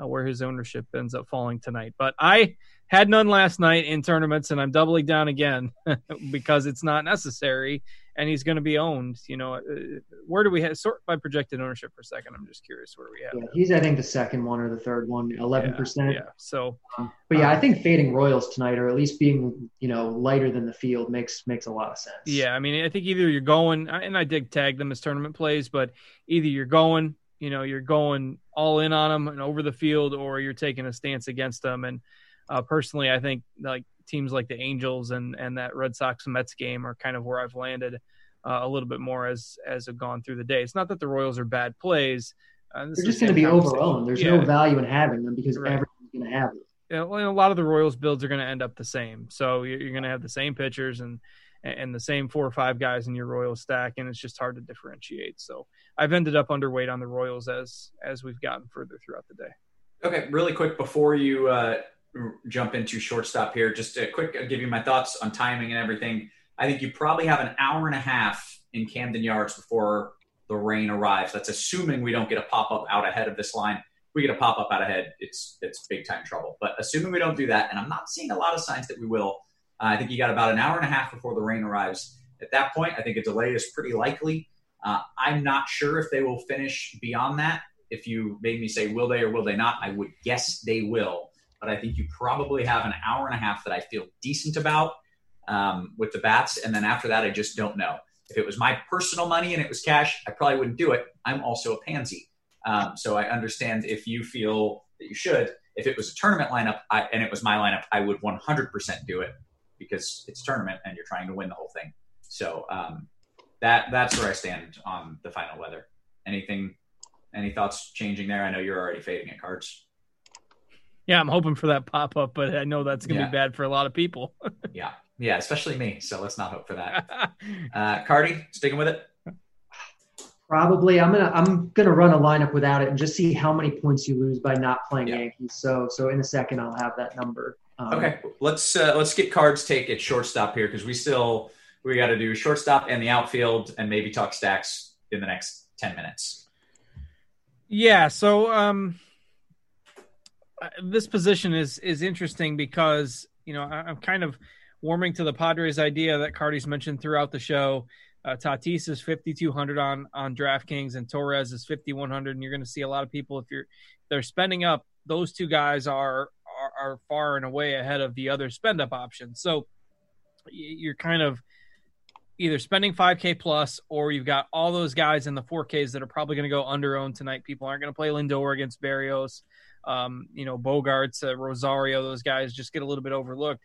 uh, where his ownership ends up falling tonight. But I had none last night in tournaments, and I'm doubling down again because it's not necessary and he's going to be owned. You know, uh, where do we have sort by projected ownership for a second? I'm just curious where we have. Yeah, he's I think the second one or the third one, eleven yeah, percent. Yeah. So, um, but yeah, um, I think fading Royals tonight, or at least being you know lighter than the field, makes makes a lot of sense. Yeah, I mean, I think either you're going, and I did tag them as tournament plays, but either you're going, you know, you're going all in on them and over the field, or you're taking a stance against them. And uh, personally, I think like teams like the Angels and and that Red Sox Mets game are kind of where I've landed uh, a little bit more as as have gone through the day. It's not that the Royals are bad plays. Uh, They're just going to be overowned. There's yeah. no value in having them because right. everyone's going to have them. Yeah, well, a lot of the Royals builds are going to end up the same. So you're, you're going to have the same pitchers and and the same four or five guys in your Royal stack, and it's just hard to differentiate. So I've ended up underweight on the Royals as as we've gotten further throughout the day. Okay, really quick before you uh, jump into shortstop here. Just a quick, I'll give you my thoughts on timing and everything. I think you probably have an hour and a half in Camden Yards before the rain arrives. That's assuming we don't get a pop up out ahead of this line. If we get a pop up out ahead, it's it's big time trouble. But assuming we don't do that, and I'm not seeing a lot of signs that we will. Uh, I think you got about an hour and a half before the rain arrives. At that point, I think a delay is pretty likely. Uh, I'm not sure if they will finish beyond that. If you made me say will they or will they not, I would guess they will but I think you probably have an hour and a half that I feel decent about um, with the bats. And then after that, I just don't know. If it was my personal money and it was cash, I probably wouldn't do it. I'm also a pansy. Um, so I understand if you feel that you should. If it was a tournament lineup I, and it was my lineup, I would 100% do it because it's tournament and you're trying to win the whole thing. So um, that that's where I stand on the final weather. Anything, any thoughts changing there? I know you're already fading at cards. Yeah, I'm hoping for that pop up, but I know that's going to yeah. be bad for a lot of people. yeah, yeah, especially me. So let's not hope for that. uh, Carty, sticking with it. Probably, I'm gonna I'm gonna run a lineup without it and just see how many points you lose by not playing yeah. Yankees. So so in a second I'll have that number. Um, okay, let's uh, let's get cards take at shortstop here because we still we got to do shortstop and the outfield and maybe talk stacks in the next ten minutes. Yeah. So um, uh, this position is is interesting because you know I, am kind of warming to the Padres idea that Carty's mentioned throughout the show. Uh, Tatis is 5200 on on DraftKings and Torres is 5100, and you're going to see a lot of people if you're they're spending up. Those two guys are, are are far and away ahead of the other spend up options. So you're kind of either spending 5k plus or you've got all those guys in the 4ks that are probably going to go under owned tonight people aren't going to play lindor against Berrios um, you know, Bogaerts, uh, Rosario, those guys just get a little bit overlooked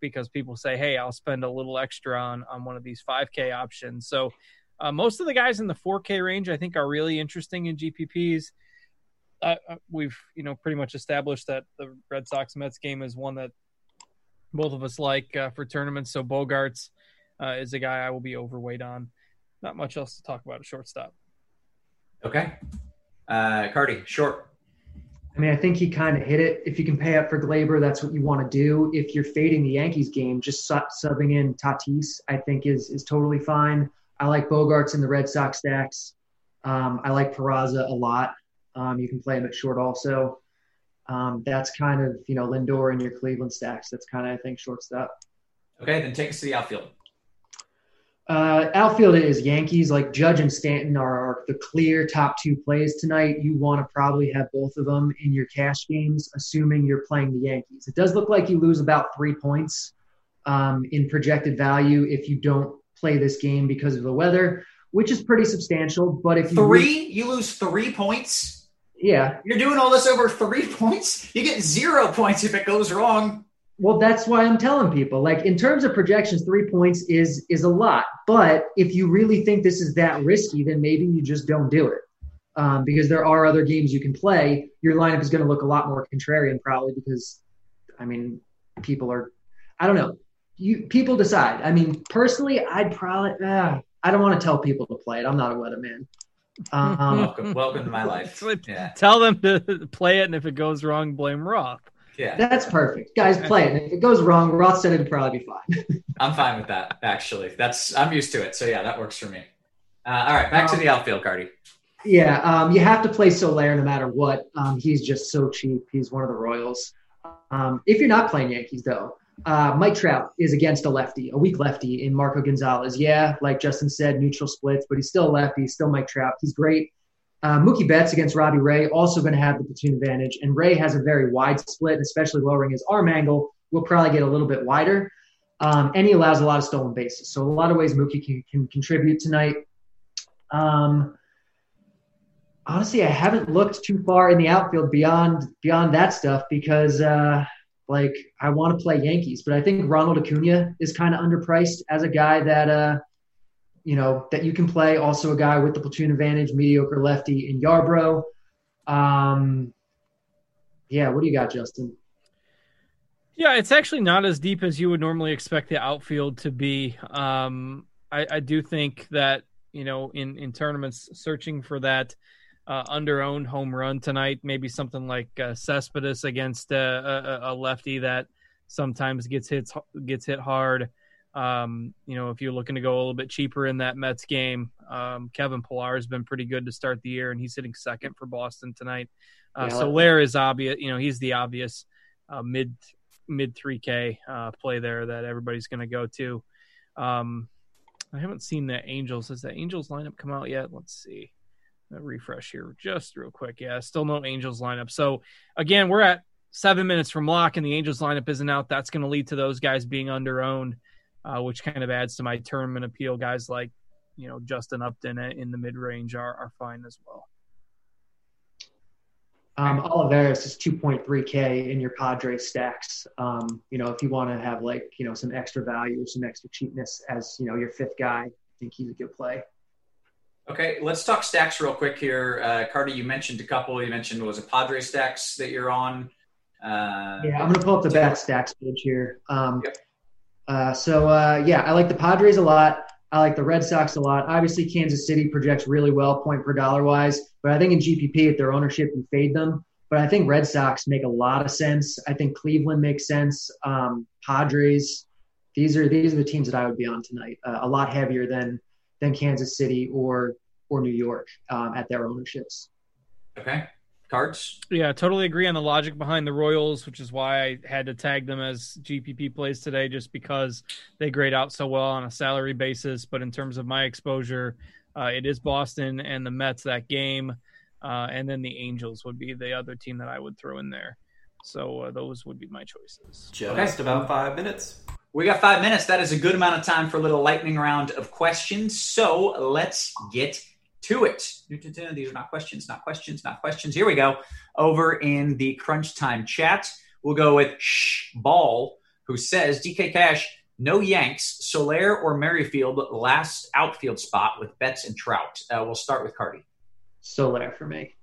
because people say, "Hey, I'll spend a little extra on on one of these 5K options." So uh, most of the guys in the 4K range, I think, are really interesting in GPPs. Uh, uh, we've you know pretty much established that the Red Sox Mets game is one that both of us like uh, for tournaments. So Bogaerts uh, is a guy I will be overweight on. Not much else to talk about a shortstop. Okay, uh, Carty, short I mean, I think he kind of hit it. If you can pay up for Gleyber, that's what you want to do. If you're fading the Yankees game, just subbing in Tatis, I think is is totally fine. I like Bogaerts in the Red Sox stacks. Um, I like Peraza a lot. Um, you can play him at short also. Um, that's kind of you know Lindor in your Cleveland stacks. That's kind of I think shortstop. Okay, then take us to the outfield. Uh, outfield is Yankees. Like Judge and Stanton are, are the clear top two plays tonight. You want to probably have both of them in your cash games, assuming you're playing the Yankees. It does look like you lose about three points um, in projected value if you don't play this game because of the weather, which is pretty substantial. But if you three, you lose three points. Yeah, you're doing all this over three points. You get zero points if it goes wrong. Well, that's why I'm telling people. Like in terms of projections, three points is is a lot. But if you really think this is that risky, then maybe you just don't do it. Um, because there are other games you can play. Your lineup is going to look a lot more contrarian, probably because, I mean, people are. I don't know. You people decide. I mean, personally, I'd probably. Uh, I don't want to tell people to play it. I'm not a weatherman. Um, welcome, welcome to my life. Yeah. Tell them to play it, and if it goes wrong, blame Roth. Yeah. That's perfect. Guys, play it. If it goes wrong, Roth said it'd probably be fine. I'm fine with that, actually. That's I'm used to it. So yeah, that works for me. Uh, all right, back um, to the outfield, Carty. Yeah, um, you have to play Soler no matter what. Um, he's just so cheap. He's one of the Royals. Um, if you're not playing Yankees, though, uh, Mike Trout is against a lefty, a weak lefty in Marco Gonzalez. Yeah, like Justin said, neutral splits, but he's still a lefty. He's still Mike Trout. He's great. Uh, Mookie Betts against Robbie Ray also going to have the platoon advantage, and Ray has a very wide split, especially lowering his arm angle will probably get a little bit wider. Um, and he allows a lot of stolen bases. So a lot of ways Mookie can, can contribute tonight. Um, honestly, I haven't looked too far in the outfield beyond beyond that stuff because uh, like I want to play Yankees, but I think Ronald Acuna is kind of underpriced as a guy that uh, you know, that you can play. Also, a guy with the platoon advantage, mediocre lefty in Yarbrough. Um, yeah, what do you got, Justin? Yeah, it's actually not as deep as you would normally expect the outfield to be. Um, I, I do think that you know, in in tournaments, searching for that uh, under owned home run tonight, maybe something like uh, Cespedes against uh, a, a lefty that sometimes gets hits gets hit hard. Um, you know, if you're looking to go a little bit cheaper in that Mets game, um, Kevin Pillar has been pretty good to start the year, and he's sitting second for Boston tonight. Uh, yeah, Soler is obvious. You know, he's the obvious uh, mid mid three K uh, play there that everybody's going to go to. Um, I haven't seen the Angels. Has the Angels lineup come out yet? Let's see. refresh here just real quick. Yeah, still no Angels lineup. So again, we're at seven minutes from lock, and the Angels lineup isn't out. That's going to lead to those guys being under owned uh, which kind of adds to my tournament appeal. Guys like, you know, Justin Upton in the mid range are, are fine as well. Um, Olivares is 2.3K in your Padres stacks. Um, you know, if you want to have like, you know, some extra value some extra cheapness as, you know, your fifth guy, I think he's a good play. Okay, let's talk stacks real quick here. Uh, Carty, you mentioned a couple. You mentioned was it Padre stacks that you're on? Uh, yeah, I'm going to pull up the bat stacks page here. Um, yep. Uh, so uh, yeah, I like the Padres a lot. I like the Red Sox a lot. Obviously, Kansas City projects really well point per dollar wise, but I think in GPP at their ownership, you fade them. But I think Red Sox make a lot of sense. I think Cleveland makes sense. Um, Padres, these are these are the teams that I would be on tonight. Uh, a lot heavier than than Kansas City or or New York um, at their ownerships. Okay cards. Yeah, totally agree on the logic behind the Royals, which is why I had to tag them as GPP plays today, just because they grade out so well on a salary basis. But in terms of my exposure, uh, it is Boston and the Mets that game, uh, and then the Angels would be the other team that I would throw in there. So uh, those would be my choices. Just okay. about five minutes. We got five minutes. That is a good amount of time for a little lightning round of questions. So let's get to it. These are not questions, not questions, not questions. Here we go. Over in the crunch time chat, we'll go with Shh Ball, who says DK Cash, no Yanks, Soler or Merrifield, last outfield spot with Betts and Trout. Uh, we'll start with Carty. Soler for me.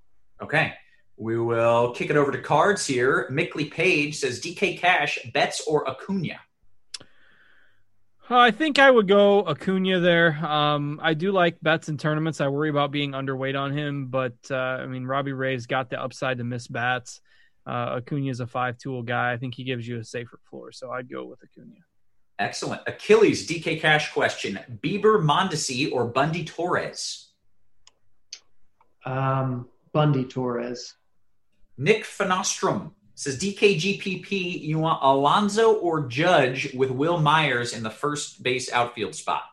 Okay. We will kick it over to cards here. Mickley Page says DK Cash, Betts or Acuna. Uh, I think I would go Acuna there. Um, I do like bets in tournaments. I worry about being underweight on him, but uh, I mean Robbie Ray's got the upside to miss bats. Uh, Acuna is a five tool guy. I think he gives you a safer floor, so I'd go with Acuna. Excellent. Achilles DK Cash question: Bieber, Mondesi, or Bundy Torres? Um, Bundy Torres. Nick Finostrom says DKGPP. You want Alonso or Judge with Wil Myers in the first base outfield spot?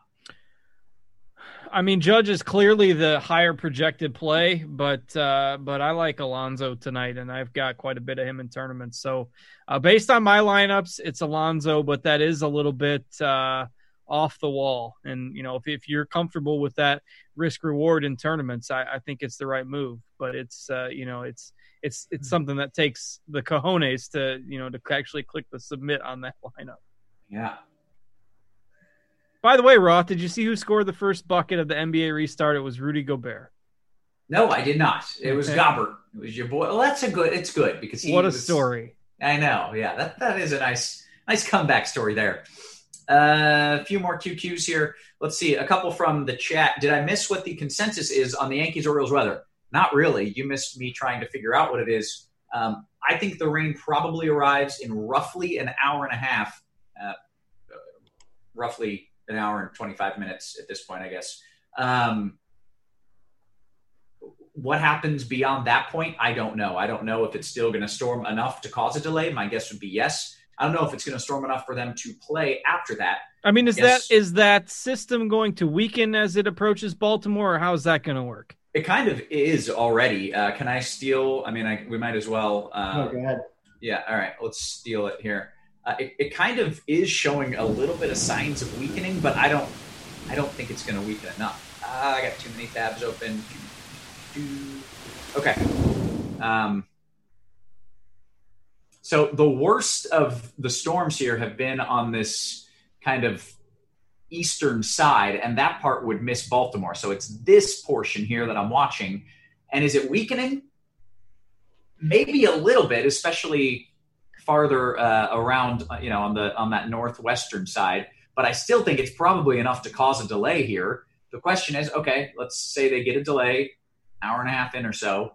I mean, Judge is clearly the higher projected play, but uh, but I like Alonso tonight, and I've got quite a bit of him in tournaments. So, uh, based on my lineups, it's Alonso, but that is a little bit uh, off the wall. And you know, if if you're comfortable with that risk reward in tournaments, I, I think it's the right move. But it's uh, you know, it's it's it's something that takes the cojones to you know to actually click the submit on that lineup. Yeah, by the way, Roth, did you see who scored the first bucket of the NBA restart? It was Rudy Gobert. No, I did not. It was Gobert. It was your boy. Well, that's a good. It's good because he. What a was, story! I know. Yeah, that that is a nice nice comeback story there. Uh, a few more QQs here. Let's see. A couple from the chat. Did I miss what the consensus is on the Yankees Orioles weather? Not really. You missed me trying to figure out what it is. Um, I think the rain probably arrives in roughly an hour and a half. Uh, roughly an hour and 25 minutes at this point, I guess. Um, what happens beyond that point, I don't know. I don't know if it's still going to storm enough to cause a delay. My guess would be yes. I don't know if it's going to storm enough for them to play after that. I mean, is Yes. that is that system going to weaken as it approaches Baltimore, or how's that going to work? It kind of is already. Uh, can I steal? I mean, I, we might as well. Uh, oh, go ahead. Yeah, all right, let's steal it here. Uh, it, it kind of is showing a little bit of signs of weakening, but I don't, I don't think it's going to weaken enough. Uh, I got too many tabs open. Okay. Um, so the worst of the storms here have been on this kind of eastern side, and that part would miss Baltimore. So it's this portion here that I'm watching. And is it weakening? Maybe a little bit, especially farther uh, around, uh, you know, on the on that northwestern side. But I still think it's probably enough to cause a delay here. The question is, okay, let's say they get a delay, hour and a half in or so.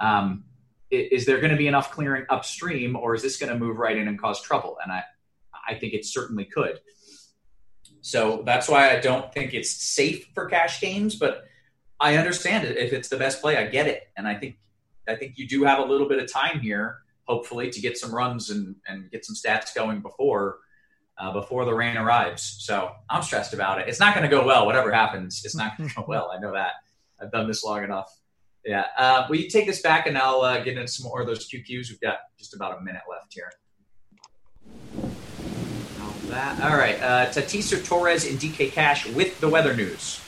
Um, is there going to be enough clearing upstream, or is this going to move right in and cause trouble? And I, I think it certainly could. So that's why I don't think it's safe for cash games, but I understand it. If it's the best play, I get it, and I think I think you do have a little bit of time here, hopefully, to get some runs and, and get some stats going before uh, before the rain arrives. So I'm stressed about it. It's not going to go well. Whatever happens, it's not going to go well. I know that. I've done this long enough. Yeah. Uh, will you take this back, and I'll uh, get into some more of those QQs. We've got just about a minute left here. All that. All right. Uh, Tatis or Torres in DK Cash with the weather news.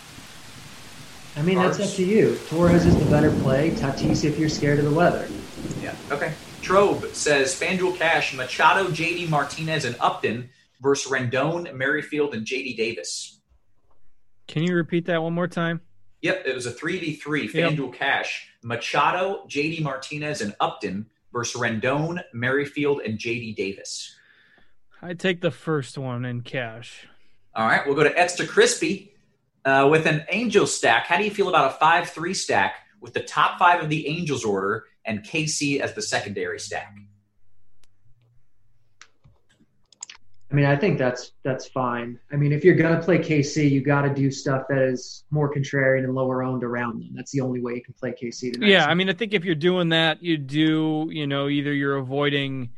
I mean, that's up to you. Torres is the better play. Tatis, if you're scared of the weather. Yeah. Okay. Trobe says FanDuel Cash, Machado, JD Martinez, and Upton versus Rendon, Merrifield, and JD Davis. Can you repeat that one more time? Yep, it was a 3v3 Yep. FanDuel Cash. Machado, JD Martinez, and Upton versus Rendon, Merrifield, and JD Davis. I take the first one in cash. All right, we'll go to Extra Crispy uh, with an Angel stack. How do you feel about a 5 3 stack with the top five of the Angels order and KC as the secondary stack? I mean, I think that's that's fine. I mean, if you're gonna play KC, you got to do stuff that is more contrarian and lower owned around them. That's the only way you can play KC tonight. Yeah, I mean, I think if you're doing that, you do, you know, either you're avoiding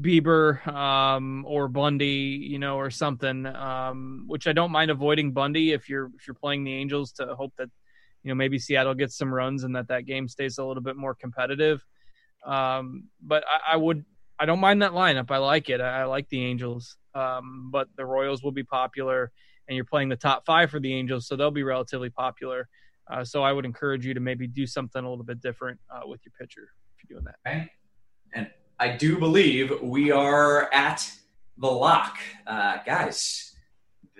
Bieber um, or Bundy, you know, or something. Um, which I don't mind avoiding Bundy if you're if you're playing the Angels to hope that you know maybe Seattle gets some runs and that that game stays a little bit more competitive. Um, but I, I would I don't mind that lineup. I like it. I, I like the Angels, um, but the Royals will be popular, and you're playing the top five for the Angels, so they'll be relatively popular. Uh, so I would encourage you to maybe do something a little bit different uh, with your pitcher if you're doing that. Okay. And I do believe we are at the lock. Uh, guys,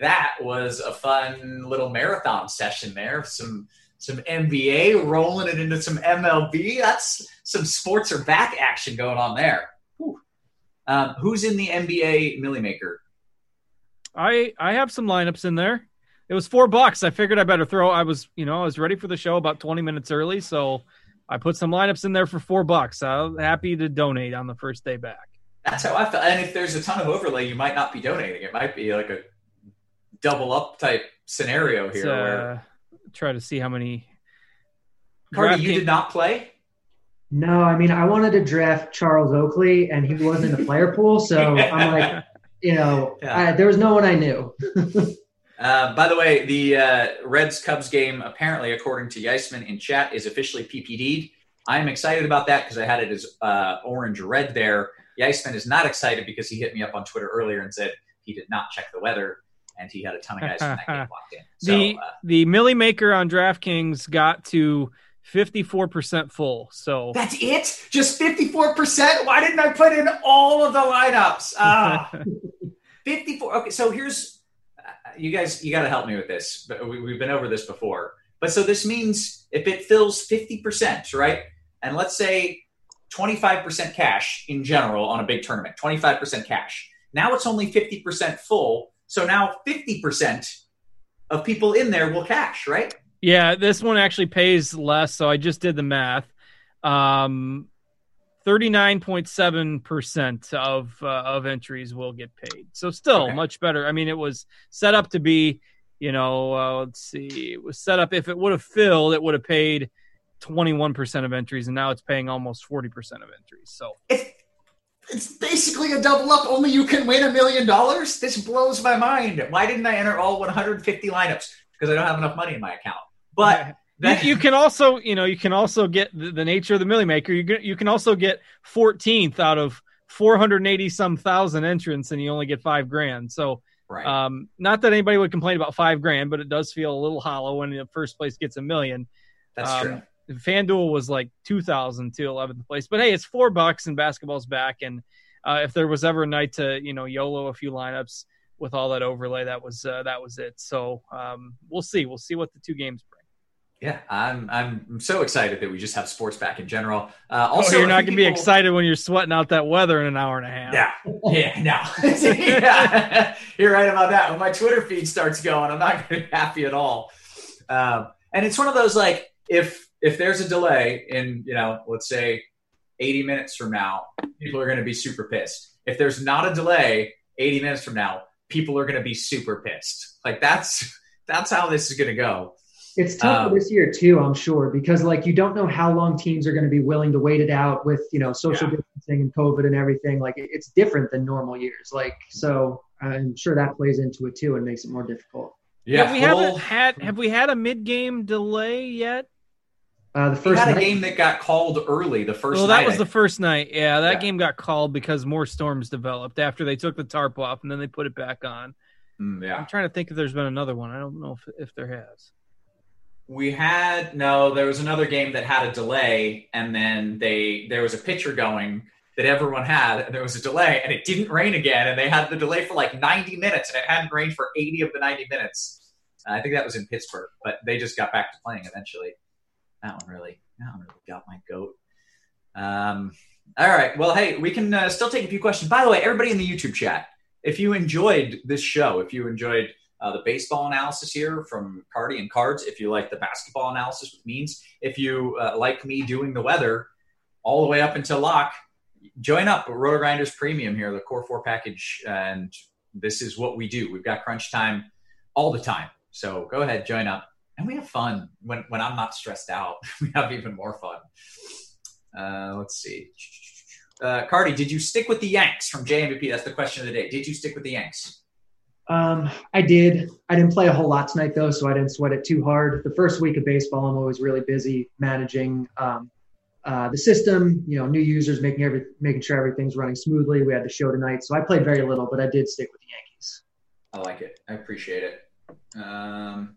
that was a fun little marathon session there. Some some NBA rolling it into some MLB. That's some sports or back action going on there. Um, who's in the NBA Millie Maker? I I have some lineups in there. It was four bucks. I figured I better throw. I was you know I was ready for the show about twenty minutes early, so I put some lineups in there for four bucks. I'm happy to donate on the first day back. That's how I felt. And if there's a ton of overlay, you might not be donating. It might be like a double up type scenario here. Let's, uh, where try to see how many. Carty, you did not play. No, I mean I wanted to draft Charles Oakley, and he wasn't in the player pool, so I'm like, you know, Yeah. I, there was no one I knew. Uh, by the way, the uh, Reds Cubs game, apparently, according to Yeisman in chat, is officially PPD'd. I'm excited about that because I had it as uh, orange red there. Yeisman is not excited because he hit me up on Twitter earlier and said he did not check the weather and he had a ton of guys from that game locked in. So, the uh, the Millie Maker on DraftKings got to fifty four percent full. So that's it? Just 54%? Why didn't I put in all of the lineups? Ah. 54 okay so here's you guys you got to help me with this but we, we've been over this before but so this means if it fills 50% right and let's say 25% cash in general on a big tournament 25% cash now it's only 50% full so now 50% of people in there will cash right Yeah, this one actually pays less. So I just did the math. Um, thirty nine point seven percent of uh, of entries will get paid. So still Okay. much better. I mean, it was set up to be, you know, uh, let's see, it was set up. If it would have filled, it would have paid twenty one percent of entries, and now it's paying almost forty percent of entries. So it's it's basically a double up only you can win a million dollars this blows my mind why didn't i enter all 150 lineups because i don't have enough money in my account but you, that, you can also, you know, you can also get the, the nature of the Millie Maker. You can, you can also get 14th out of 480 some thousand entrants, and you only get five grand. So, right um, not that anybody would complain about five grand, but it does feel a little hollow when the first place gets a million. that's um, true FanDuel was like 2000 to 11th place, but hey, it's four bucks and basketball's back. And uh, if there was ever a night to, you know, YOLO a few lineups with all that overlay, that was, uh, that was it. So, um, we'll see. We'll see what the two games bring. Yeah i'm i'm so excited that we just have sports back in general. Uh Also, also Oh, you're not going to be excited when you're sweating out that weather in an hour and a half. yeah yeah no. Yeah. you're right about that. When my twitter feed starts going i'm not going to be happy at all. Um, and it's one of those like if if there's a delay in you know let's say 80 minutes from now people are going to be super pissed. If there's not a delay 80 minutes from now people are going to be super pissed. Like that's that's how this is going to go It's tough Um, for this year too, I'm sure, because like you don't know how long teams are going to be willing to wait it out with you know social Yeah. distancing and COVID and everything. Like it's different than normal years. Like so, I'm sure that plays into it too and makes it more difficult. Yeah, we full- haven't had. Have we had a mid-game delay yet? Uh, the we first had a game that got called early the first well, night that was the first night. Yeah, that Yeah. game got called because more storms developed after they took the tarp off and then they put it back on. Mm, yeah I'm trying to think if there's been another one. I don't know if if there has. We had no. There was another game that had a delay, and then they there was a pitcher going that everyone had, and there was a delay, and it didn't rain again, and they had the delay for like 90 minutes, and it hadn't rained for 80 of the 90 minutes. Uh, I think that was in Pittsburgh, but they just got back to playing eventually. That one really, that one really got my goat. Um, all right, well, hey, we can uh, still take a few questions. By the way, everybody in the YouTube chat, if you enjoyed this show, if you enjoyed uh, the baseball analysis here from Carty and Cards. If you like the basketball analysis with means, if you uh, like me doing the weather all the way up until lock, join up RotoGrinders Premium here, the Core 4 package. And this is what we do. We've got crunch time all the time. So go ahead, join up. And we have fun when, when I'm not stressed out. we have even more fun. Uh, let's see. Uh, Carty, did you stick with the Yanks from JMVP? That's the question of the day. Did you stick with the Yanks? Um, I did. I didn't play a whole lot tonight though, so I didn't sweat it too hard. The first week of baseball, I'm always really busy managing um, uh, the system. You know, new users, making every making sure everything's running smoothly. We had the show tonight, so I played very little, but I did stick with the Yankees. I like it. I appreciate it. Um,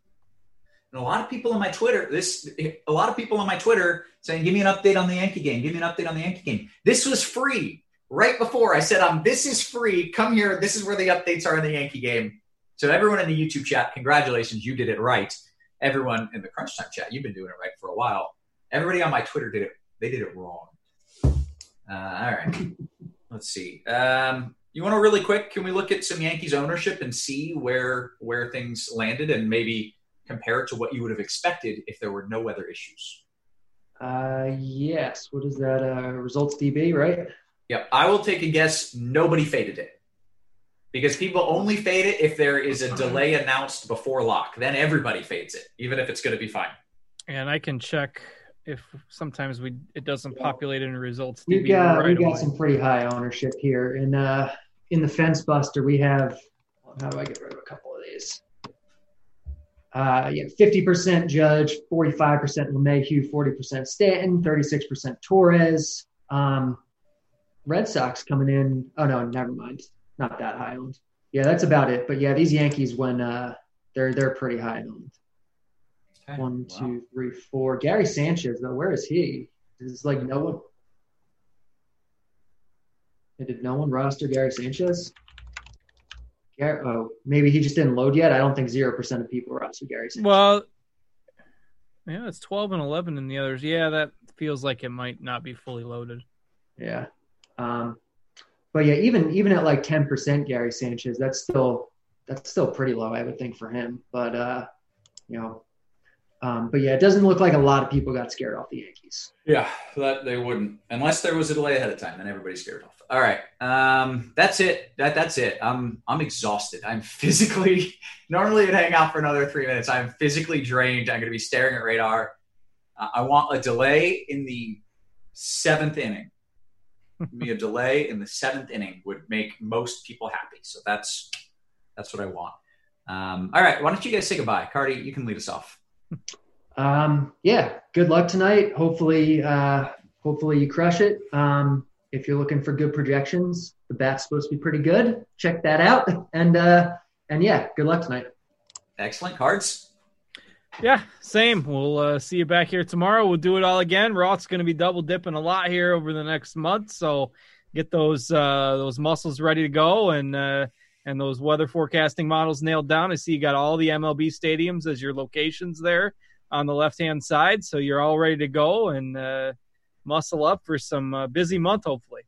and a lot of people on my Twitter, this a lot of people on my Twitter saying, "Give me an update on the Yankee game. Give me an update on the Yankee game." This was free right before I said, "Um, this is free. Come here. This is where the updates are in the Yankee game." So everyone in the YouTube chat, congratulations, you did it right. Everyone in the Crunch Time chat, you've been doing it right for a while. Everybody on my Twitter did it. They did it wrong. Uh, all right. Let's see. Um, you want to really quick? Can we look at some Yankees ownership and see where where things landed, and maybe compare it to what you would have expected if there were no weather issues? Uh, yes. What is that? Uh, results DB, right? Yep. I will take a guess. Nobody faded it because people only fade it if there is a delay announced before lock. Then everybody fades it, even if it's going to be fine. And I can check if sometimes we it doesn't populate in results. We've got right we've got some pretty high ownership here. In uh in the fence buster, we have how do I get rid of a couple of these? Uh yeah, fifty percent Judge, forty five percent LeMahieu, forty percent Stanton, thirty six percent Torres. Um, Red Sox coming in. Oh no, never mind. Not that high owned. Yeah, that's about it. But yeah, these Yankees when uh they're they're pretty high owned. Okay. One, Wow. two, three, four. Gary Sanchez though, where is he? Is like no one. Did no one roster Gary Sanchez? Gary, oh, maybe he just didn't load yet. I don't think zero percent of people roster Gary Sanchez. Well, yeah, it's twelve and eleven in the others. Yeah, that feels like it might not be fully loaded. Yeah. Um, but yeah, even even at like ten percent Gary Sanchez, that's still that's still pretty low, I would think, for him. But uh, you know, um, but yeah, it doesn't look like a lot of people got scared off the Yankees. Yeah, that they wouldn't unless there was a delay ahead of time. Then everybody's scared off. All right, um, that's it. That that's it. I'm I'm exhausted. I'm physically. Normally, I'd hang out for another three minutes. I'm physically drained. I'm going to be staring at radar. I want a delay in the seventh inning. Me a delay in the seventh inning would make most people happy. So that's that's what I want. Um, all right, why don't you guys say goodbye, Carty? You can lead us off. Um, yeah, good luck tonight. Hopefully, uh, hopefully you crush it. Um, if you're looking for good projections, the bat's supposed to be pretty good. Check that out. And uh, and yeah, good luck tonight. Excellent cards. Yeah, same. We'll uh, see you back here tomorrow. We'll do it all again. Roth's going to be double dipping a lot here over the next month, so get those uh, those muscles ready to go and uh, and those weather forecasting models nailed down. I see you got all the MLB stadiums as your locations there on the left hand side, so you're all ready to go and uh, muscle up for some uh, busy month, hopefully.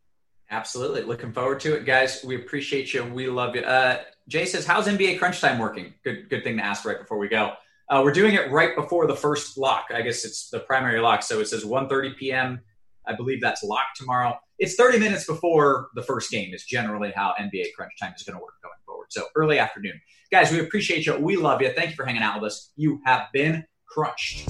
Absolutely. Looking forward to it, guys. We appreciate you. We love you. Uh, Jay says, "How's NBA Crunch Time working?" Good, good thing to ask right before we go. Uh, we're doing it right before the first lock. I guess it's the primary lock, so it says 1:30 p.m. I believe that's lock tomorrow. It's 30 minutes before the first game. Is generally how NBA Crunch Time is going to work going forward. So early afternoon, guys. We appreciate you. We love you. Thank you for hanging out with us. You have been crunched.